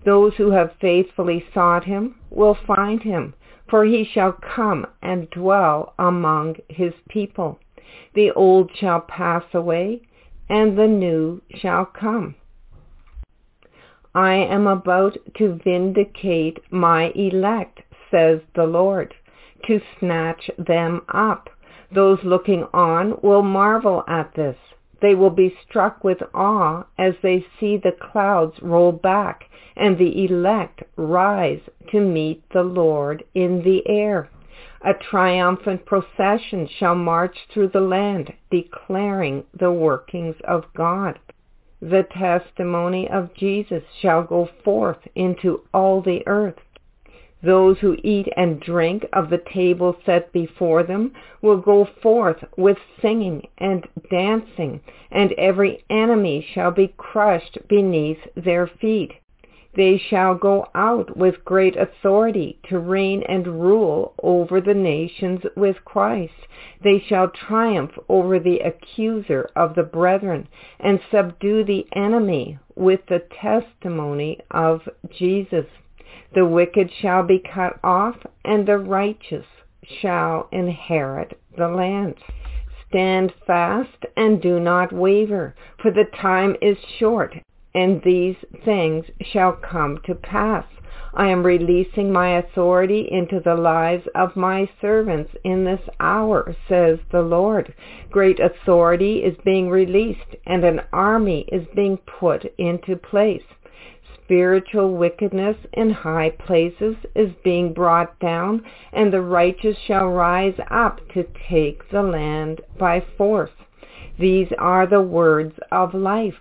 Those who have faithfully sought him will find him, for he shall come and dwell among his people. The old shall pass away, and the new shall come. I am about to vindicate my elect, says the Lord, to snatch them up. Those looking on will marvel at this. They will be struck with awe as they see the clouds roll back and the elect rise to meet the Lord in the air. A triumphant procession shall march through the land, declaring the workings of God. The testimony of Jesus shall go forth into all the earth. Those who eat and drink of the table set before them will go forth with singing and dancing, and every enemy shall be crushed beneath their feet. They shall go out with great authority to reign and rule over the nations with Christ. They shall triumph over the accuser of the brethren and subdue the enemy with the testimony of Jesus. The wicked shall be cut off and the righteous shall inherit the land. Stand fast and do not waver, for the time is short and these things shall come to pass. I am releasing my authority into the lives of my servants in this hour, says the Lord. Great authority is being released and an army is being put into place. Spiritual wickedness in high places is being brought down and the righteous shall rise up to take the land by force. These are the words of life.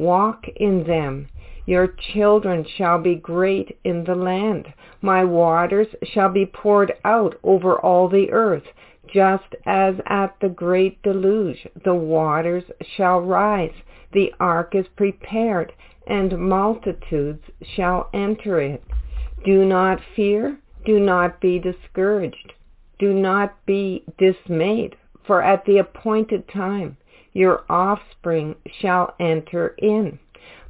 Walk in them. Your children shall be great in the land. My waters shall be poured out over all the earth, just as at the great deluge the waters shall rise. The ark is prepared, and multitudes shall enter it. Do not fear, do not be discouraged, do not be dismayed, for at the appointed time your offspring shall enter in.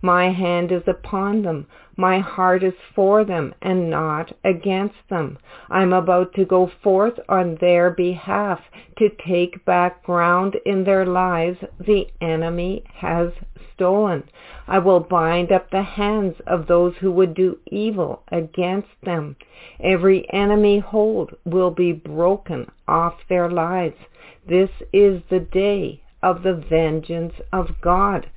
My hand is upon them. My heart is for them and not against them. I'm about to go forth on their behalf to take back ground in their lives the enemy has stolen. I will bind up the hands of those who would do evil against them. Every enemy hold will be broken off their lives. This is the day of the vengeance of God.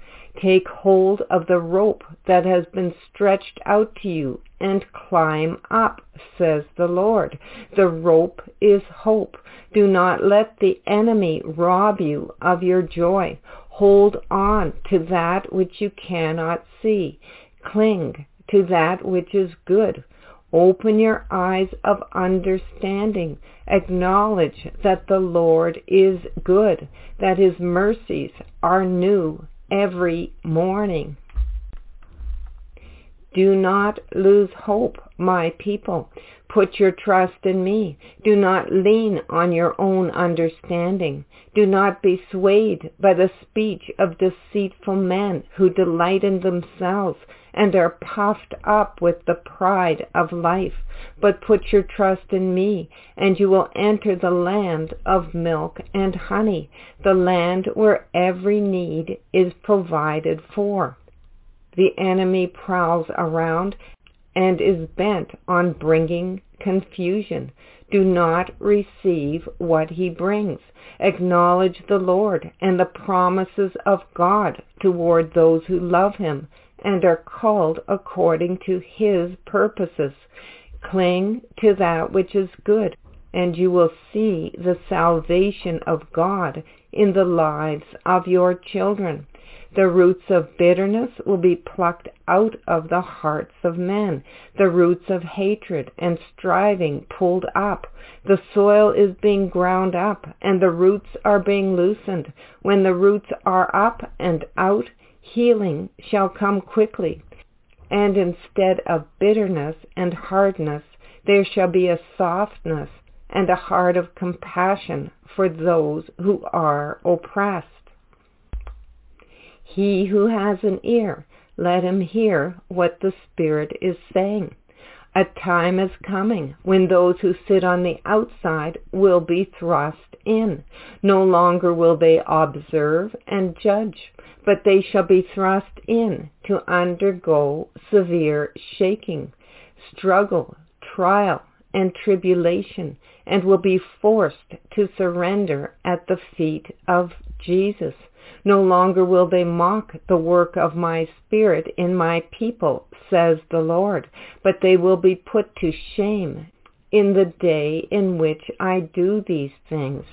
Take hold of the rope that has been stretched out to you and climb up, says the Lord. The rope is hope. Do not let the enemy rob you of your joy. Hold on to that which you cannot see. Cling to that which is good. Open your eyes of understanding. Acknowledge that the Lord is good, that his mercies are new every morning. Do not lose hope, my people. Put your trust in me. Do not lean on your own understanding. Do not be swayed by the speech of deceitful men who delight in themselves and are puffed up with the pride of life. But put your trust in me, and you will enter the land of milk and honey, the land where every need is provided for. The enemy prowls around and is bent on bringing confusion. Do not receive what he brings. Acknowledge the Lord and the promises of God toward those who love him and are called according to his purposes. Cling to that which is good, and you will see the salvation of God in the lives of your children. The roots of bitterness will be plucked out of the hearts of men, the roots of hatred and striving pulled up. The soil is being ground up, and the roots are being loosened. When the roots are up and out, healing shall come quickly. And instead of bitterness and hardness, there shall be a softness and a heart of compassion for those who are oppressed. He who has an ear, let him hear what the Spirit is saying. A time is coming when those who sit on the outside will be thrust in. No longer will they observe and judge, but they shall be thrust in to undergo severe shaking, struggle, trial, and tribulation, and will be forced to surrender at the feet of Jesus. No longer will they mock the work of my Spirit in my people, says the Lord, but they will be put to shame in the day in which I do these things.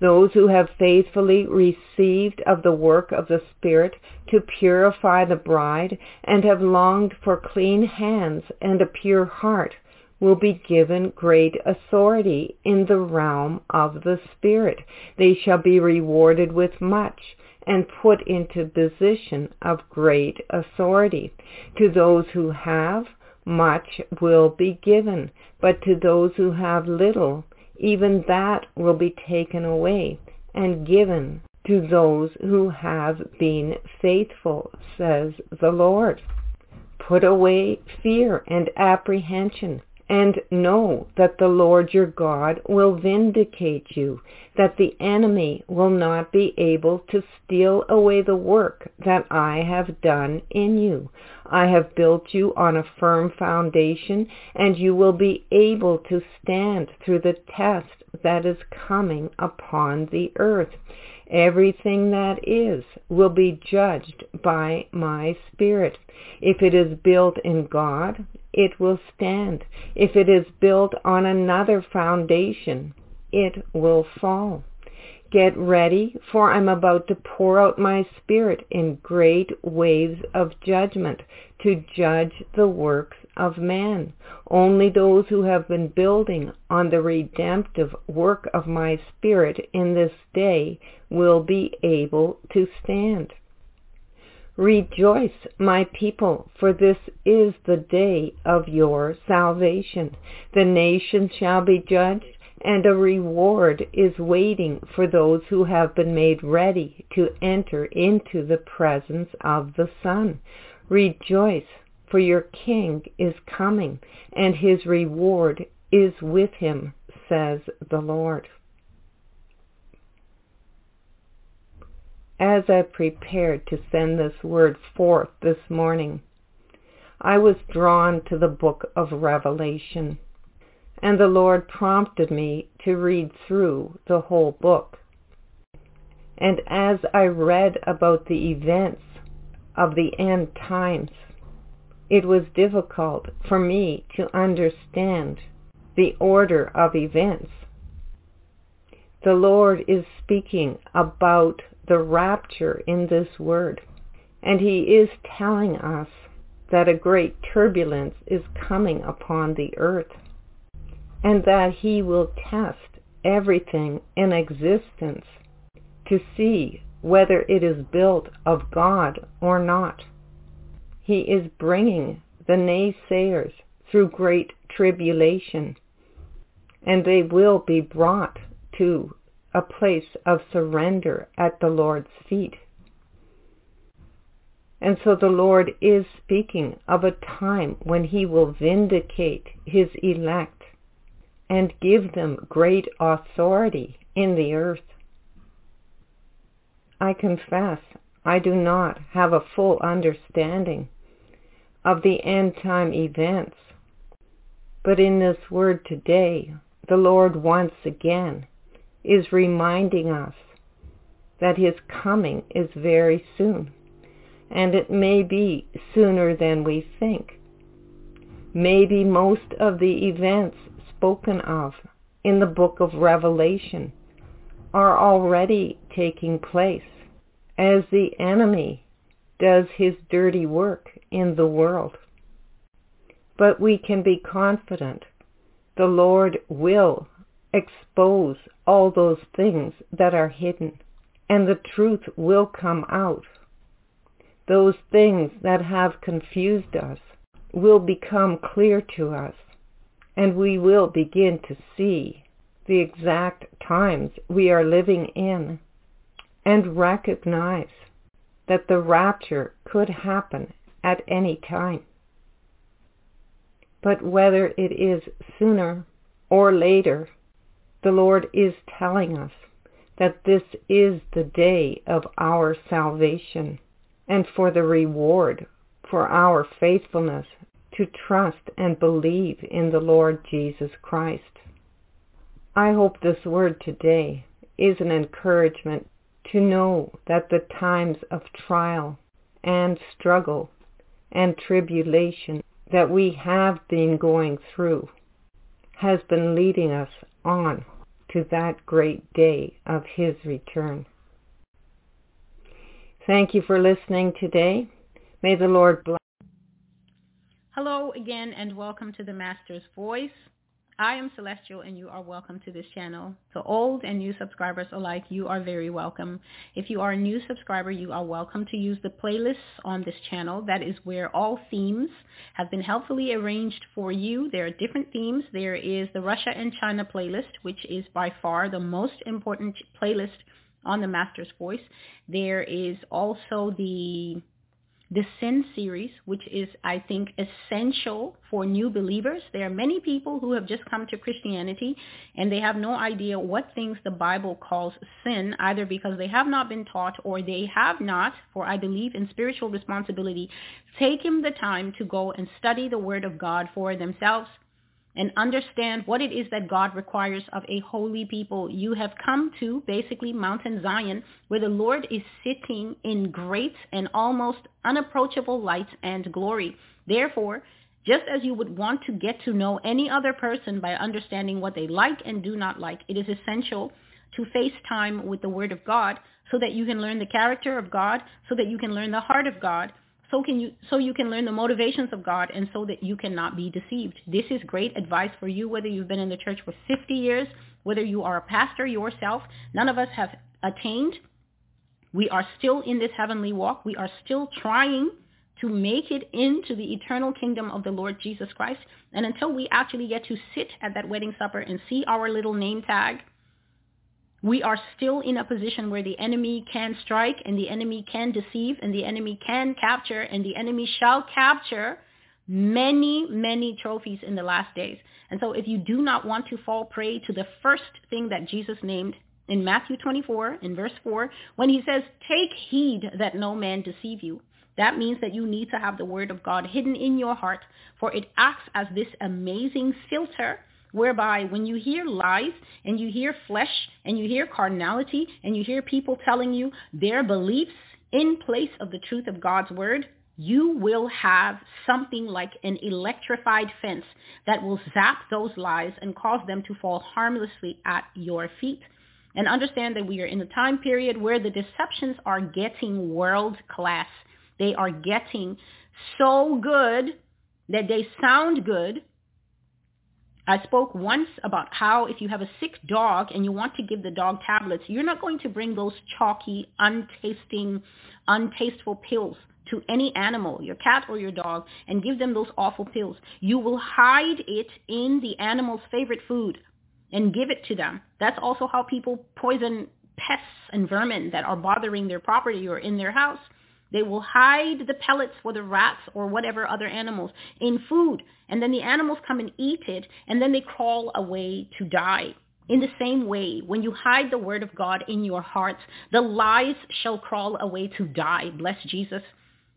Those who have faithfully received of the work of the Spirit to purify the bride and have longed for clean hands and a pure heart will be given great authority in the realm of the Spirit. They shall be rewarded with much and put into position of great authority. To those who have, much will be given, but to those who have little, even that will be taken away and given to those who have been faithful, says the Lord. Put away fear and apprehension and know that the Lord your God will vindicate you, that the enemy will not be able to steal away the work that I have done in you. I have built you on a firm foundation, and you will be able to stand through the test that is coming upon the earth. Everything that is will be judged by my Spirit. If it is built in God, it will stand. If it is built on another foundation, it will fall. Get ready, for I'm about to pour out my spirit in great waves of judgment to judge the works of man. Only those who have been building on the redemptive work of my spirit in this day will be able to stand. Rejoice, my people, for this is the day of your salvation. The nations shall be judged, and a reward is waiting for those who have been made ready to enter into the presence of the Son. Rejoice, for your King is coming, and his reward is with him, says the Lord. As I prepared to send this word forth this morning, I was drawn to the book of Revelation, and the Lord prompted me to read through the whole book. And as I read about the events of the end times, it was difficult for me to understand the order of events. The Lord is speaking about the rapture in this word. And he is telling us that a great turbulence is coming upon the earth and that he will test everything in existence to see whether it is built of God or not. He is bringing the naysayers through great tribulation, and they will be brought to a place of surrender at the Lord's feet. And so the Lord is speaking of a time when he will vindicate his elect and give them great authority in the earth. I confess I do not have a full understanding of the end time events, but in this word today, the Lord once again is reminding us that his coming is very soon, and it may be sooner than we think. Maybe most of the events spoken of in the book of Revelation are already taking place as the enemy does his dirty work in the world. But we can be confident the Lord will expose all those things that are hidden and the truth will come out. Those things that have confused us will become clear to us and we will begin to see the exact times we are living in and recognize that the rapture could happen at any time. But whether it is sooner or later, the Lord is telling us that this is the day of our salvation and for the reward for our faithfulness to trust and believe in the Lord Jesus Christ. I hope this word today is an encouragement to know that the times of trial and struggle and tribulation that we have been going through has been leading us on to that great day of his return. Thank you for listening today. May the Lord bless. Hello again and welcome to the Master's Voice. I am Celestial and you are welcome to this channel. To old and new subscribers alike, you are very welcome. If you are a new subscriber, you are welcome to use the playlists on this channel. That is where all themes have been helpfully arranged for you. There are different themes. There is the Russia and China playlist, which is by far the most important playlist on the Master's Voice. There is also the the Sin series, which is, I think, essential for new believers. There are many people who have just come to Christianity and they have no idea what things the Bible calls sin, either because they have not been taught or they have not, for I believe in spiritual responsibility, taken the time to go and study the Word of God for themselves and understand what it is that God requires of a holy people. You have come to basically Mountain Zion where the Lord is sitting in great and almost unapproachable light and glory. Therefore, just as you would want to get to know any other person by understanding what they like and do not like, it is essential to face time with the Word of God so that you can learn the character of God, so that you can learn the heart of God, so can you so you can learn the motivations of God and so that you cannot be deceived. This is great advice for you whether you've been in the church for 50 years, whether you are a pastor yourself. None of us have attained. We are still in this heavenly walk. We are still trying to make it into the eternal kingdom of the Lord Jesus Christ. And until we actually get to sit at that wedding supper and see our little name tag we are still in a position where the enemy can strike and the enemy can deceive and the enemy can capture and the enemy shall capture many, many trophies in the last days. And so if you do not want to fall prey to the first thing that Jesus named in Matthew 24 in verse 4, when he says, take heed that no man deceive you. That means that you need to have the word of God hidden in your heart, for it acts as this amazing filter whereby when you hear lies and you hear flesh and you hear carnality and you hear people telling you their beliefs in place of the truth of God's word, you will have something like an electrified fence that will zap those lies and cause them to fall harmlessly at your feet. And understand that we are in a time period where the deceptions are getting world class. They are getting so good that they sound good. I spoke once about how if you have a sick dog and you want to give the dog tablets, you're not going to bring those chalky, untasting, untasteful pills to any animal, your cat or your dog, and give them those awful pills. You will hide it in the animal's favorite food and give it to them. That's also how people poison pests and vermin that are bothering their property or in their house. They will hide the pellets for the rats or whatever other animals in food. And then the animals come and eat it and then they crawl away to die. In the same way, when you hide the word of God in your hearts, the lies shall crawl away to die. Bless Jesus.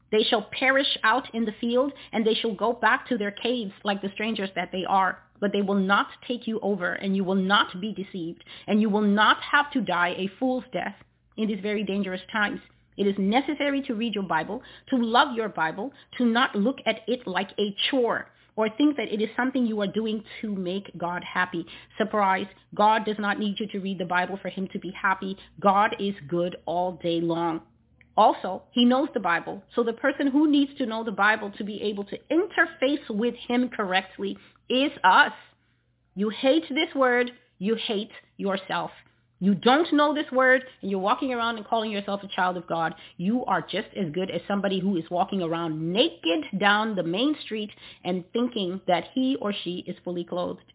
They shall perish out in the field, and they shall go back to their caves like the strangers that they are. But they will not take you over, and you will not be deceived, and you will not have to die a fool's death in these very dangerous times. It is necessary to read your Bible, to love your Bible, to not look at it like a chore or think that it is something you are doing to make God happy. Surprise, God does not need you to read the Bible for him to be happy. God is good all day long. Also, he knows the Bible. So the person who needs to know the Bible to be able to interface with him correctly is us. You hate this word, you hate yourself. You don't know this word and you're walking around and calling yourself a child of God. You are just as good as somebody who is walking around naked down the main street and thinking that he or she is fully clothed.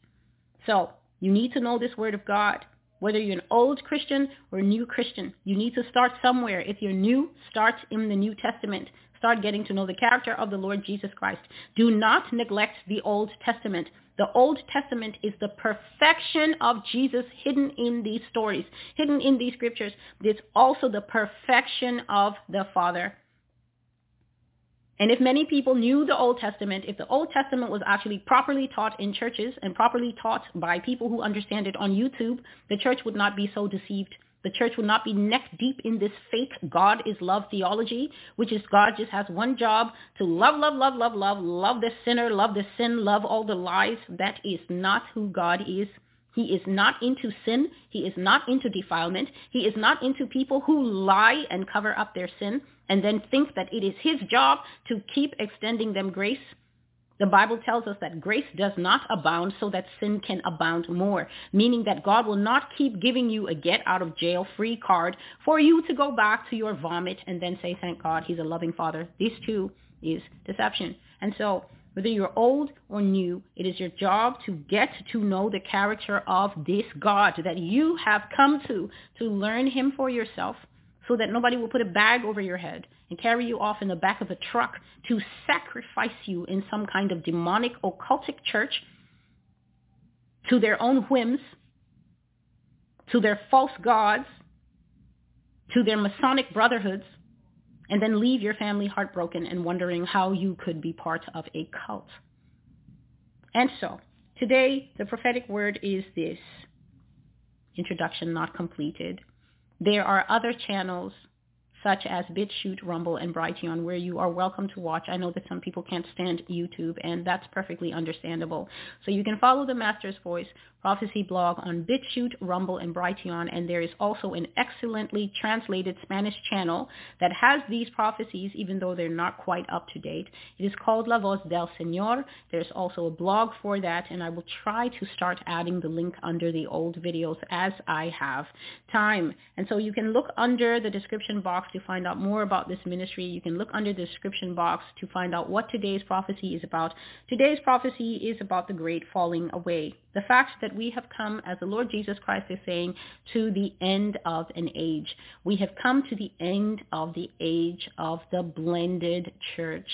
So you need to know this word of God. Whether you're an old Christian or a new Christian, you need to start somewhere. If you're new, start in the New Testament. Start getting to know the character of the Lord Jesus Christ. Do not neglect the Old Testament. The Old Testament is the perfection of Jesus hidden in these stories, hidden in these scriptures. It's also the perfection of the Father. And if many people knew the Old Testament, if the Old Testament was actually properly taught in churches and properly taught by people who understand it on YouTube, the church would not be so deceived. The church will not be neck deep in this fake God is love theology, which is God just has one job to love, love, love, love, love, love the sinner, love the sin, love all the lies. That is not who God is. He is not into sin. He is not into defilement. He is not into people who lie and cover up their sin and then think that it is his job to keep extending them grace. The Bible tells us that grace does not abound so that sin can abound more, meaning that God will not keep giving you a get out of jail free card for you to go back to your vomit and then say, thank God, he's a loving father. This too is deception. And so whether you're old or new, it is your job to get to know the character of this God that you have come to, to learn him for yourself so that nobody will put a bag over your head and carry you off in the back of a truck to sacrifice you in some kind of demonic occultic church to their own whims, to their false gods, to their Masonic brotherhoods, and then leave your family heartbroken and wondering how you could be part of a cult. And so, today the prophetic word is this. Introduction not completed. There are other channels such as BitChute, Rumble, and Brighteon, where you are welcome to watch. I know that some people can't stand YouTube, and that's perfectly understandable. So you can follow the Master's Voice Prophecy blog on BitChute, Rumble, and Brighteon, and there is also an excellently translated Spanish channel that has these prophecies, even though they're not quite up to date. It is called La Voz del Señor. There's also a blog for that, and I will try to start adding the link under the old videos as I have time. And so you can look under the description box to find out more about this ministry. You can look under the description box to find out what today's prophecy is about. Today's prophecy is about the great falling away. The fact that we have come, as the Lord Jesus Christ is saying, to the end of an age. We have come to the end of the age of the blended church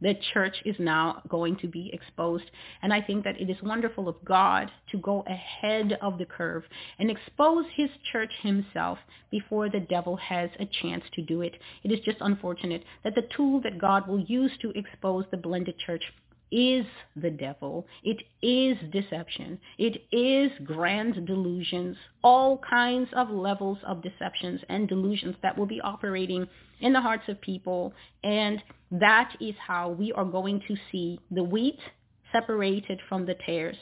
the church is now going to be exposed. And I think that it is wonderful of God to go ahead of the curve and expose his church himself before the devil has a chance to do it. It is just unfortunate that the tool that God will use to expose the blended church is the devil. It is deception. It is grand delusions, all kinds of levels of deceptions and delusions that will be operating in the hearts of people. And that is how we are going to see the wheat separated from the tares.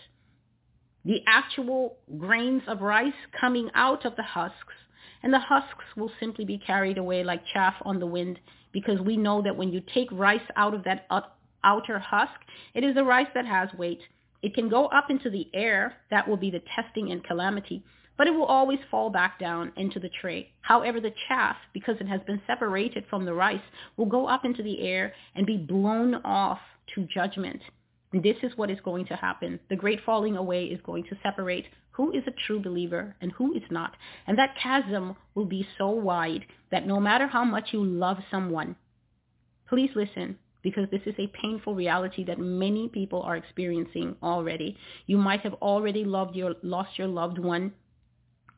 The actual grains of rice coming out of the husks and the husks will simply be carried away like chaff on the wind because we know that when you take rice out of that outer husk, it is the rice that has weight. It can go up into the air. That will be the testing and calamity. But it will always fall back down into the tray. However, the chaff, because it has been separated from the rice, will go up into the air and be blown off to judgment. This is what is going to happen. The great falling away is going to separate who is a true believer and who is not. And that chasm will be so wide that no matter how much you love someone, please listen because this is a painful reality that many people are experiencing already. You might have already loved your, lost your loved one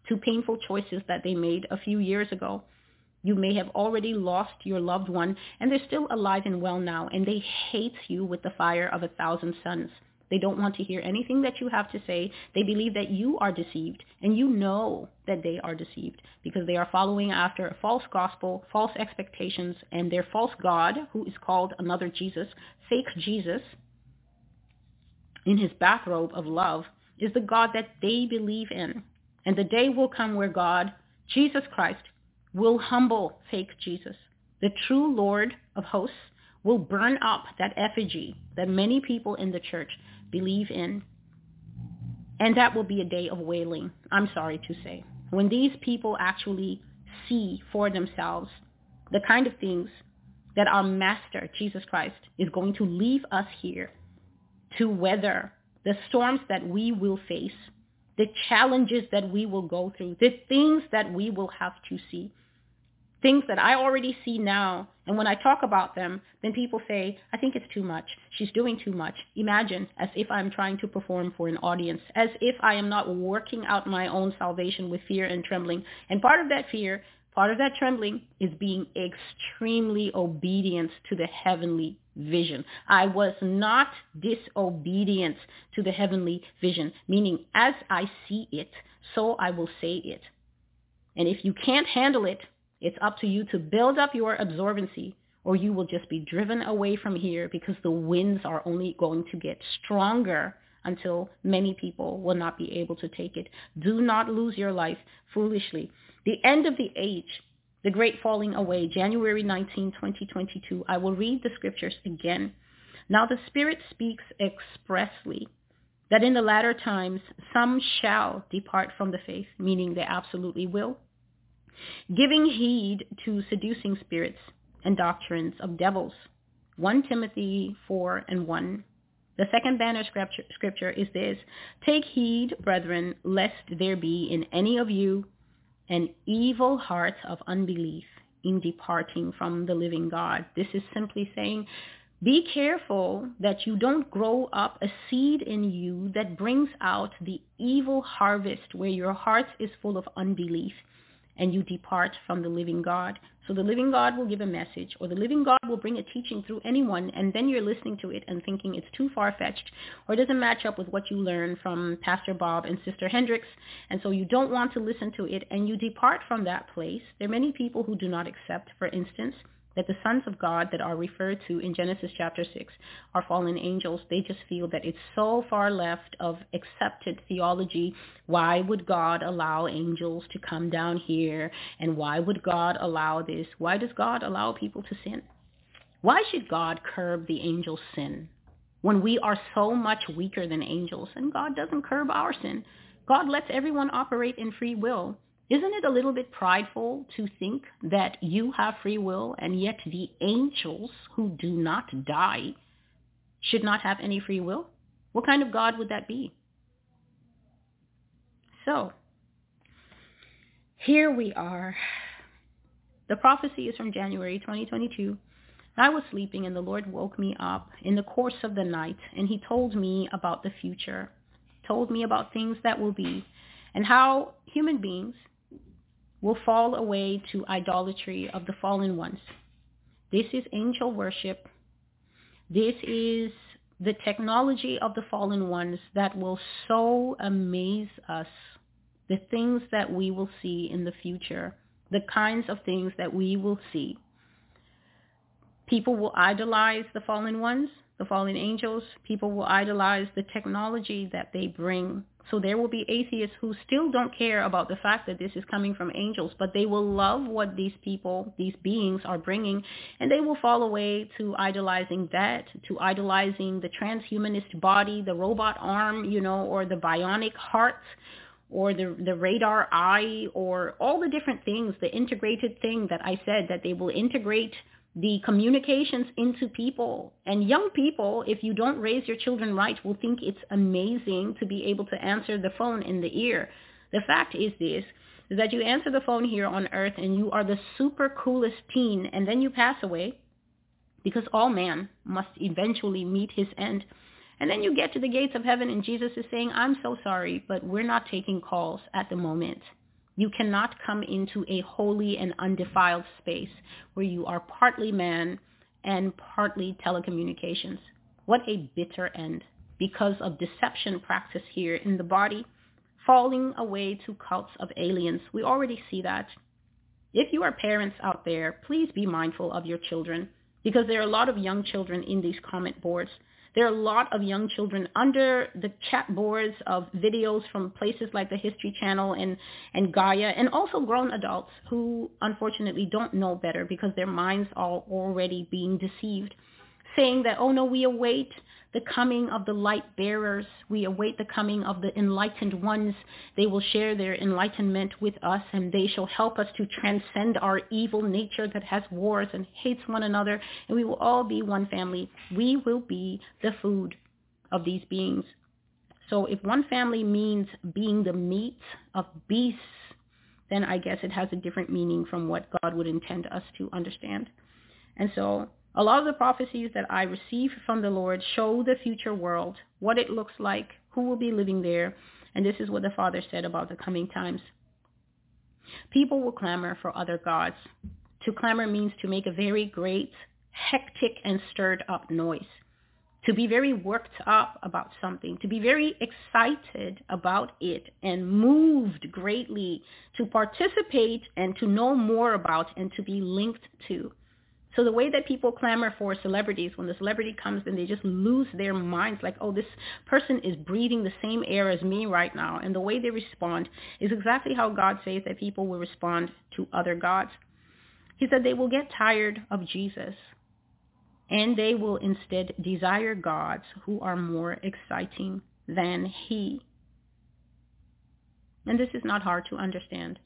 to painful choices that they made a few years ago. You may have already lost your loved one and they're still alive and well now and they hate you with the fire of a thousand suns. They don't want to hear anything that you have to say. They believe that you are deceived and you know that they are deceived because they are following after a false gospel, false expectations, and their false God, who is called another Jesus, fake Jesus, in his bathrobe of love, is the God that they believe in. And the day will come where God, Jesus Christ, will humble fake Jesus. The true Lord of hosts will burn up that effigy that many people in the church believe in. And that will be a day of wailing, I'm sorry to say. When these people actually see for themselves the kind of things that our Master, Jesus Christ, is going to leave us here to weather the storms that we will face, the challenges that we will go through, the things that we will have to see things that I already see now. And when I talk about them, then people say, I think it's too much. She's doing too much. Imagine as if I'm trying to perform for an audience, as if I am not working out my own salvation with fear and trembling. And part of that fear, part of that trembling is being extremely obedient to the heavenly vision. I was not disobedient to the heavenly vision, meaning as I see it, so I will say it. And if you can't handle it, it's up to you to build up your absorbency or you will just be driven away from here because the winds are only going to get stronger until many people will not be able to take it. Do not lose your life foolishly. The end of the age, the great falling away, January 19, 2022. I will read the scriptures again. Now the Spirit speaks expressly that in the latter times some shall depart from the faith, meaning they absolutely will giving heed to seducing spirits and doctrines of devils. 1 Timothy 4 and 1. The second banner scripture, scripture is this, Take heed, brethren, lest there be in any of you an evil heart of unbelief in departing from the living God. This is simply saying, be careful that you don't grow up a seed in you that brings out the evil harvest where your heart is full of unbelief and you depart from the living God. So the living God will give a message or the living God will bring a teaching through anyone and then you're listening to it and thinking it's too far-fetched or it doesn't match up with what you learned from Pastor Bob and Sister Hendricks and so you don't want to listen to it and you depart from that place. There are many people who do not accept, for instance, that the sons of God that are referred to in Genesis chapter 6 are fallen angels. They just feel that it's so far left of accepted theology. Why would God allow angels to come down here? And why would God allow this? Why does God allow people to sin? Why should God curb the angels' sin when we are so much weaker than angels and God doesn't curb our sin? God lets everyone operate in free will. Isn't it a little bit prideful to think that you have free will and yet the angels who do not die should not have any free will? What kind of God would that be? So, here we are. The prophecy is from January 2022. I was sleeping and the Lord woke me up in the course of the night and he told me about the future, told me about things that will be and how human beings will fall away to idolatry of the fallen ones. This is angel worship. This is the technology of the fallen ones that will so amaze us. The things that we will see in the future, the kinds of things that we will see. People will idolize the fallen ones, the fallen angels. People will idolize the technology that they bring So there will be atheists who still don't care about the fact that this is coming from angels, but they will love what these people, these beings are bringing, and they will fall away to idolizing that, to idolizing the transhumanist body, the robot arm, you know, or the bionic heart, or the, the radar eye, or all the different things, the integrated thing that I said that they will integrate the communications into people. And young people, if you don't raise your children right, will think it's amazing to be able to answer the phone in the ear. The fact is this, is that you answer the phone here on earth and you are the super coolest teen and then you pass away because all man must eventually meet his end. And then you get to the gates of heaven and Jesus is saying, I'm so sorry, but we're not taking calls at the moment. You cannot come into a holy and undefiled space where you are partly man and partly telecommunications. What a bitter end because of deception practice here in the body, falling away to cults of aliens. We already see that. If you are parents out there, please be mindful of your children because there are a lot of young children in these comment boards there are a lot of young children under the chat boards of videos from places like the History Channel and, and Gaia, and also grown adults who unfortunately don't know better because their minds are already being deceived, saying that, oh no, we await the coming of the light bearers. We await the coming of the enlightened ones. They will share their enlightenment with us and they shall help us to transcend our evil nature that has wars and hates one another. And we will all be one family. We will be the food of these beings. So if one family means being the meat of beasts, then I guess it has a different meaning from what God would intend us to understand. And so a lot of the prophecies that I receive from the Lord show the future world, what it looks like, who will be living there, and this is what the Father said about the coming times. People will clamor for other gods. To clamor means to make a very great, hectic, and stirred up noise. To be very worked up about something, to be very excited about it and moved greatly to participate and to know more about and to be linked to. So the way that people clamor for celebrities, when the celebrity comes and they just lose their minds, like, oh, this person is breathing the same air as me right now. And the way they respond is exactly how God says that people will respond to other gods. He said they will get tired of Jesus and they will instead desire gods who are more exciting than he. And this is not hard to understand.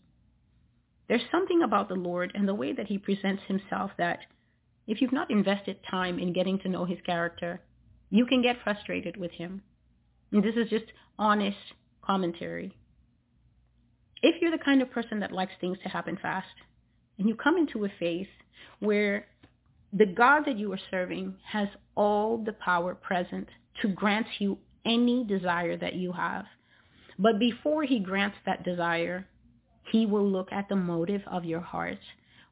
There's something about the Lord and the way that he presents himself that if you've not invested time in getting to know his character, you can get frustrated with him. And this is just honest commentary. If you're the kind of person that likes things to happen fast, and you come into a faith where the God that you are serving has all the power present to grant you any desire that you have. But before he grants that desire, he will look at the motive of your heart.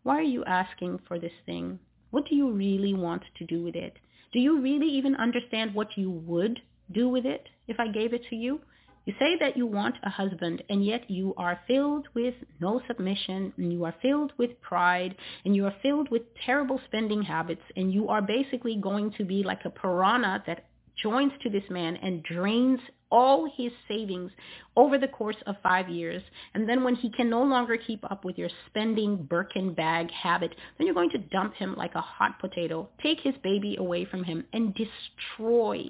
Why are you asking for this thing? What do you really want to do with it? Do you really even understand what you would do with it if I gave it to you? You say that you want a husband and yet you are filled with no submission and you are filled with pride and you are filled with terrible spending habits and you are basically going to be like a piranha that joins to this man and drains all his savings over the course of five years. And then when he can no longer keep up with your spending Birkin bag habit, then you're going to dump him like a hot potato, take his baby away from him, and destroy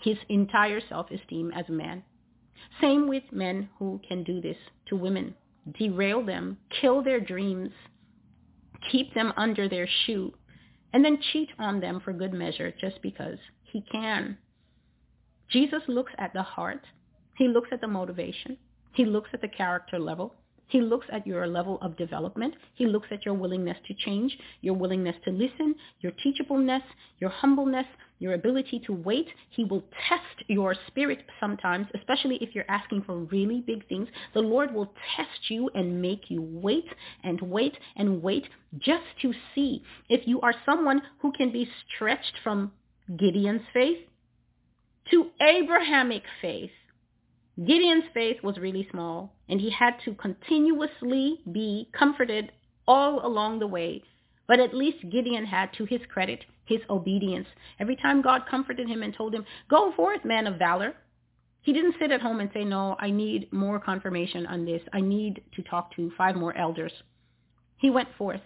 his entire self-esteem as a man. Same with men who can do this to women. Derail them, kill their dreams, keep them under their shoe, and then cheat on them for good measure just because he can. Jesus looks at the heart. He looks at the motivation. He looks at the character level. He looks at your level of development. He looks at your willingness to change, your willingness to listen, your teachableness, your humbleness, your ability to wait. He will test your spirit sometimes, especially if you're asking for really big things. The Lord will test you and make you wait and wait and wait just to see if you are someone who can be stretched from Gideon's faith to Abrahamic faith. Gideon's faith was really small, and he had to continuously be comforted all along the way. But at least Gideon had, to his credit, his obedience. Every time God comforted him and told him, go forth, man of valor, He didn't sit at home and say, no, I need more confirmation on this. I need to talk to five more elders. He went forth.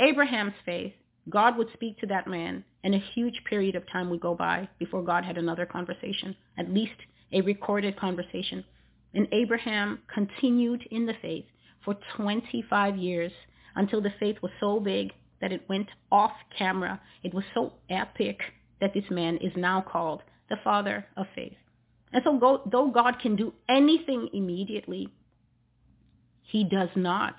Abraham's faith, God would speak to that man, and a huge period of time would go by before God had another conversation, at least a recorded conversation. And Abraham continued in the faith for 25 years until the faith was so big that it went off camera. It was so epic that this man is now called the father of faith. And so go, though God can do anything immediately, he does not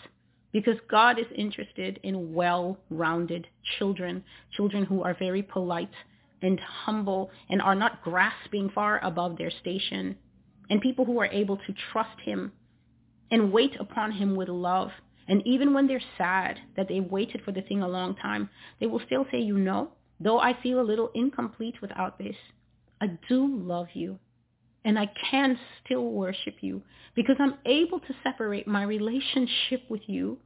because God is interested in well-rounded children, children who are very polite and humble and are not grasping far above their station, and people who are able to trust him and wait upon him with love. And even when they're sad that they've waited for the thing a long time, they will still say, you know, though I feel a little incomplete without this, I do love you and I can still worship you because I'm able to separate my relationship with you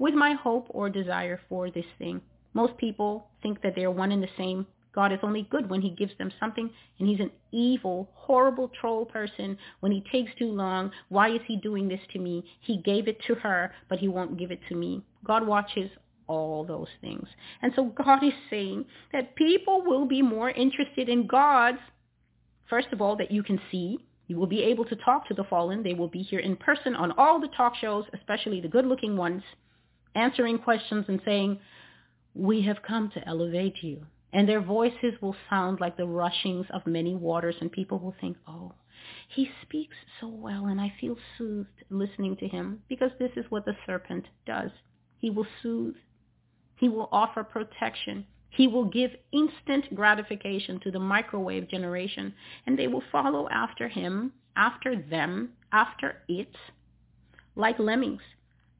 with my hope or desire for this thing. Most people think that they're one and the same. God is only good when he gives them something, and he's an evil, horrible troll person when he takes too long. Why is he doing this to me? He gave it to her, but he won't give it to me. God watches all those things. And so God is saying that people will be more interested in God's First of all, that you can see. You will be able to talk to the fallen. They will be here in person on all the talk shows, especially the good-looking ones, answering questions and saying, we have come to elevate you. And their voices will sound like the rushings of many waters, and people will think, oh, he speaks so well, and I feel soothed listening to him, because this is what the serpent does. He will soothe. He will offer protection. He will give instant gratification to the microwave generation, and they will follow after him, after them, after it, like lemmings.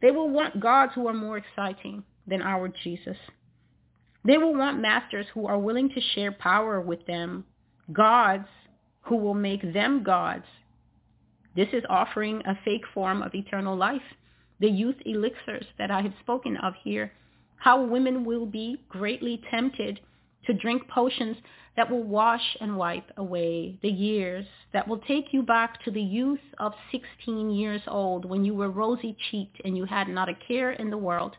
They will want gods who are more exciting than our Jesus. They will want masters who are willing to share power with them, gods who will make them gods. This is offering a fake form of eternal life. The youth elixirs that I have spoken of here how women will be greatly tempted to drink potions that will wash and wipe away the years, that will take you back to the youth of 16 years old when you were rosy-cheeked and you had not a care in the world.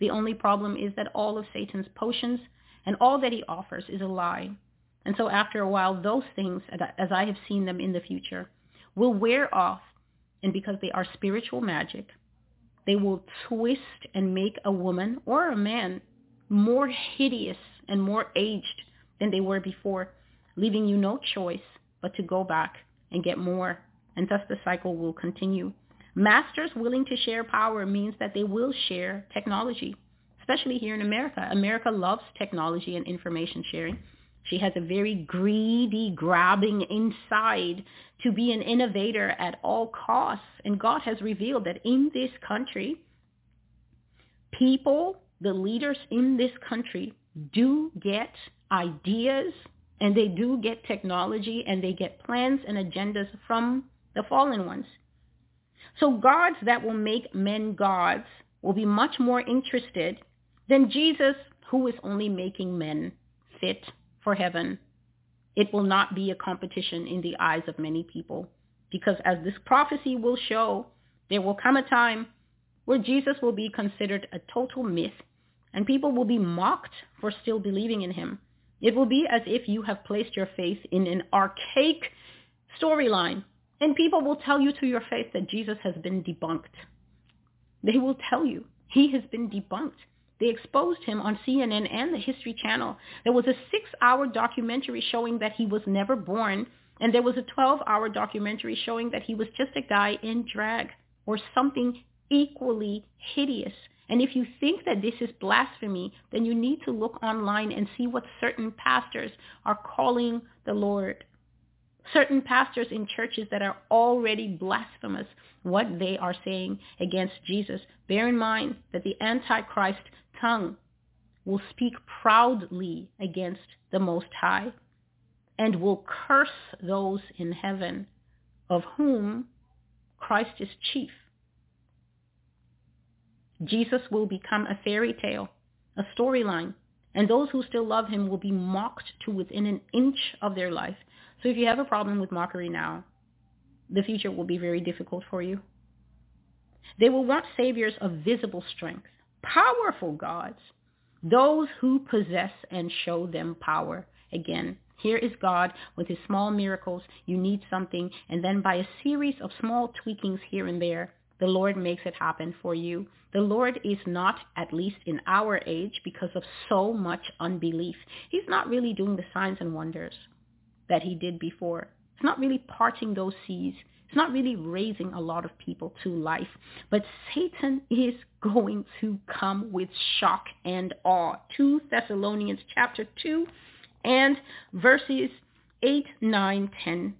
The only problem is that all of Satan's potions and all that he offers is a lie. And so after a while, those things, as I have seen them in the future, will wear off. And because they are spiritual magic, they will twist and make a woman or a man more hideous and more aged than they were before, leaving you no choice but to go back and get more. And thus the cycle will continue. Masters willing to share power means that they will share technology, especially here in America. America loves technology and information sharing. She has a very greedy grabbing inside to be an innovator at all costs. And God has revealed that in this country, people, the leaders in this country do get ideas and they do get technology and they get plans and agendas from the fallen ones. So gods that will make men gods will be much more interested than Jesus who is only making men fit for heaven. It will not be a competition in the eyes of many people because as this prophecy will show, there will come a time where Jesus will be considered a total myth and people will be mocked for still believing in him. It will be as if you have placed your faith in an archaic storyline and people will tell you to your face that Jesus has been debunked. They will tell you he has been debunked. They exposed him on CNN and the History Channel. There was a six-hour documentary showing that he was never born, and there was a 12-hour documentary showing that he was just a guy in drag or something equally hideous. And if you think that this is blasphemy, then you need to look online and see what certain pastors are calling the Lord. Certain pastors in churches that are already blasphemous, what they are saying against Jesus. Bear in mind that the Antichrist tongue will speak proudly against the Most High and will curse those in heaven of whom Christ is chief. Jesus will become a fairy tale, a storyline, and those who still love him will be mocked to within an inch of their life. So if you have a problem with mockery now, the future will be very difficult for you. They will want saviors of visible strength, powerful gods, those who possess and show them power. Again, here is God with his small miracles. You need something, and then by a series of small tweakings here and there, the Lord makes it happen for you. The Lord is not, at least in our age, because of so much unbelief. He's not really doing the signs and wonders that he did before. It's not really parting those seas. It's not really raising a lot of people to life. But Satan is going to come with shock and awe. 2 Thessalonians chapter 2 and verses 8, 9, 10.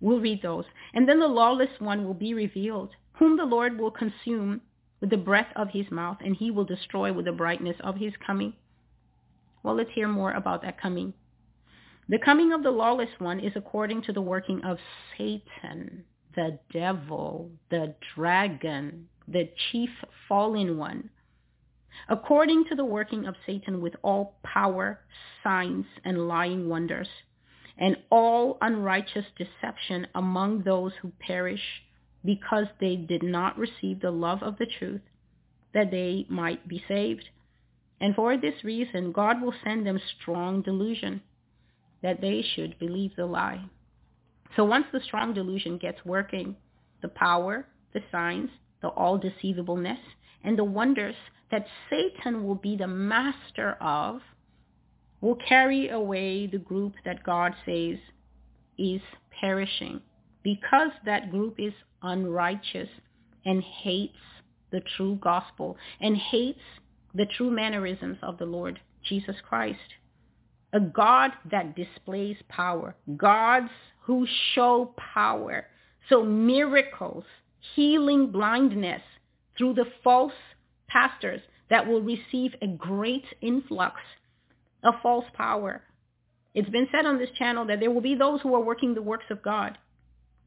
We'll read those. And then the lawless one will be revealed, whom the Lord will consume with the breath of his mouth, and he will destroy with the brightness of his coming. Well, let's hear more about that coming. The coming of the lawless one is according to the working of Satan, the devil, the dragon, the chief fallen one, according to the working of Satan with all power, signs, and lying wonders, and all unrighteous deception among those who perish because they did not receive the love of the truth, that they might be saved. And for this reason, God will send them strong delusion, that they should believe the lie. So once the strong delusion gets working, the power, the signs, the all deceivableness, and the wonders that Satan will be the master of will carry away the group that God says is perishing because that group is unrighteous and hates the true gospel and hates the true mannerisms of the Lord Jesus Christ. A God that displays power. Gods who show power. So miracles, healing blindness through the false pastors that will receive a great influx of false power. It's been said on this channel that there will be those who are working the works of God.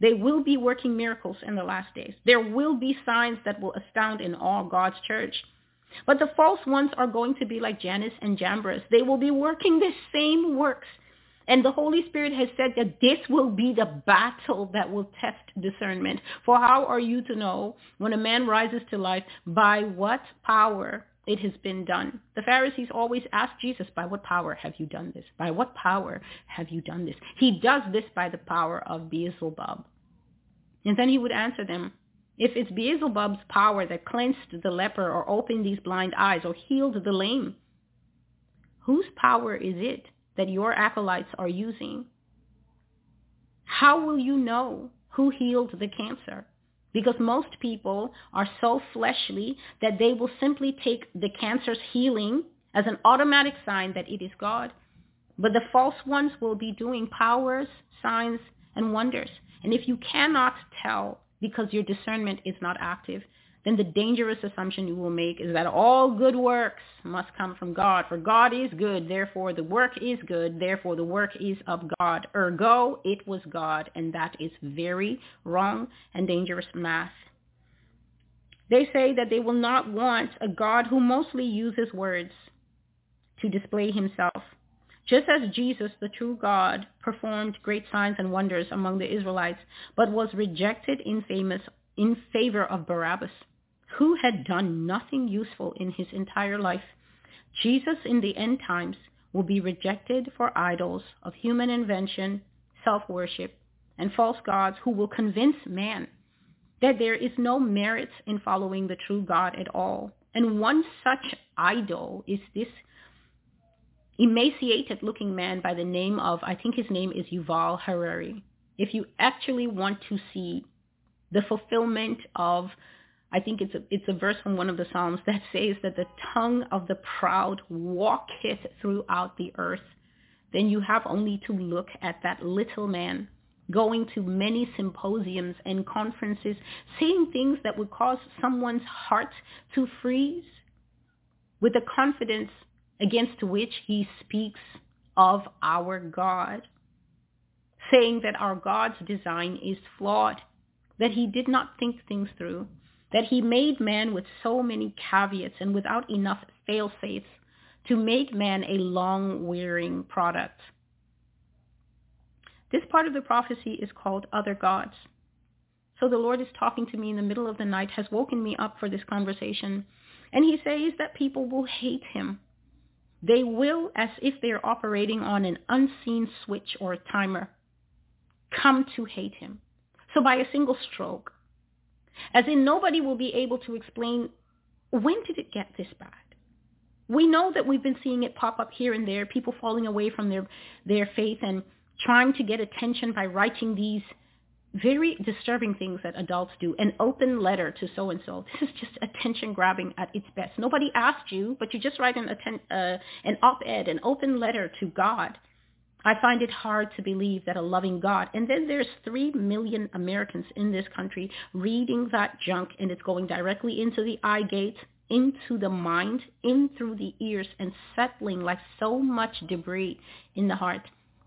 They will be working miracles in the last days. There will be signs that will astound in all God's church. But the false ones are going to be like Jannes and Jambres. They will be working the same works and the Holy Spirit has said that this will be the battle that will test discernment. For how are you to know when a man rises to life by what power it has been done? The Pharisees always ask Jesus, by what power have you done this? By what power have you done this? He does this by the power of Beelzebub. And then he would answer them, if it's Beelzebub's power that cleansed the leper or opened these blind eyes or healed the lame, whose power is it that your acolytes are using, how will you know who healed the cancer? Because most people are so fleshly that they will simply take the cancer's healing as an automatic sign that it is God. But the false ones will be doing powers, signs, and wonders. And if you cannot tell because your discernment is not active, then the dangerous assumption you will make is that all good works must come from God. For God is good, therefore the work is good, therefore the work is of God. Ergo, it was God, and that is very wrong and dangerous math. They say that they will not want a God who mostly uses words to display himself. Just as Jesus, the true God, performed great signs and wonders among the Israelites, but was rejected in, famous, in favor of Barabbas who had done nothing useful in his entire life. Jesus in the end times will be rejected for idols of human invention, self-worship, and false gods who will convince man that there is no merit in following the true God at all. And one such idol is this emaciated looking man by the name of, I think his name is Yuval Harari. If you actually want to see the fulfillment of I think it's a, it's a verse from one of the Psalms that says that the tongue of the proud walketh throughout the earth. Then you have only to look at that little man going to many symposiums and conferences, saying things that would cause someone's heart to freeze with the confidence against which he speaks of our God, saying that our God's design is flawed, that he did not think things through, that he made man with so many caveats and without enough fail-safes to make man a long-wearing product. This part of the prophecy is called other gods. So the Lord is talking to me in the middle of the night, has woken me up for this conversation. And he says that people will hate him. They will, as if they're operating on an unseen switch or a timer, come to hate him. So by a single stroke, as in nobody will be able to explain when did it get this bad. We know that we've been seeing it pop up here and there, people falling away from their, their faith and trying to get attention by writing these very disturbing things that adults do. An open letter to so-and-so. This is just attention grabbing at its best. Nobody asked you, but you just write an, atten- uh, an op-ed, an open letter to God. I find it hard to believe that a loving God, and then there's three million Americans in this country reading that junk and it's going directly into the eye gate, into the mind, in through the ears and settling like so much debris in the heart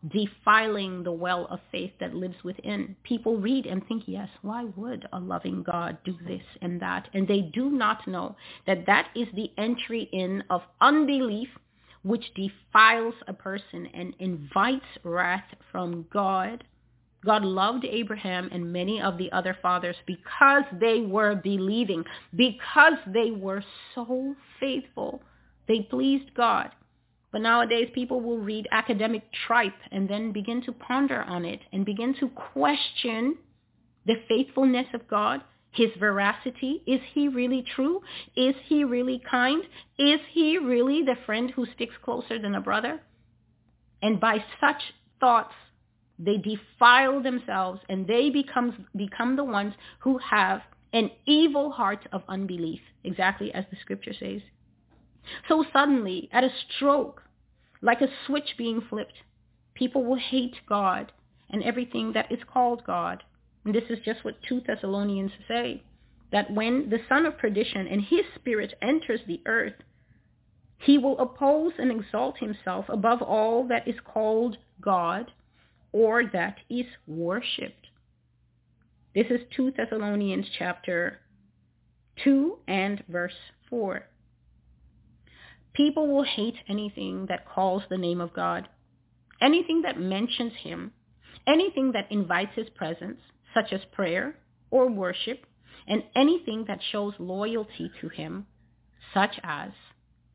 defiling the well of faith that lives within. People read and think, yes, why would a loving God do this and that? And they do not know that that is the entry in of unbelief which defiles a person and invites wrath from God. God loved Abraham and many of the other fathers because they were believing, because they were so faithful. They pleased God. But nowadays people will read academic tripe and then begin to ponder on it and begin to question the faithfulness of God, his veracity. Is he really true? Is he really kind? Is he really the friend who sticks closer than a brother? And by such thoughts, they defile themselves and they become, become the ones who have an evil heart of unbelief, exactly as the scripture says. So suddenly, at a stroke, like a switch being flipped, people will hate God and everything that is called God. And this is just what 2 Thessalonians say, that when the son of perdition and his spirit enters the earth, he will oppose and exalt himself above all that is called God or that is worshipped. This is 2 Thessalonians chapter 2 and verse 4. People will hate anything that calls the name of God, anything that mentions him, anything that invites his presence, such as prayer or worship, and anything that shows loyalty to him, such as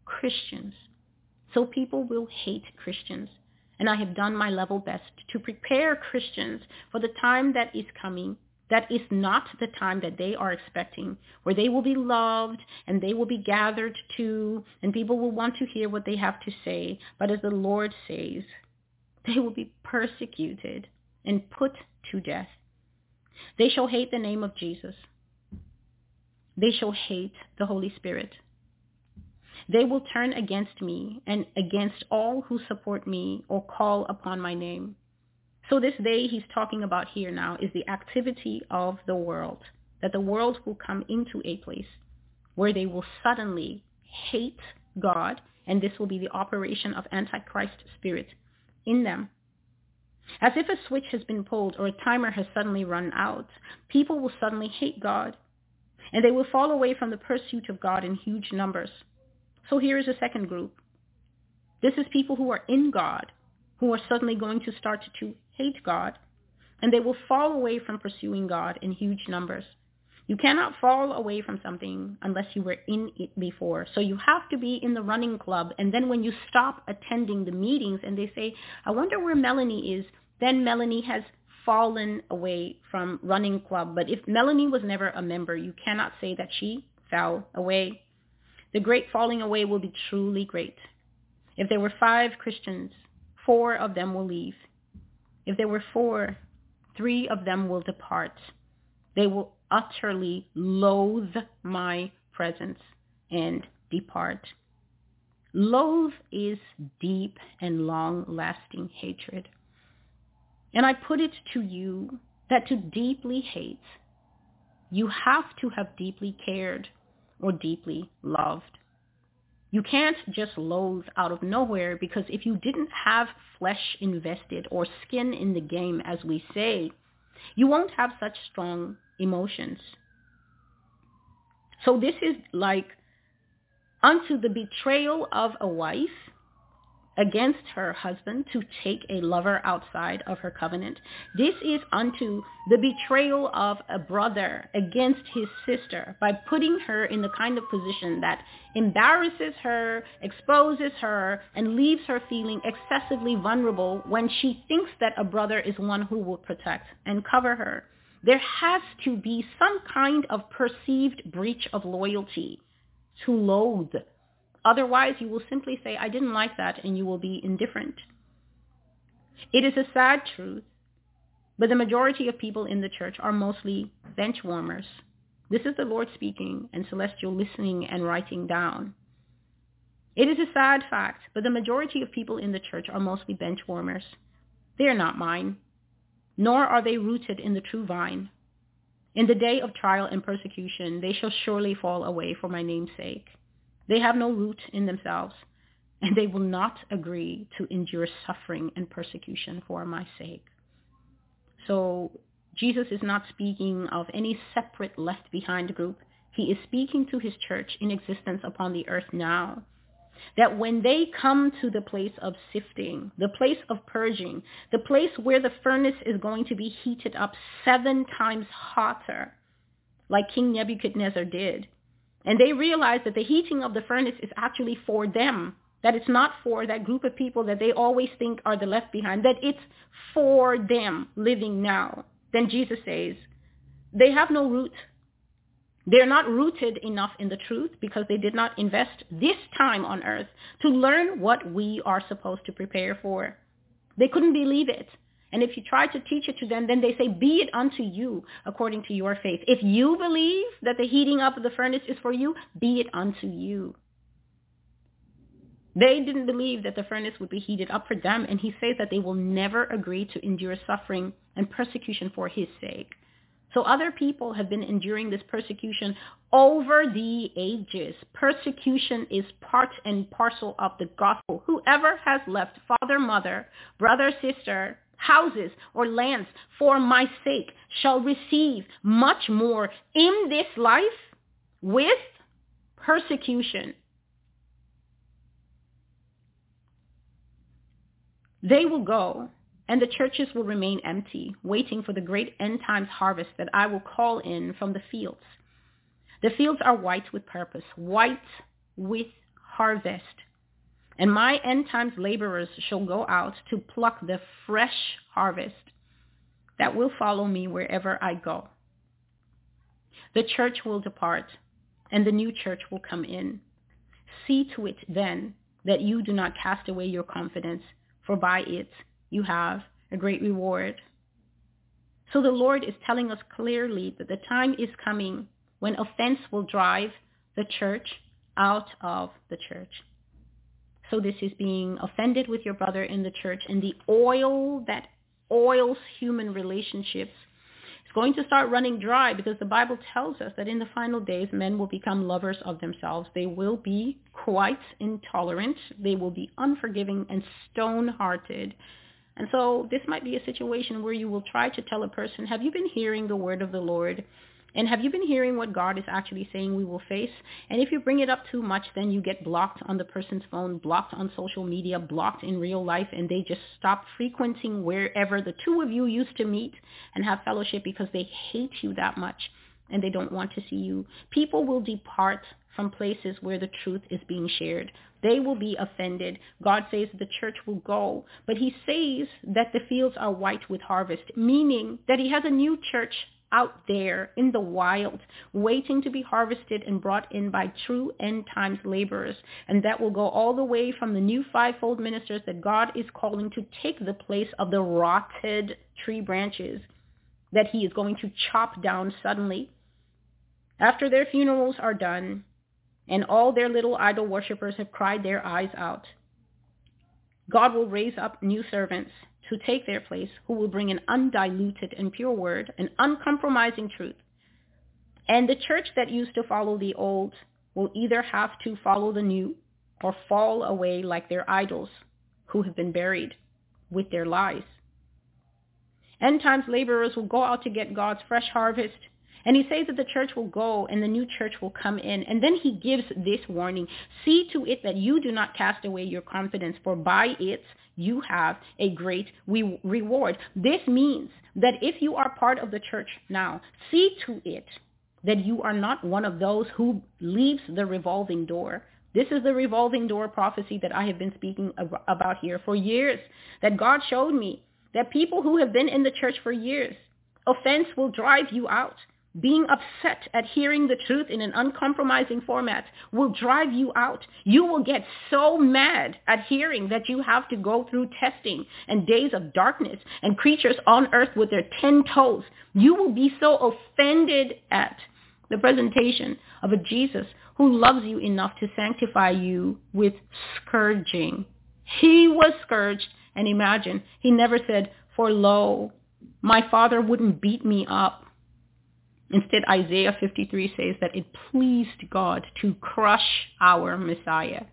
Christians. So people will hate Christians. And I have done my level best to prepare Christians for the time that is coming that is not the time that they are expecting, where they will be loved and they will be gathered to, and people will want to hear what they have to say. But as the Lord says, they will be persecuted and put to death. They shall hate the name of Jesus. They shall hate the Holy Spirit. They will turn against me and against all who support me or call upon my name. So this day he's talking about here now is the activity of the world, that the world will come into a place where they will suddenly hate God, and this will be the operation of Antichrist spirit in them. As if a switch has been pulled or a timer has suddenly run out, people will suddenly hate God, and they will fall away from the pursuit of God in huge numbers. So here is a second group. This is people who are in God, who are suddenly going to start to hate God, and they will fall away from pursuing God in huge numbers. You cannot fall away from something unless you were in it before. So you have to be in the running club. And then when you stop attending the meetings and they say, I wonder where Melanie is, then Melanie has fallen away from running club. But if Melanie was never a member, you cannot say that she fell away. The great falling away will be truly great. If there were five Christians, four of them will leave. If there were four, three of them will depart. They will utterly loathe my presence and depart. Loathe is deep and long-lasting hatred. And I put it to you that to deeply hate, you have to have deeply cared or deeply loved. You can't just loathe out of nowhere because if you didn't have flesh invested or skin in the game, as we say, you won't have such strong emotions. So this is like unto the betrayal of a wife, against her husband to take a lover outside of her covenant. This is unto the betrayal of a brother against his sister by putting her in the kind of position that embarrasses her, exposes her, and leaves her feeling excessively vulnerable when she thinks that a brother is one who will protect and cover her. There has to be some kind of perceived breach of loyalty to loathe Otherwise, you will simply say, I didn't like that, and you will be indifferent. It is a sad truth, but the majority of people in the church are mostly bench warmers. This is the Lord speaking and Celestial listening and writing down. It is a sad fact, but the majority of people in the church are mostly bench warmers. They are not mine, nor are they rooted in the true vine. In the day of trial and persecution, they shall surely fall away for my name's sake. They have no root in themselves, and they will not agree to endure suffering and persecution for my sake. So Jesus is not speaking of any separate left behind group. He is speaking to his church in existence upon the earth now. That when they come to the place of sifting, the place of purging, the place where the furnace is going to be heated up seven times hotter, like King Nebuchadnezzar did, and they realize that the heating of the furnace is actually for them, that it's not for that group of people that they always think are the left behind, that it's for them living now. Then Jesus says, they have no root. They're not rooted enough in the truth because they did not invest this time on earth to learn what we are supposed to prepare for. They couldn't believe it. And if you try to teach it to them, then they say, be it unto you according to your faith. If you believe that the heating up of the furnace is for you, be it unto you. They didn't believe that the furnace would be heated up for them, and he says that they will never agree to endure suffering and persecution for his sake. So other people have been enduring this persecution over the ages. Persecution is part and parcel of the gospel. Whoever has left father, mother, brother, sister, houses or lands for my sake shall receive much more in this life with persecution. They will go and the churches will remain empty, waiting for the great end times harvest that I will call in from the fields. The fields are white with purpose, white with harvest. And my end times laborers shall go out to pluck the fresh harvest that will follow me wherever I go. The church will depart, and the new church will come in. See to it then that you do not cast away your confidence, for by it you have a great reward. So the Lord is telling us clearly that the time is coming when offense will drive the church out of the church. So this is being offended with your brother in the church and the oil that oils human relationships is going to start running dry because the Bible tells us that in the final days men will become lovers of themselves. They will be quite intolerant. They will be unforgiving and stone-hearted. And so this might be a situation where you will try to tell a person, have you been hearing the word of the Lord? And have you been hearing what God is actually saying we will face? And if you bring it up too much, then you get blocked on the person's phone, blocked on social media, blocked in real life, and they just stop frequenting wherever the two of you used to meet and have fellowship because they hate you that much and they don't want to see you. People will depart from places where the truth is being shared. They will be offended. God says the church will go. But he says that the fields are white with harvest, meaning that he has a new church out there in the wild, waiting to be harvested and brought in by true end times laborers. And that will go all the way from the new fivefold ministers that God is calling to take the place of the rotted tree branches that he is going to chop down suddenly. After their funerals are done and all their little idol worshippers have cried their eyes out, God will raise up new servants to take their place who will bring an undiluted and pure word, an uncompromising truth. And the church that used to follow the old will either have to follow the new or fall away like their idols who have been buried with their lies. End times laborers will go out to get God's fresh harvest And he says that the church will go and the new church will come in. And then he gives this warning. See to it that you do not cast away your confidence, for by it you have a great re- reward. This means that if you are part of the church now, see to it that you are not one of those who leaves the revolving door. This is the revolving door prophecy that I have been speaking about here for years, that God showed me that people who have been in the church for years, offense will drive you out. Being upset at hearing the truth in an uncompromising format will drive you out. You will get so mad at hearing that you have to go through testing and days of darkness and creatures on earth with their ten toes. You will be so offended at the presentation of a Jesus who loves you enough to sanctify you with scourging. He was scourged, and imagine, he never said, for lo, my father wouldn't beat me up Instead, Isaiah 53 says that it pleased God to crush our Messiah.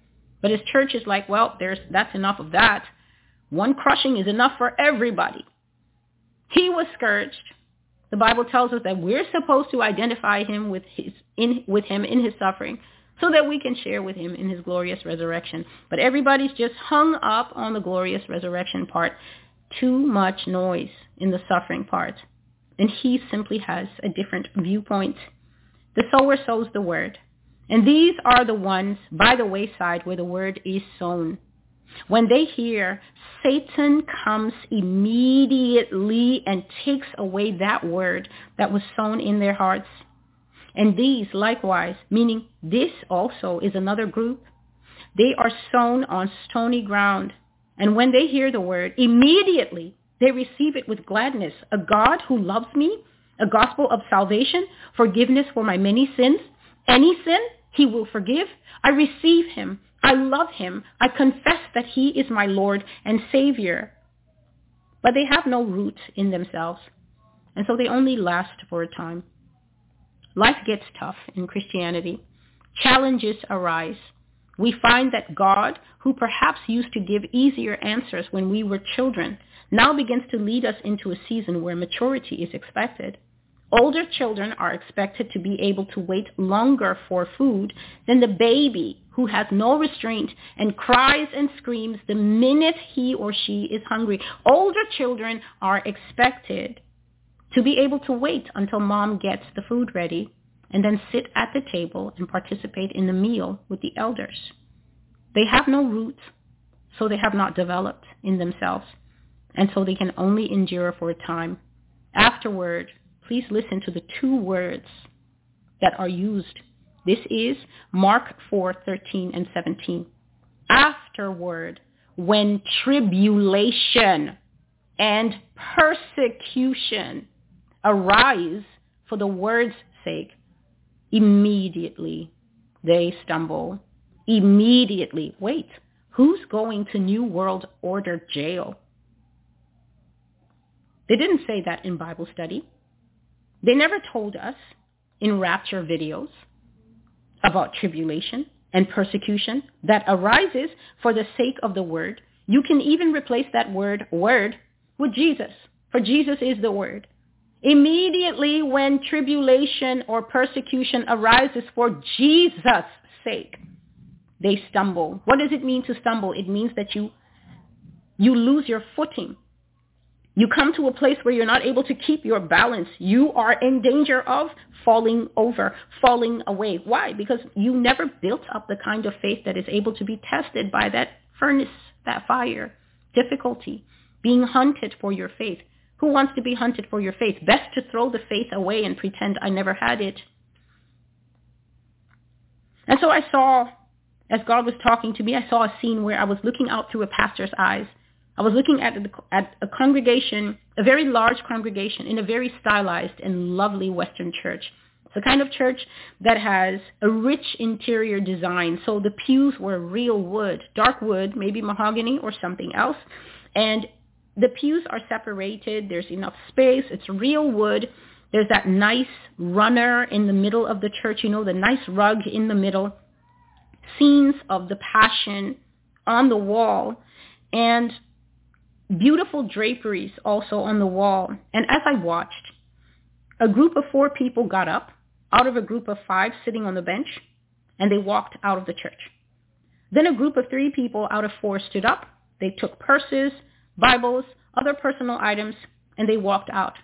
But his church is like, well, there's, that's enough of that. One crushing is enough for everybody. He was scourged. The Bible tells us that we're supposed to identify him with, his, in, with him in his suffering so that we can share with him in his glorious resurrection. But everybody's just hung up on the glorious resurrection part. Too much noise in the suffering part and he simply has a different viewpoint. The sower sows the word. And these are the ones by the wayside where the word is sown. When they hear, Satan comes immediately and takes away that word that was sown in their hearts. And these likewise, meaning this also is another group, they are sown on stony ground. And when they hear the word, immediately they receive it with gladness. A God who loves me, a gospel of salvation, forgiveness for my many sins. Any sin, he will forgive. I receive him. I love him. I confess that he is my Lord and Savior. But they have no root in themselves, and so they only last for a time. Life gets tough in Christianity. Challenges arise. We find that God, who perhaps used to give easier answers when we were children, now begins to lead us into a season where maturity is expected. Older children are expected to be able to wait longer for food than the baby who has no restraint and cries and screams the minute he or she is hungry. Older children are expected to be able to wait until mom gets the food ready and then sit at the table and participate in the meal with the elders. They have no roots, so they have not developed in themselves and so they can only endure for a time. Afterward, please listen to the two words that are used. This is Mark 4:13 and 17. Afterward, when tribulation and persecution arise for the word's sake, immediately they stumble. Immediately. Wait, who's going to New World Order jail? They didn't say that in Bible study. They never told us in rapture videos about tribulation and persecution that arises for the sake of the word. You can even replace that word, word, with Jesus, for Jesus is the word. Immediately when tribulation or persecution arises for Jesus' sake, they stumble. What does it mean to stumble? It means that you you lose your footing. You come to a place where you're not able to keep your balance. You are in danger of falling over, falling away. Why? Because you never built up the kind of faith that is able to be tested by that furnace, that fire, difficulty, being hunted for your faith. Who wants to be hunted for your faith? Best to throw the faith away and pretend I never had it. And so I saw, as God was talking to me, I saw a scene where I was looking out through a pastor's eyes I was looking at, the, at a congregation, a very large congregation in a very stylized and lovely Western church. It's a kind of church that has a rich interior design. So the pews were real wood, dark wood, maybe mahogany or something else. And the pews are separated. There's enough space. It's real wood. There's that nice runner in the middle of the church, you know, the nice rug in the middle. Scenes of the passion on the wall. And beautiful draperies also on the wall. And as I watched, A group of four people got up out of a group of five sitting on the bench, and they walked out of the church. Then a group of three people out of four stood up. They took purses, Bibles, other personal items, and they walked out.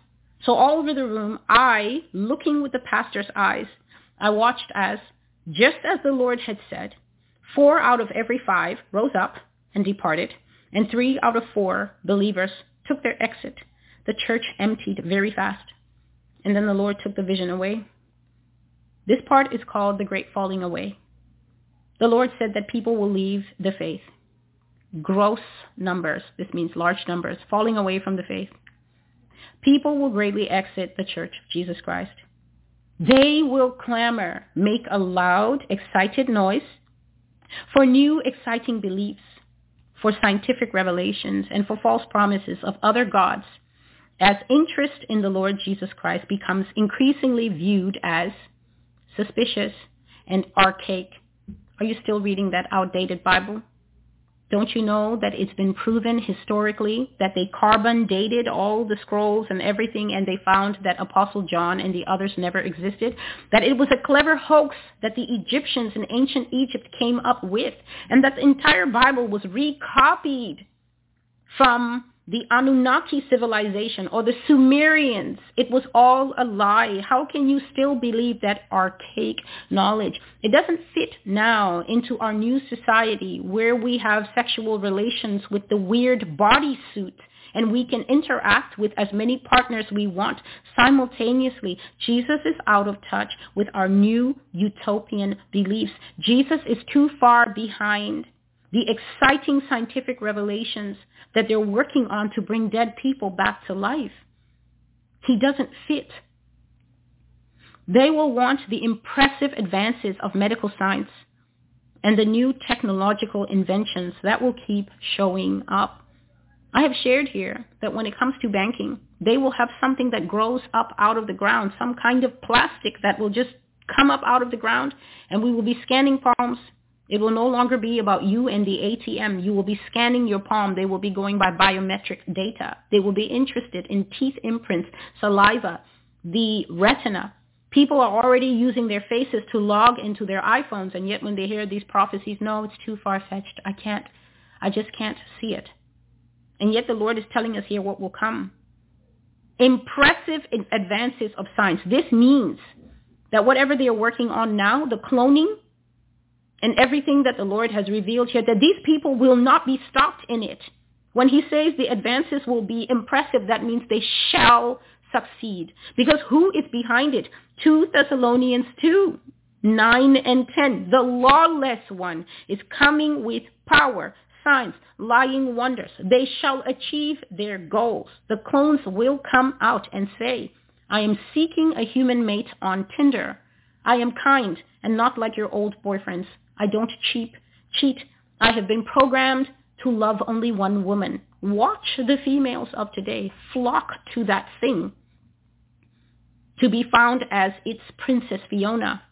So all over the room, I, looking with the pastor's eyes, I watched as, just as the Lord had said, four out of every five rose up and departed, and three out of four believers took their exit. The church emptied very fast. And then the Lord took the vision away. This part is called the great falling away. The Lord said that people will leave the faith. Gross numbers, this means large numbers, falling away from the faith. People will greatly exit the church of Jesus Christ. They will clamor, make a loud, excited noise for new exciting beliefs, for scientific revelations, and for false promises of other gods as interest in the Lord Jesus Christ becomes increasingly viewed as suspicious and archaic. Are you still reading that outdated Bible? Don't you know that it's been proven historically that they carbon dated all the scrolls and everything and they found that Apostle John and the others never existed? That it was a clever hoax that the Egyptians in ancient Egypt came up with and that the entire Bible was recopied from the Anunnaki civilization or the Sumerians. It was all a lie. How can you still believe that archaic knowledge? It doesn't fit now into our new society where we have sexual relations with the weird bodysuit and we can interact with as many partners we want simultaneously. Jesus is out of touch with our new utopian beliefs. Jesus is too far behind the exciting scientific revelations that they're working on to bring dead people back to life. He doesn't fit. They will want the impressive advances of medical science and the new technological inventions that will keep showing up. I have shared here that when it comes to banking, they will have something that grows up out of the ground, some kind of plastic that will just come up out of the ground, and we will be scanning palms it will no longer be about you and the ATM. You will be scanning your palm. They will be going by biometric data. They will be interested in teeth imprints, saliva, the retina. People are already using their faces to log into their iPhones, and yet when they hear these prophecies, no, it's too far-fetched. I can't, I just can't see it. And yet the Lord is telling us here what will come. Impressive advances of science. This means that whatever they are working on now, the cloning, and everything that the Lord has revealed here, that these people will not be stopped in it. When he says the advances will be impressive, that means they shall succeed. Because who is behind it? 2 Thessalonians 2, 9 and 10. The lawless one is coming with power, signs, lying wonders. They shall achieve their goals. The clones will come out and say, I am seeking a human mate on Tinder. I am kind and not like your old boyfriends. I don't cheat. Cheat. I have been programmed to love only one woman. Watch the females of today flock to that thing to be found as its Princess Fiona.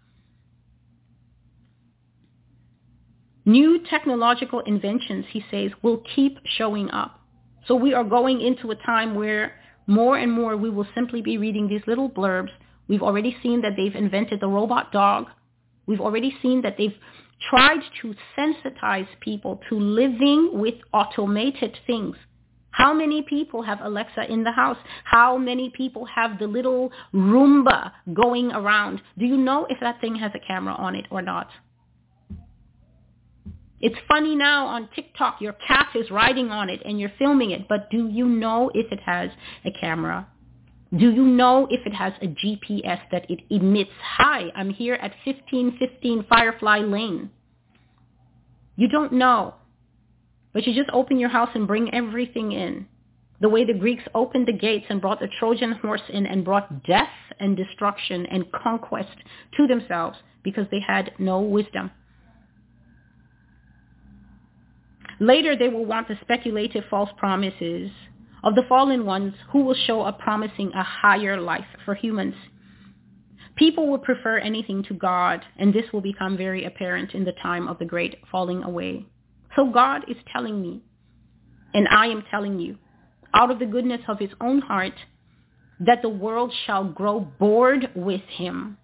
New technological inventions, he says, will keep showing up. So we are going into a time where more and more we will simply be reading these little blurbs. We've already seen that they've invented the robot dog. We've already seen that they've tried to sensitize people to living with automated things. How many people have Alexa in the house? How many people have the little Roomba going around? Do you know if that thing has a camera on it or not? It's funny now on TikTok, your cat is riding on it and you're filming it, but do you know if it has a camera? Do you know if it has a GPS that it emits? Hi, I'm here at 1515 Firefly Lane. You don't know. But you just open your house and bring everything in. The way the Greeks opened the gates and brought the Trojan horse in and brought death and destruction and conquest to themselves because they had no wisdom. Later, they will want the speculative false promises of the fallen ones who will show up promising a higher life for humans. People will prefer anything to God, and this will become very apparent in the time of the great falling away. So God is telling me, and I am telling you, out of the goodness of his own heart, that the world shall grow bored with him.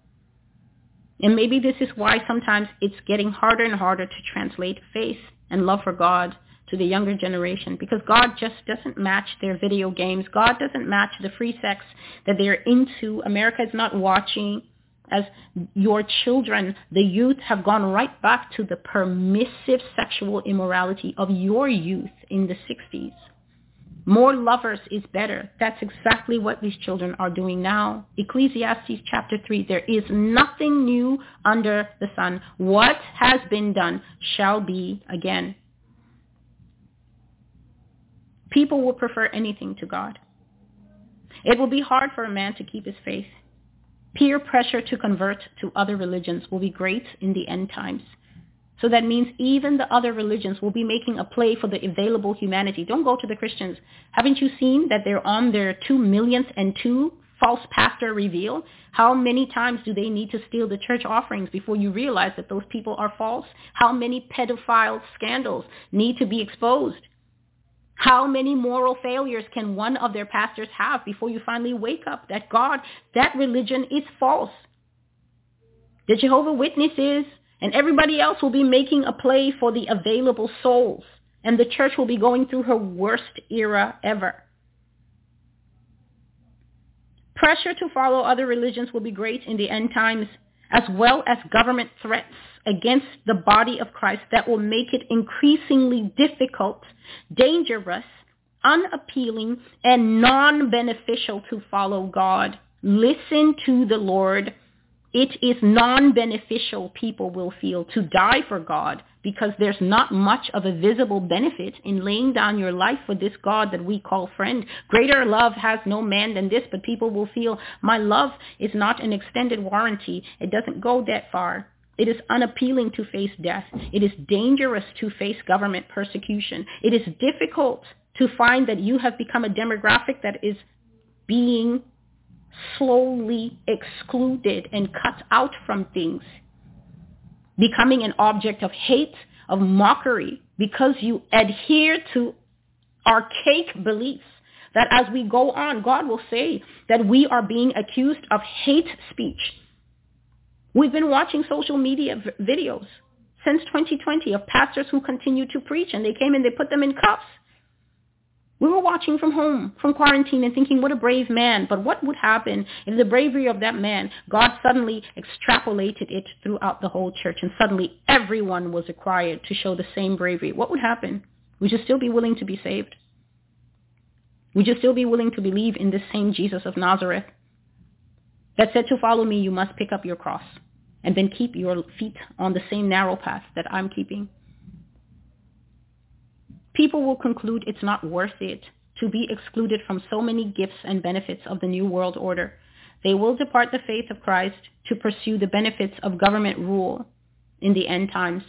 And maybe this is why sometimes it's getting harder and harder to translate faith and love for God to the younger generation because God just doesn't match their video games. God doesn't match the free sex that they're into. America is not watching as your children, the youth, have gone right back to the permissive sexual immorality of your youth in the 60s. More lovers is better. That's exactly what these children are doing now. Ecclesiastes chapter 3, there is nothing new under the sun. What has been done shall be again. People will prefer anything to God. It will be hard for a man to keep his faith. Peer pressure to convert to other religions will be great in the end times. So that means even the other religions will be making a play for the available humanity. Don't go to the Christians. Haven't you seen that they're on their two millionth and two false pastor reveal? How many times do they need to steal the church offerings before you realize that those people are false? How many pedophile scandals need to be exposed? How many moral failures can one of their pastors have before you finally wake up that God, that religion is false? The Jehovah Witnesses and everybody else will be making a play for the available souls. And the church will be going through her worst era ever. Pressure to follow other religions will be great in the end times, as well as government threats against the body of Christ that will make it increasingly difficult, dangerous, unappealing, and non-beneficial to follow God. Listen to the Lord it is non-beneficial, people will feel, to die for God because there's not much of a visible benefit in laying down your life for this God that we call friend. Greater love has no man than this, but people will feel my love is not an extended warranty. It doesn't go that far. It is unappealing to face death. It is dangerous to face government persecution. It is difficult to find that you have become a demographic that is being slowly excluded and cut out from things, becoming an object of hate, of mockery, because you adhere to archaic beliefs that as we go on, God will say that we are being accused of hate speech. We've been watching social media v- videos since 2020 of pastors who continue to preach and they came and they put them in cuffs we were watching from home, from quarantine, and thinking, what a brave man. But what would happen if the bravery of that man, God suddenly extrapolated it throughout the whole church, and suddenly everyone was required to show the same bravery? What would happen? Would you still be willing to be saved? Would you still be willing to believe in this same Jesus of Nazareth that said to follow me, you must pick up your cross and then keep your feet on the same narrow path that I'm keeping? people will conclude it's not worth it to be excluded from so many gifts and benefits of the New World Order. They will depart the faith of Christ to pursue the benefits of government rule in the end times.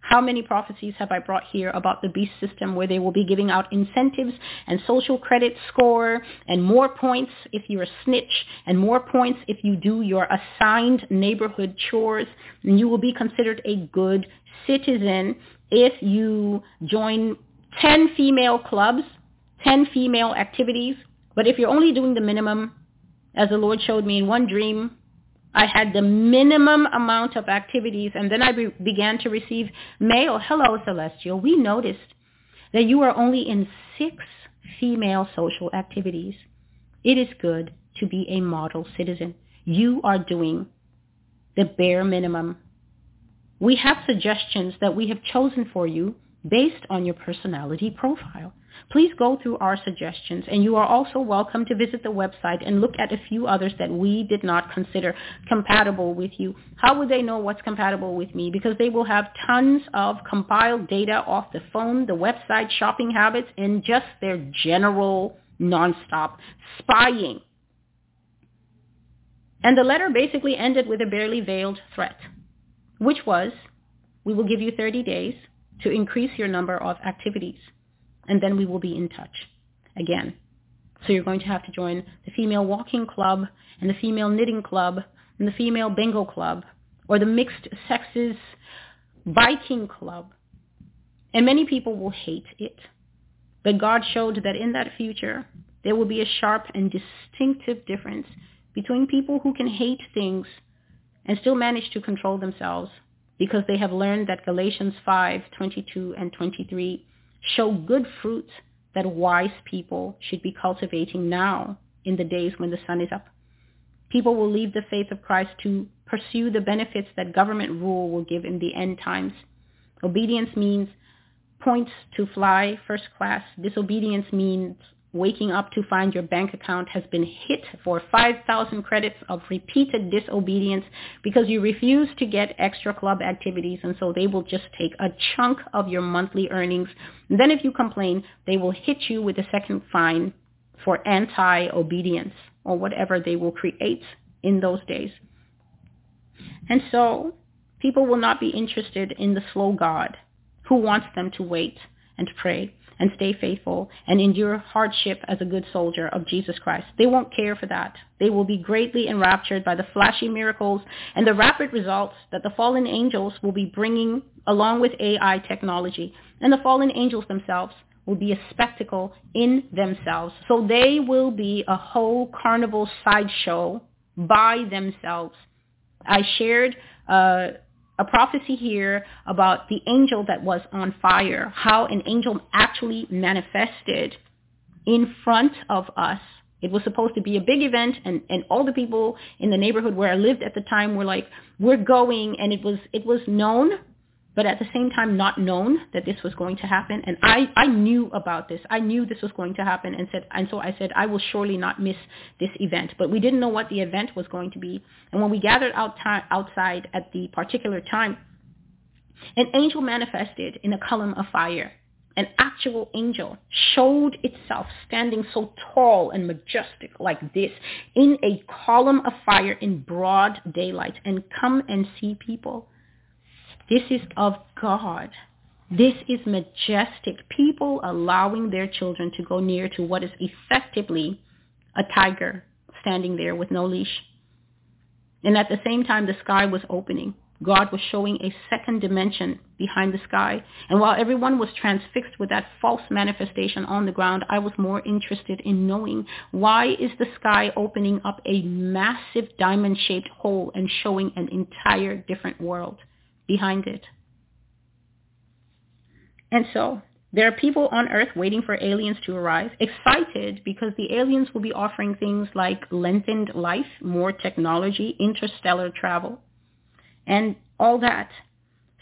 How many prophecies have I brought here about the beast system where they will be giving out incentives and social credit score and more points if you're a snitch and more points if you do your assigned neighborhood chores and you will be considered a good citizen if you join 10 female clubs, 10 female activities. But if you're only doing the minimum, as the Lord showed me in one dream, I had the minimum amount of activities and then I be- began to receive mail. Hello, Celestial. We noticed that you are only in six female social activities. It is good to be a model citizen. You are doing the bare minimum. We have suggestions that we have chosen for you based on your personality profile. Please go through our suggestions and you are also welcome to visit the website and look at a few others that we did not consider compatible with you. How would they know what's compatible with me? Because they will have tons of compiled data off the phone, the website, shopping habits, and just their general nonstop spying. And the letter basically ended with a barely veiled threat, which was, we will give you 30 days to increase your number of activities. And then we will be in touch again. So you're going to have to join the female walking club and the female knitting club and the female bingo club or the mixed sexes biking club. And many people will hate it. But God showed that in that future, there will be a sharp and distinctive difference between people who can hate things and still manage to control themselves because they have learned that Galatians 5, 22 and 23 show good fruits that wise people should be cultivating now in the days when the sun is up. People will leave the faith of Christ to pursue the benefits that government rule will give in the end times. Obedience means points to fly first class. Disobedience means waking up to find your bank account has been hit for 5,000 credits of repeated disobedience because you refuse to get extra club activities and so they will just take a chunk of your monthly earnings. And then if you complain, they will hit you with a second fine for anti-obedience or whatever they will create in those days. And so people will not be interested in the slow God who wants them to wait and pray and stay faithful and endure hardship as a good soldier of Jesus Christ. They won't care for that. They will be greatly enraptured by the flashy miracles and the rapid results that the fallen angels will be bringing along with AI technology. And the fallen angels themselves will be a spectacle in themselves. So they will be a whole carnival sideshow by themselves. I shared uh, a prophecy here about the angel that was on fire, how an angel actually manifested in front of us. It was supposed to be a big event and, and all the people in the neighborhood where I lived at the time were like, we're going and it was it was known but at the same time not known that this was going to happen. And I, I knew about this. I knew this was going to happen and said, and so I said, I will surely not miss this event. But we didn't know what the event was going to be. And when we gathered out outside at the particular time, an angel manifested in a column of fire. An actual angel showed itself standing so tall and majestic like this in a column of fire in broad daylight and come and see people this is of God. This is majestic. People allowing their children to go near to what is effectively a tiger standing there with no leash. And at the same time, the sky was opening. God was showing a second dimension behind the sky. And while everyone was transfixed with that false manifestation on the ground, I was more interested in knowing why is the sky opening up a massive diamond-shaped hole and showing an entire different world behind it. And so there are people on Earth waiting for aliens to arrive, excited because the aliens will be offering things like lengthened life, more technology, interstellar travel, and all that.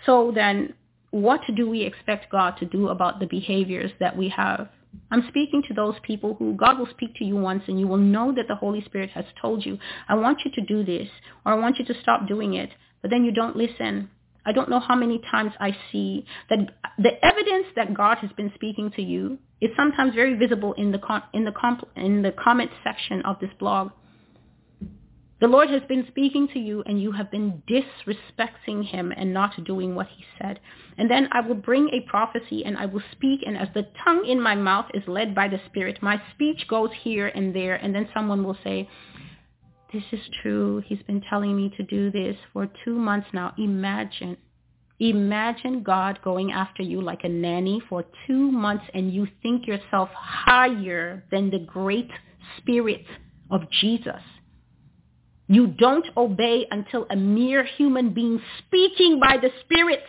So then what do we expect God to do about the behaviors that we have? I'm speaking to those people who God will speak to you once and you will know that the Holy Spirit has told you, I want you to do this or I want you to stop doing it, but then you don't listen I don't know how many times I see that the evidence that God has been speaking to you is sometimes very visible in the com- in the in the comment section of this blog. The Lord has been speaking to you and you have been disrespecting him and not doing what he said. And then I will bring a prophecy and I will speak and as the tongue in my mouth is led by the Spirit, my speech goes here and there and then someone will say, this is true. He's been telling me to do this for two months now. Imagine. Imagine God going after you like a nanny for two months and you think yourself higher than the great spirit of Jesus. You don't obey until a mere human being speaking by the Spirit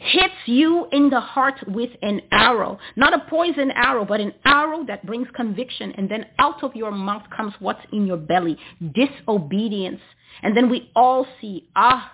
hits you in the heart with an arrow. Not a poison arrow, but an arrow that brings conviction. And then out of your mouth comes what's in your belly, disobedience. And then we all see, ah,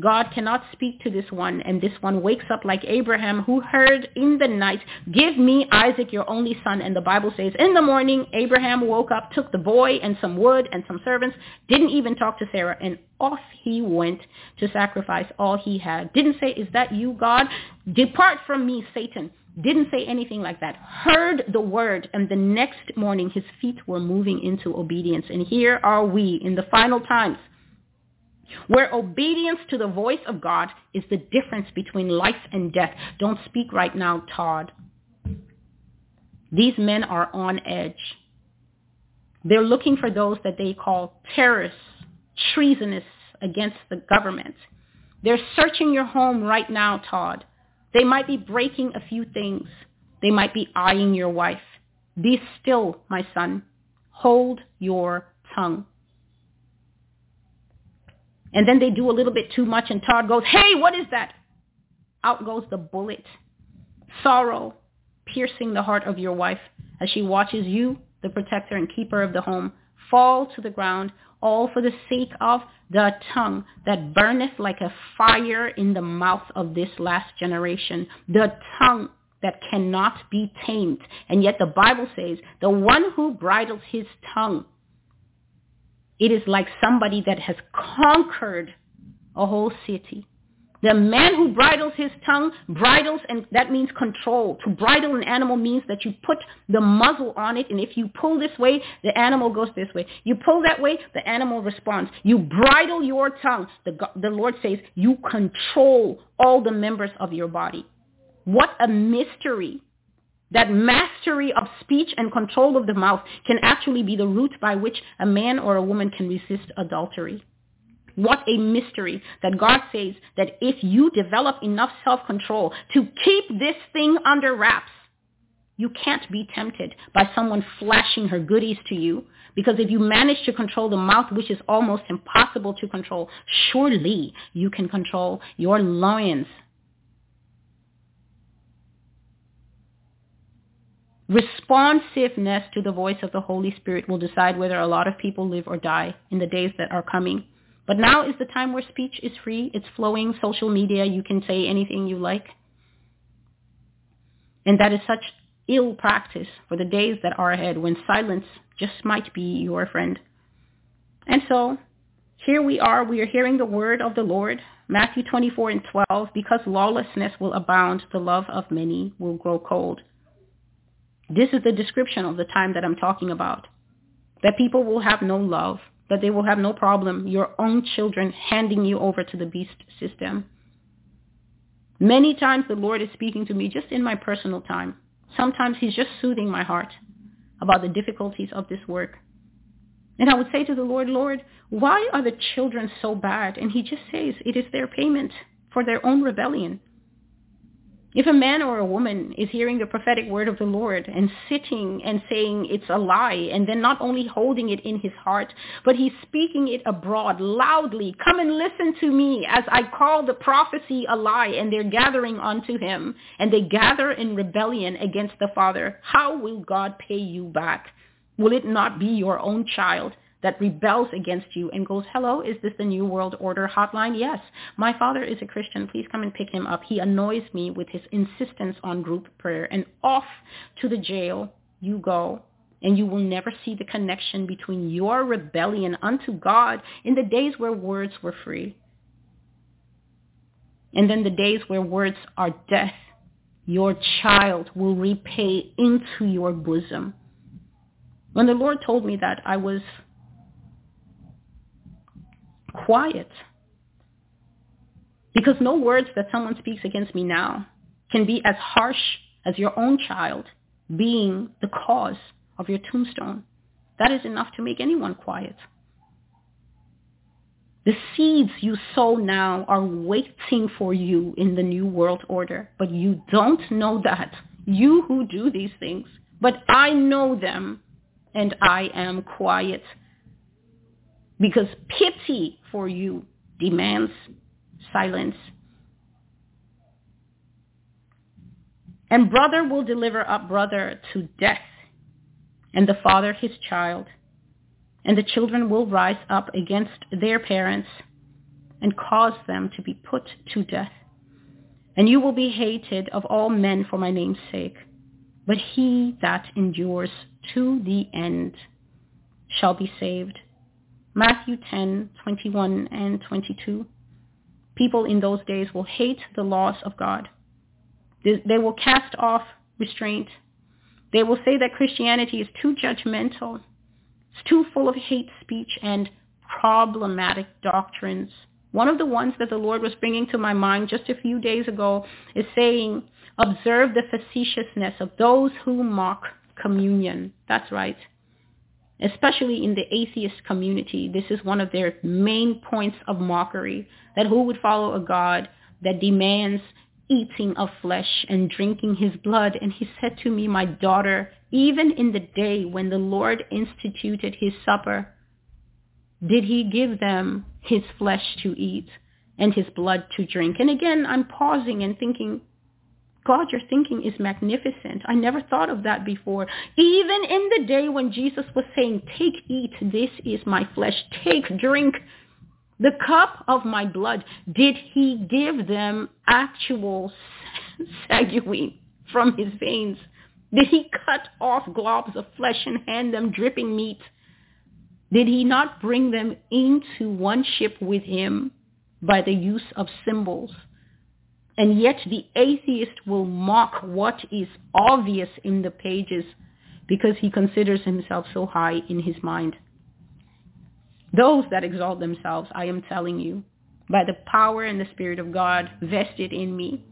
God cannot speak to this one, and this one wakes up like Abraham, who heard in the night, give me Isaac, your only son. And the Bible says, in the morning, Abraham woke up, took the boy and some wood and some servants, didn't even talk to Sarah, and off he went to sacrifice all he had. Didn't say, is that you, God? Depart from me, Satan. Didn't say anything like that. Heard the word, and the next morning his feet were moving into obedience. And here are we in the final times where obedience to the voice of God is the difference between life and death. Don't speak right now, Todd. These men are on edge. They're looking for those that they call terrorists, treasonous against the government. They're searching your home right now, Todd. They might be breaking a few things. They might be eyeing your wife. Be still, my son. Hold your tongue. And then they do a little bit too much and Todd goes, hey, what is that? Out goes the bullet. Sorrow piercing the heart of your wife as she watches you, the protector and keeper of the home, fall to the ground, all for the sake of the tongue that burneth like a fire in the mouth of this last generation. The tongue that cannot be tamed. And yet the Bible says the one who bridles his tongue, it is like somebody that has conquered a whole city. The man who bridles his tongue bridles, and that means control. To bridle an animal means that you put the muzzle on it, and if you pull this way, the animal goes this way. You pull that way, the animal responds. You bridle your tongue. The, the Lord says you control all the members of your body. What a mystery. That mastery of speech and control of the mouth can actually be the root by which a man or a woman can resist adultery. What a mystery that God says that if you develop enough self-control to keep this thing under wraps, you can't be tempted by someone flashing her goodies to you. Because if you manage to control the mouth, which is almost impossible to control, surely you can control your loins. Responsiveness to the voice of the Holy Spirit will decide whether a lot of people live or die in the days that are coming. But now is the time where speech is free. It's flowing. Social media, you can say anything you like. And that is such ill practice for the days that are ahead when silence just might be your friend. And so here we are. We are hearing the word of the Lord. Matthew 24 and 12, because lawlessness will abound, the love of many will grow cold. This is the description of the time that I'm talking about. That people will have no love, that they will have no problem, your own children handing you over to the beast system. Many times the Lord is speaking to me just in my personal time. Sometimes he's just soothing my heart about the difficulties of this work. And I would say to the Lord, Lord, why are the children so bad? And he just says it is their payment for their own rebellion. If a man or a woman is hearing the prophetic word of the Lord and sitting and saying it's a lie and then not only holding it in his heart, but he's speaking it abroad loudly, come and listen to me as I call the prophecy a lie and they're gathering unto him and they gather in rebellion against the Father, how will God pay you back? Will it not be your own child that rebels against you and goes, hello, is this the New World Order hotline? Yes. My father is a Christian. Please come and pick him up. He annoys me with his insistence on group prayer. And off to the jail you go. And you will never see the connection between your rebellion unto God in the days where words were free. And then the days where words are death, your child will repay into your bosom. When the Lord told me that, I was quiet. Because no words that someone speaks against me now can be as harsh as your own child being the cause of your tombstone. That is enough to make anyone quiet. The seeds you sow now are waiting for you in the new world order, but you don't know that. You who do these things. But I know them, and I am quiet because pity for you demands silence. And brother will deliver up brother to death, and the father his child. And the children will rise up against their parents and cause them to be put to death. And you will be hated of all men for my name's sake. But he that endures to the end shall be saved. Matthew 10, 21 and 22. People in those days will hate the laws of God. They will cast off restraint. They will say that Christianity is too judgmental. It's too full of hate speech and problematic doctrines. One of the ones that the Lord was bringing to my mind just a few days ago is saying, observe the facetiousness of those who mock communion. That's right especially in the atheist community, this is one of their main points of mockery, that who would follow a God that demands eating of flesh and drinking his blood. And he said to me, my daughter, even in the day when the Lord instituted his supper, did he give them his flesh to eat and his blood to drink? And again, I'm pausing and thinking, God, your thinking is magnificent. I never thought of that before. Even in the day when Jesus was saying, take, eat, this is my flesh. Take, drink the cup of my blood. Did he give them actual seguing from his veins? Did he cut off globs of flesh and hand them dripping meat? Did he not bring them into one ship with him by the use of symbols? And yet the atheist will mock what is obvious in the pages because he considers himself so high in his mind. Those that exalt themselves, I am telling you, by the power and the Spirit of God vested in me,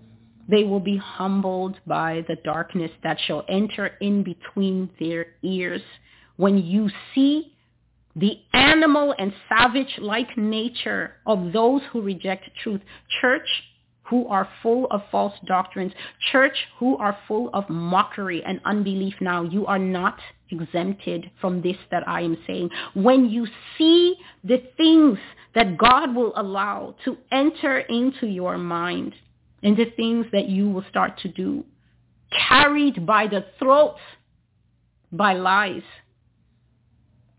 they will be humbled by the darkness that shall enter in between their ears. When you see the animal and savage-like nature of those who reject truth, church, who are full of false doctrines, church who are full of mockery and unbelief now, you are not exempted from this that I am saying. When you see the things that God will allow to enter into your mind and the things that you will start to do, carried by the throat by lies,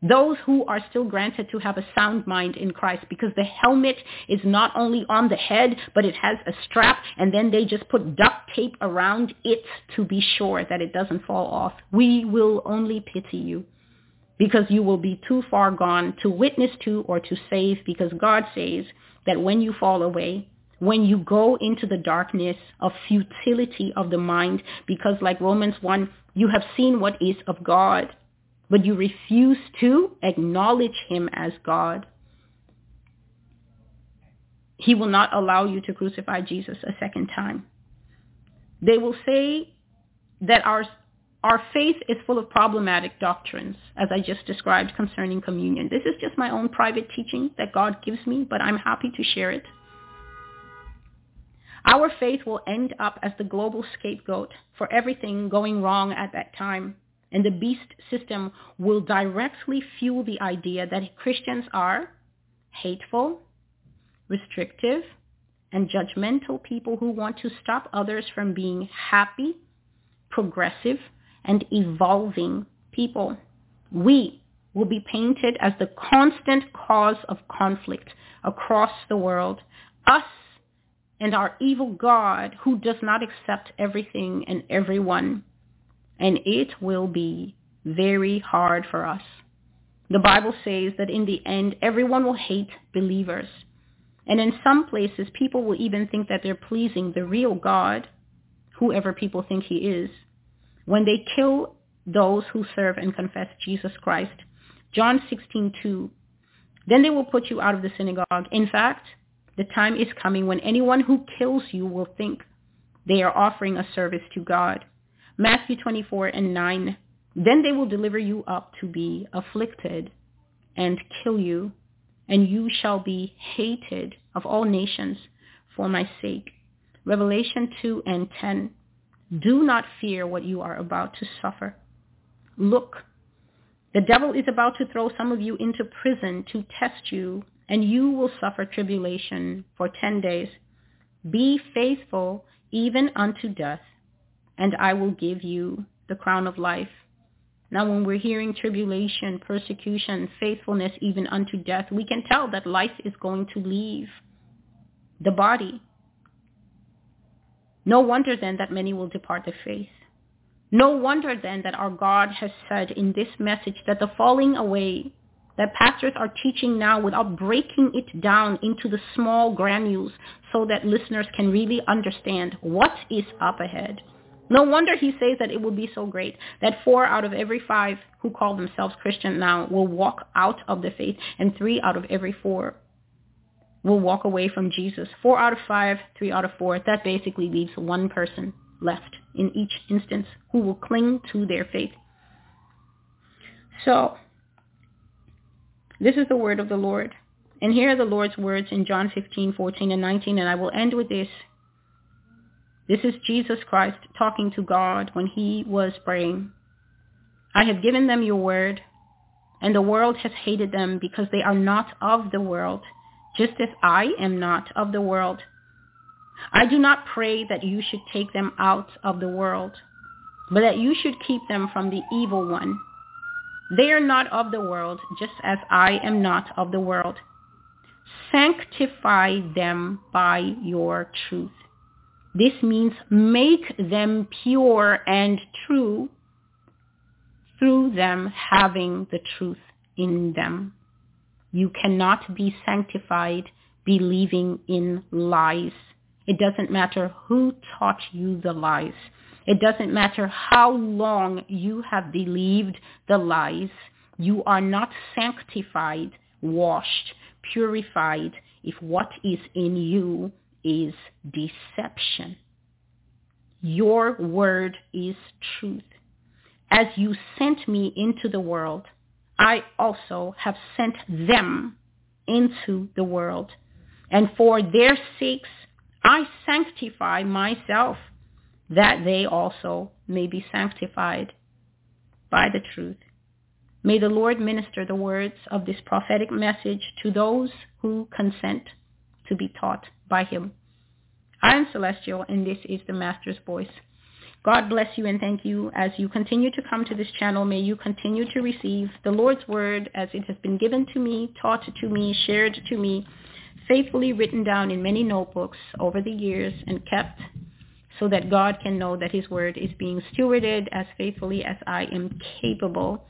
those who are still granted to have a sound mind in Christ because the helmet is not only on the head, but it has a strap and then they just put duct tape around it to be sure that it doesn't fall off. We will only pity you because you will be too far gone to witness to or to save because God says that when you fall away, when you go into the darkness of futility of the mind, because like Romans 1, you have seen what is of God but you refuse to acknowledge him as God, he will not allow you to crucify Jesus a second time. They will say that our, our faith is full of problematic doctrines, as I just described concerning communion. This is just my own private teaching that God gives me, but I'm happy to share it. Our faith will end up as the global scapegoat for everything going wrong at that time. And the beast system will directly fuel the idea that Christians are hateful, restrictive, and judgmental people who want to stop others from being happy, progressive, and evolving people. We will be painted as the constant cause of conflict across the world. Us and our evil God who does not accept everything and everyone and it will be very hard for us. The Bible says that in the end, everyone will hate believers. And in some places, people will even think that they're pleasing the real God, whoever people think he is, when they kill those who serve and confess Jesus Christ. John 16:2. Then they will put you out of the synagogue. In fact, the time is coming when anyone who kills you will think they are offering a service to God. Matthew 24 and 9. Then they will deliver you up to be afflicted and kill you, and you shall be hated of all nations for my sake. Revelation 2 and 10. Do not fear what you are about to suffer. Look, the devil is about to throw some of you into prison to test you, and you will suffer tribulation for 10 days. Be faithful even unto death, and I will give you the crown of life. Now when we're hearing tribulation, persecution, faithfulness even unto death, we can tell that life is going to leave the body. No wonder then that many will depart the faith. No wonder then that our God has said in this message that the falling away that pastors are teaching now without breaking it down into the small granules so that listeners can really understand what is up ahead. No wonder he says that it will be so great that four out of every five who call themselves Christian now will walk out of the faith and three out of every four will walk away from Jesus. Four out of five, three out of four. That basically leaves one person left in each instance who will cling to their faith. So, this is the word of the Lord. And here are the Lord's words in John 15, 14, and 19, and I will end with this. This is Jesus Christ talking to God when he was praying. I have given them your word, and the world has hated them because they are not of the world, just as I am not of the world. I do not pray that you should take them out of the world, but that you should keep them from the evil one. They are not of the world, just as I am not of the world. Sanctify them by your truth. This means make them pure and true through them having the truth in them. You cannot be sanctified believing in lies. It doesn't matter who taught you the lies. It doesn't matter how long you have believed the lies. You are not sanctified, washed, purified if what is in you is deception. Your word is truth. As you sent me into the world, I also have sent them into the world. And for their sakes, I sanctify myself that they also may be sanctified by the truth. May the Lord minister the words of this prophetic message to those who consent to be taught by him. I am Celestial, and this is the Master's Voice. God bless you and thank you as you continue to come to this channel. May you continue to receive the Lord's word as it has been given to me, taught to me, shared to me, faithfully written down in many notebooks over the years and kept so that God can know that his word is being stewarded as faithfully as I am capable.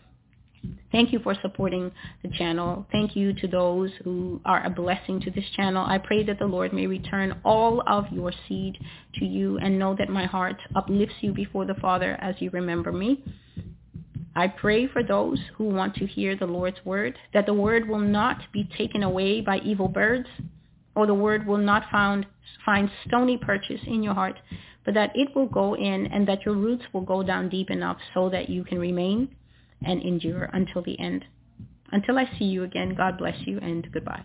Thank you for supporting the channel. Thank you to those who are a blessing to this channel. I pray that the Lord may return all of your seed to you and know that my heart uplifts you before the Father as you remember me. I pray for those who want to hear the Lord's word, that the word will not be taken away by evil birds, or the word will not found, find stony purchase in your heart, but that it will go in and that your roots will go down deep enough so that you can remain and endure until the end. Until I see you again, God bless you and goodbye.